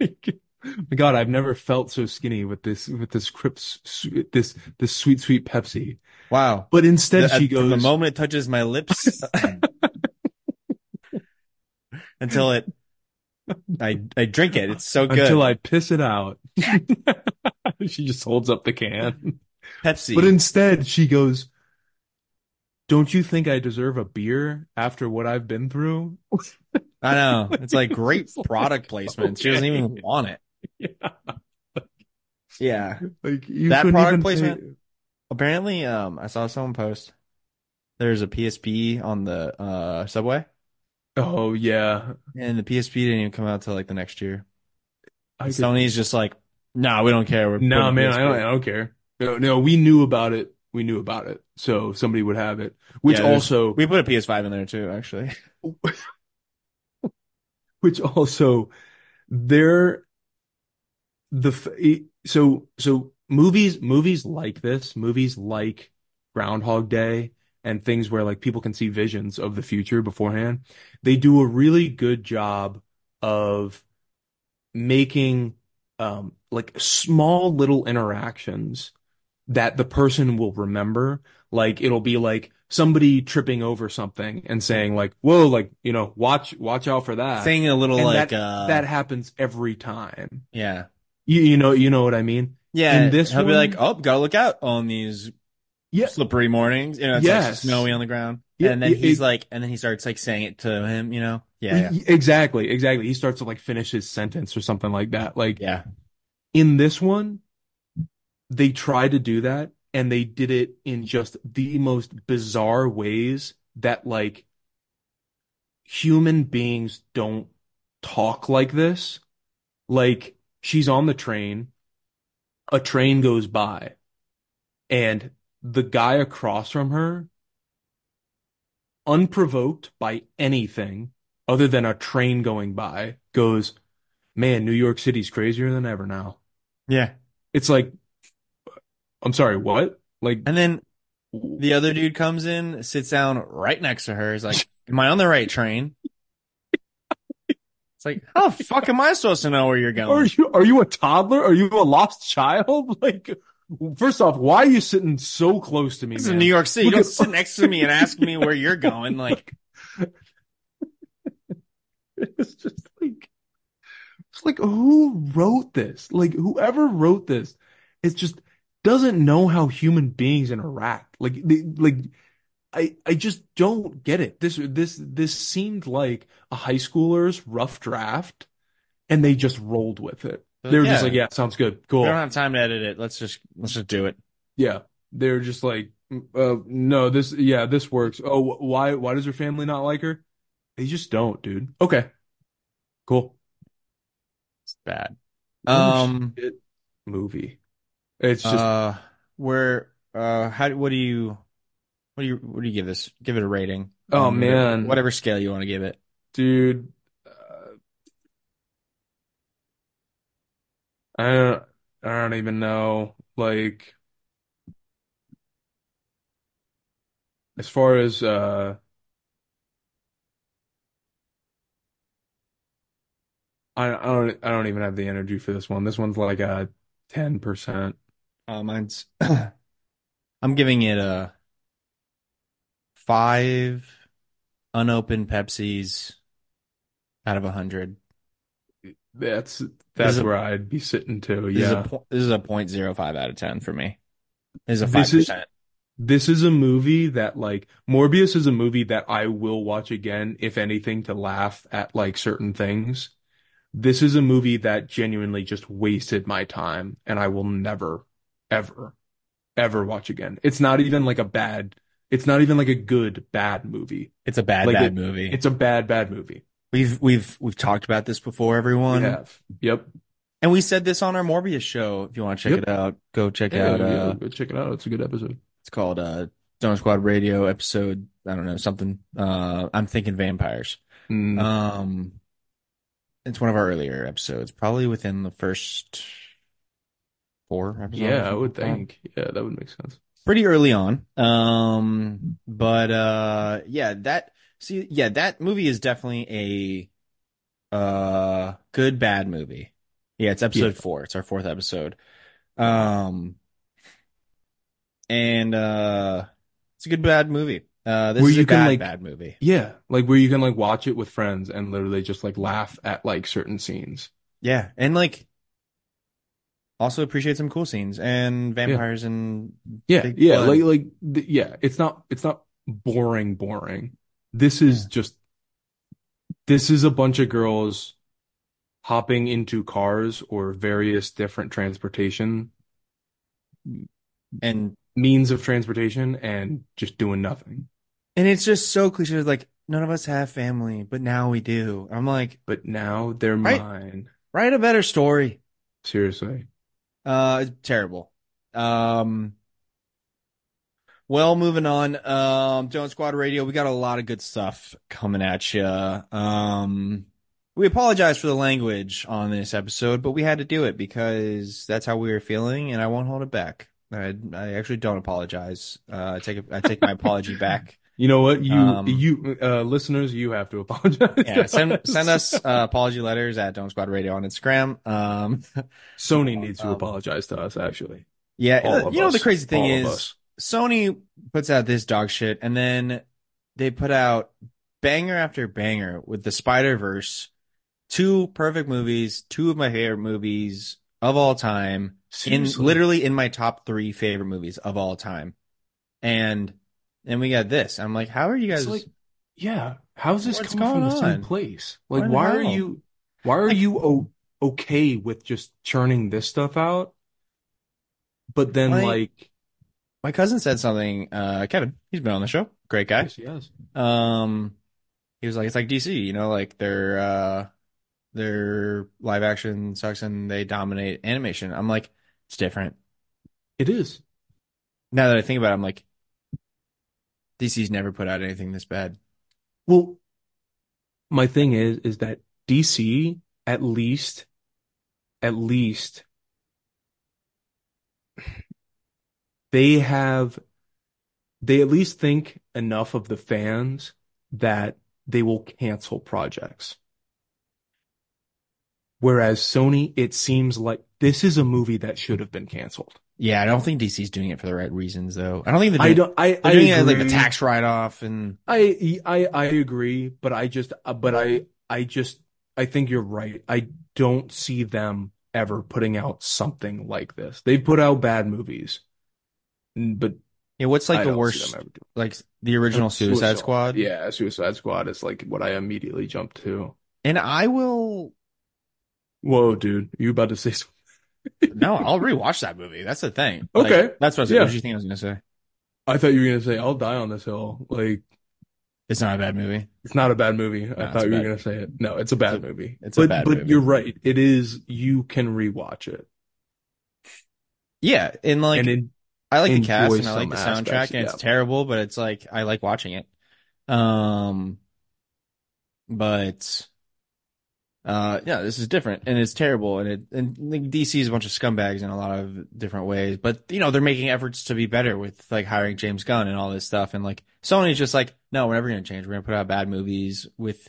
My God, I've never felt so skinny with this with this crips this this sweet sweet Pepsi. Wow. But instead The- uh, she goes the moment it touches my lips until it I I drink it. It's so good. until I piss it out. She just holds up the can. Pepsi. But instead she goes, Don't you think I deserve a beer after what I've been through? I know. It's like great It's like, product placement. She doesn't even want it. Yeah. Yeah. Like you That product even placement? say- Apparently, um, I saw someone post there's a PSP on the uh subway, Oh yeah. and the PSP didn't even come out till like the next year. I could- Sony's just like, nah, we don't care. We're No, putting man, I don't, I don't care. No, no, we knew about it. We knew about it. So somebody would have it. Which Yeah, there's- also, We put a PS5 in there too, actually. which also, they're the f- so so movies movies like this, movies like Groundhog Day and things where like people can see visions of the future beforehand. They do a really good job of making um like small little interactions that the person will remember. Like it'll be like somebody tripping over something and saying like, "Whoa, like, you know, watch watch out for that." Saying a little And like that, uh that happens every time. yeah. You, you know, you know what I mean? Yeah, In this he'll be like, "Oh, gotta look out on these Yeah. slippery mornings." You know, it's Yes. like snowy on the ground, Yeah, and then yeah, he's it- like, and then he starts like saying it to him. You know, yeah, yeah, Exactly, exactly. He starts to like finish his sentence or something like that. Like yeah. in this one, they tried to do that and they did it in just the most bizarre ways that like human beings don't talk like this. Like she's on the train, a train goes by, and the guy across from her, unprovoked by anything other than a train going by, goes, Man, New York City's crazier than ever now. Yeah. It's like, I'm sorry, what? Like, And then the other dude comes in, sits down right next to her. He's like, Am I on the right train? It's like, how the fuck am I supposed to know where you're going? are you are you a toddler? Are you a lost child? Like, first off, why are you sitting so close to me, This is? New York City. You don't at- sit next to me and ask me where you're going. Like, It's just like, it's like who wrote this? Like whoever wrote this, it just doesn't know how human beings interact. Like, they, like I, I just don't get it. This, this, this seemed like a high schooler's rough draft, and they just rolled with it. They were just like, yeah, sounds good, cool." we don't have time to edit it. Let's just let's just do it. Yeah, they're just like, uh, no, this, yeah, this works. Oh, why, why does her family not like her? They just don't, dude. Okay, cool. It's bad. Um, movie. It's just uh, where uh, how what do you what do you what do you give this? Give it a rating. Oh, Um, man. whatever scale you want to give it. dude. Uh, I don't, I don't even know. Like, as far as uh, I, I don't, I don't even have the energy for this one. This one's like a ten percent. Uh, mine's I'm giving it a five unopened Pepsis out of a hundred. That's that's where I'd be sitting too. This is a Yeah. this is a point zero five out of ten for me. This is a five percent. This is a movie that like Morbius is a movie that I will watch again, if anything, to laugh at like certain things. This is a movie that genuinely just wasted my time and I will never, ever, ever watch again. It's not even like a bad, it's not even like a good, bad movie. It's a bad Like bad it- movie. It's a bad, bad movie. We've we've we've talked about this before, We everyone, have. Yep. and we said this on our Morbius show. If you want to check Yep. it out, go check Yeah, out. yeah, Uh, go check it out. It's a good episode. it's called uh, Donut Squad Radio episode. I don't know something. Uh, I'm thinking vampires. Mm. Um, it's one of our earlier episodes, probably within the first four episodes. yeah, I would think. Yeah, that would make sense. Pretty early on. Um, but uh, yeah, that see, yeah, that movie is definitely a uh good bad movie. Yeah, it's episode Yeah. four. It's our fourth episode. Um, and uh, it's a good bad movie. Uh, this Where is a can, bad like- bad movie. Yeah, like where you can like watch it with friends and literally just like laugh at like certain scenes. Yeah, and like also appreciate some cool scenes and vampires and Yeah, yeah, blood. like like yeah, it's not it's not boring boring. This is just this is a bunch of girls hopping into cars or various different transportation and means of transportation and just doing nothing. and it's just so cliche. Like none of us have family, but now we do. I'm like, But now they're Right. mine. write a better story. Seriously. Uh, terrible. Um, well, moving on. Um, Donut Squad Radio. We got a lot of good stuff coming at you. Um, we apologize for the language on this episode, but we had to do it because that's how we were feeling, and I won't hold it back. I, I actually don't apologize. Uh, I take I take my apology back. You know what? You Um, you uh listeners, you have to apologize. Yeah, send send us uh, apology letters at Donut Squad Radio on Instagram. Um, Sony needs to Um, apologize to us actually. yeah, All you know us. the crazy thing All is. Sony puts out this dog shit, and then they put out banger after banger with the Spider Verse, two perfect movies, two of my favorite movies of all time, in literally in my top three favorite movies of all time, and then we got this. I'm like, how are you guys? Like, yeah, how's this What's coming from the same on? place? Like, why are you, why are you o okay with just churning this stuff out? But then, Like- like, my cousin said something. Uh, Kevin, he's been on the show, great guy. yes, yes. Um, he was like, it's like DC, you know, like they're uh their live action sucks and they dominate animation. I'm like, it's different. It is. Now that I think about it, I'm like, DC's never put out anything this bad. Well, my thing is is that DC at least at least they have they at least think enough of the fans that they will cancel projects. Whereas Sony, it seems like this is a movie that should have been canceled. Yeah, I don't think DC's doing it for the right reasons though. I don't think they're I doing, don't. I I doing it like a agree. tax write off and I I I agree, but I just uh, but I I just I think you're right. I don't see them ever putting out something like this. They've put out bad movies, but yeah, what's like I the worst them ever doing like the original Suicide Squad? Yeah, Suicide Squad is like what I immediately jumped to. And I will Whoa, dude, you about to say something? No, I'll rewatch that movie. That's the thing. Like, Okay. that's what I was Yeah. what did you think I was gonna say? I thought you were gonna say I'll die on this hill. Like It's not a bad movie. it's not a bad movie. I thought you were gonna say it. No, it's a bad It's a- movie. it's a but bad but movie. you're right. It is. You can rewatch it, Yeah, and like and in, I like the cast and I like the soundtrack aspects, and it's yeah. terrible, but it's like I like watching it. Um but uh yeah, this is different and it's terrible and it and like, DC is a bunch of scumbags in a lot of different ways, but you know, they're making efforts to be better with like hiring James Gunn and all this stuff and like Sony's just like, no, we're never going to change. We're going to put out bad movies with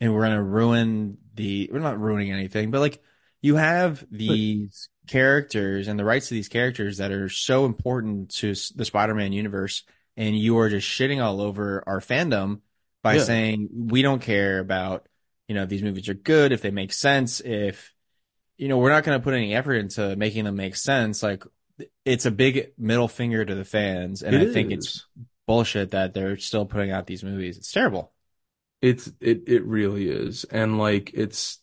and we're going to ruin the we're not ruining anything, but like you have these characters and the rights to these characters that are so important to the Spider-Man universe and you are just shitting all over our fandom by Yeah. saying we don't care about you know if these movies are good if they make sense if you know we're not going to put any effort into making them make sense like it's a big middle finger to the fans and it i think it's bullshit that they're still putting out these movies it's terrible It's it it really is. And like it's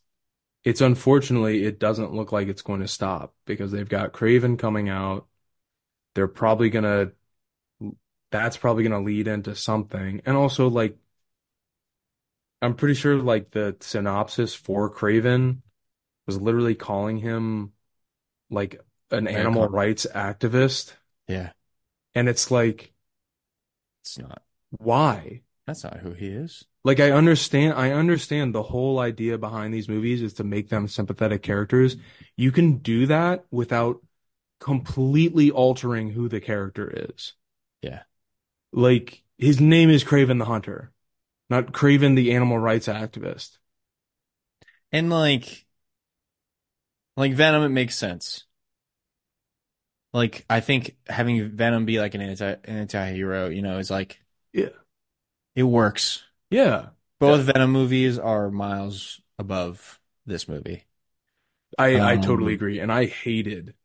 it's unfortunately it doesn't look like it's going to stop because they've got Kraven coming out. They're probably gonna that's probably gonna lead into something. And also like I'm pretty sure like the synopsis for Kraven was literally calling him like an animal rights activist. yeah And it's like, it's not why? that's not who he is Like I understand, I understand the whole idea behind these movies is to make them sympathetic characters. You can do that without completely altering who the character is. Yeah. Like his name is Kraven the Hunter, not Kraven the animal rights activist. and like like venom it makes sense like i think having venom be like an anti an anti-hero you know is like Yeah. it works Yeah. both venom movies are miles above this movie I I Um, totally agree. And I hated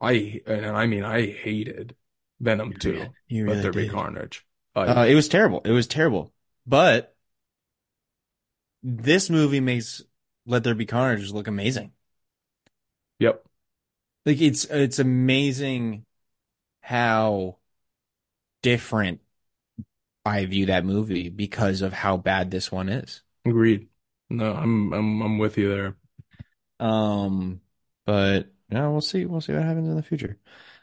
I and I mean I hated Venom too, you really There Be. Carnage. Uh, I, it was terrible. It was terrible. But this movie makes Let There Be Carnage look amazing. yep. Like it's it's amazing how different I view that movie because of how bad this one is. Agreed. No, I'm I'm I'm with you there. Um, but yeah, we'll see. We'll see what happens in the future.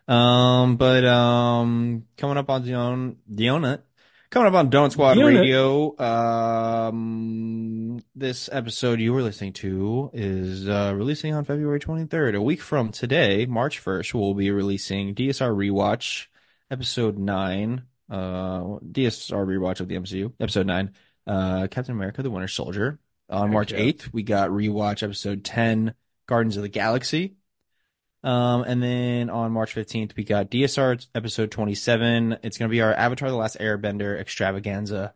Um, but um, coming up on Dion, Dionut, coming up on Donut Squad Dionut. Radio. Um, this episode you were listening to is uh, releasing on February 23rd. A week from today, March 1st, we'll be releasing DSR Rewatch, episode nine. Uh, DSR Rewatch of the MCU, episode nine. Uh, Captain America: The Winter Soldier. On March yeah. 8th, we got rewatch episode 10, Guardians of the Galaxy. Um, and then on March 15th, we got DSR episode 27. It's going to be our Avatar The Last Airbender extravaganza.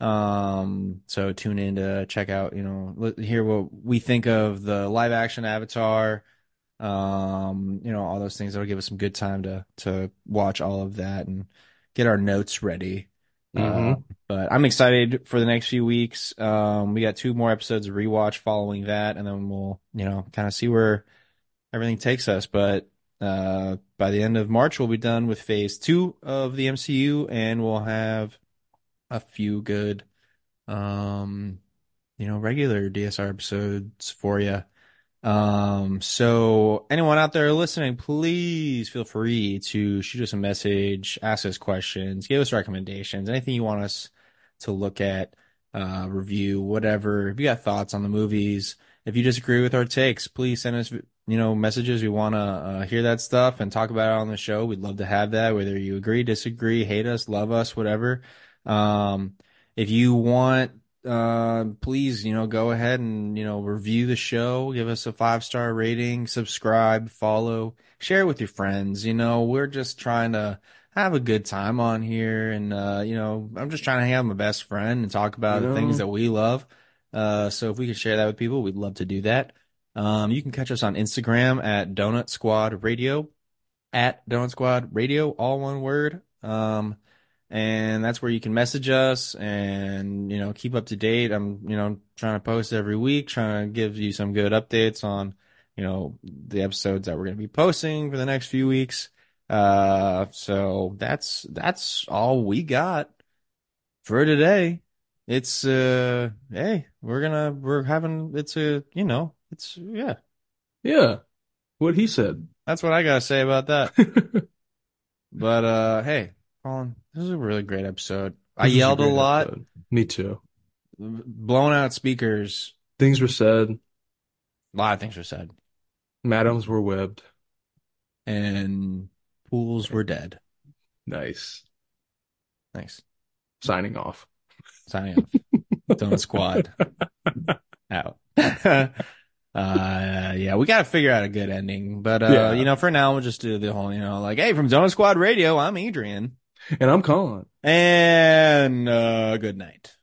Um, so tune in to check out, you know, hear what we think of the live action Avatar. Um, you know, all those things that'll give us some good time to to watch all of that and get our notes ready. Uh, Mhm. but I'm excited for the next few weeks. Um, we got two more episodes of rewatch following that, and then we'll, you know, kind of see where everything takes us. But uh, by the end of March, we'll be done with phase two of the MCU, and we'll have a few good, um, you know, regular DSR episodes for you. Um, so anyone out there listening, please feel free to shoot us a message, ask us questions, give us recommendations, anything you want us to look at, uh, review, whatever. If you got thoughts on the movies, if you disagree with our takes, please send us, you know, messages. We want to uh, hear that stuff and talk about it on the show. We'd love to have that, whether you agree, disagree, hate us, love us, whatever. Um, if you want uh, please, you know, go ahead and, you know, review the show, give us a five star rating, subscribe, follow, share it with your friends. You know, we're just trying to have a good time on here. And, uh, you know, I'm just trying to hang out with my best friend and talk about You the things that we love. Uh, so if we can share that with people, we'd love to do that. Um, you can catch us on Instagram at Donut Squad Radio, at Donut Squad Radio, all one word. Um, and that's where you can message us and you know keep up to date. I'm you know trying to post every week trying to give you some good updates on you know the episodes that we're going to be posting for the next few weeks. Uh so that's that's all we got for today. It's uh hey we're gonna we're having it's a you know it's yeah Yeah, what he said. that's what i gotta say about that but uh hey colin this is a really great episode i This yelled a great lot episode. Me too. blown out speakers. Things were said. A lot of things were said, Madams were webbed. and pools were dead. Nice. Thanks. Signing off. Signing off. Donut Squad out. Uh, yeah, we got to figure out a good ending, but uh, Yeah. you know, for now we'll just do the whole, you know, like, hey, from Donut Squad Radio, I'm Adrian, And I'm Colin. and uh, good night.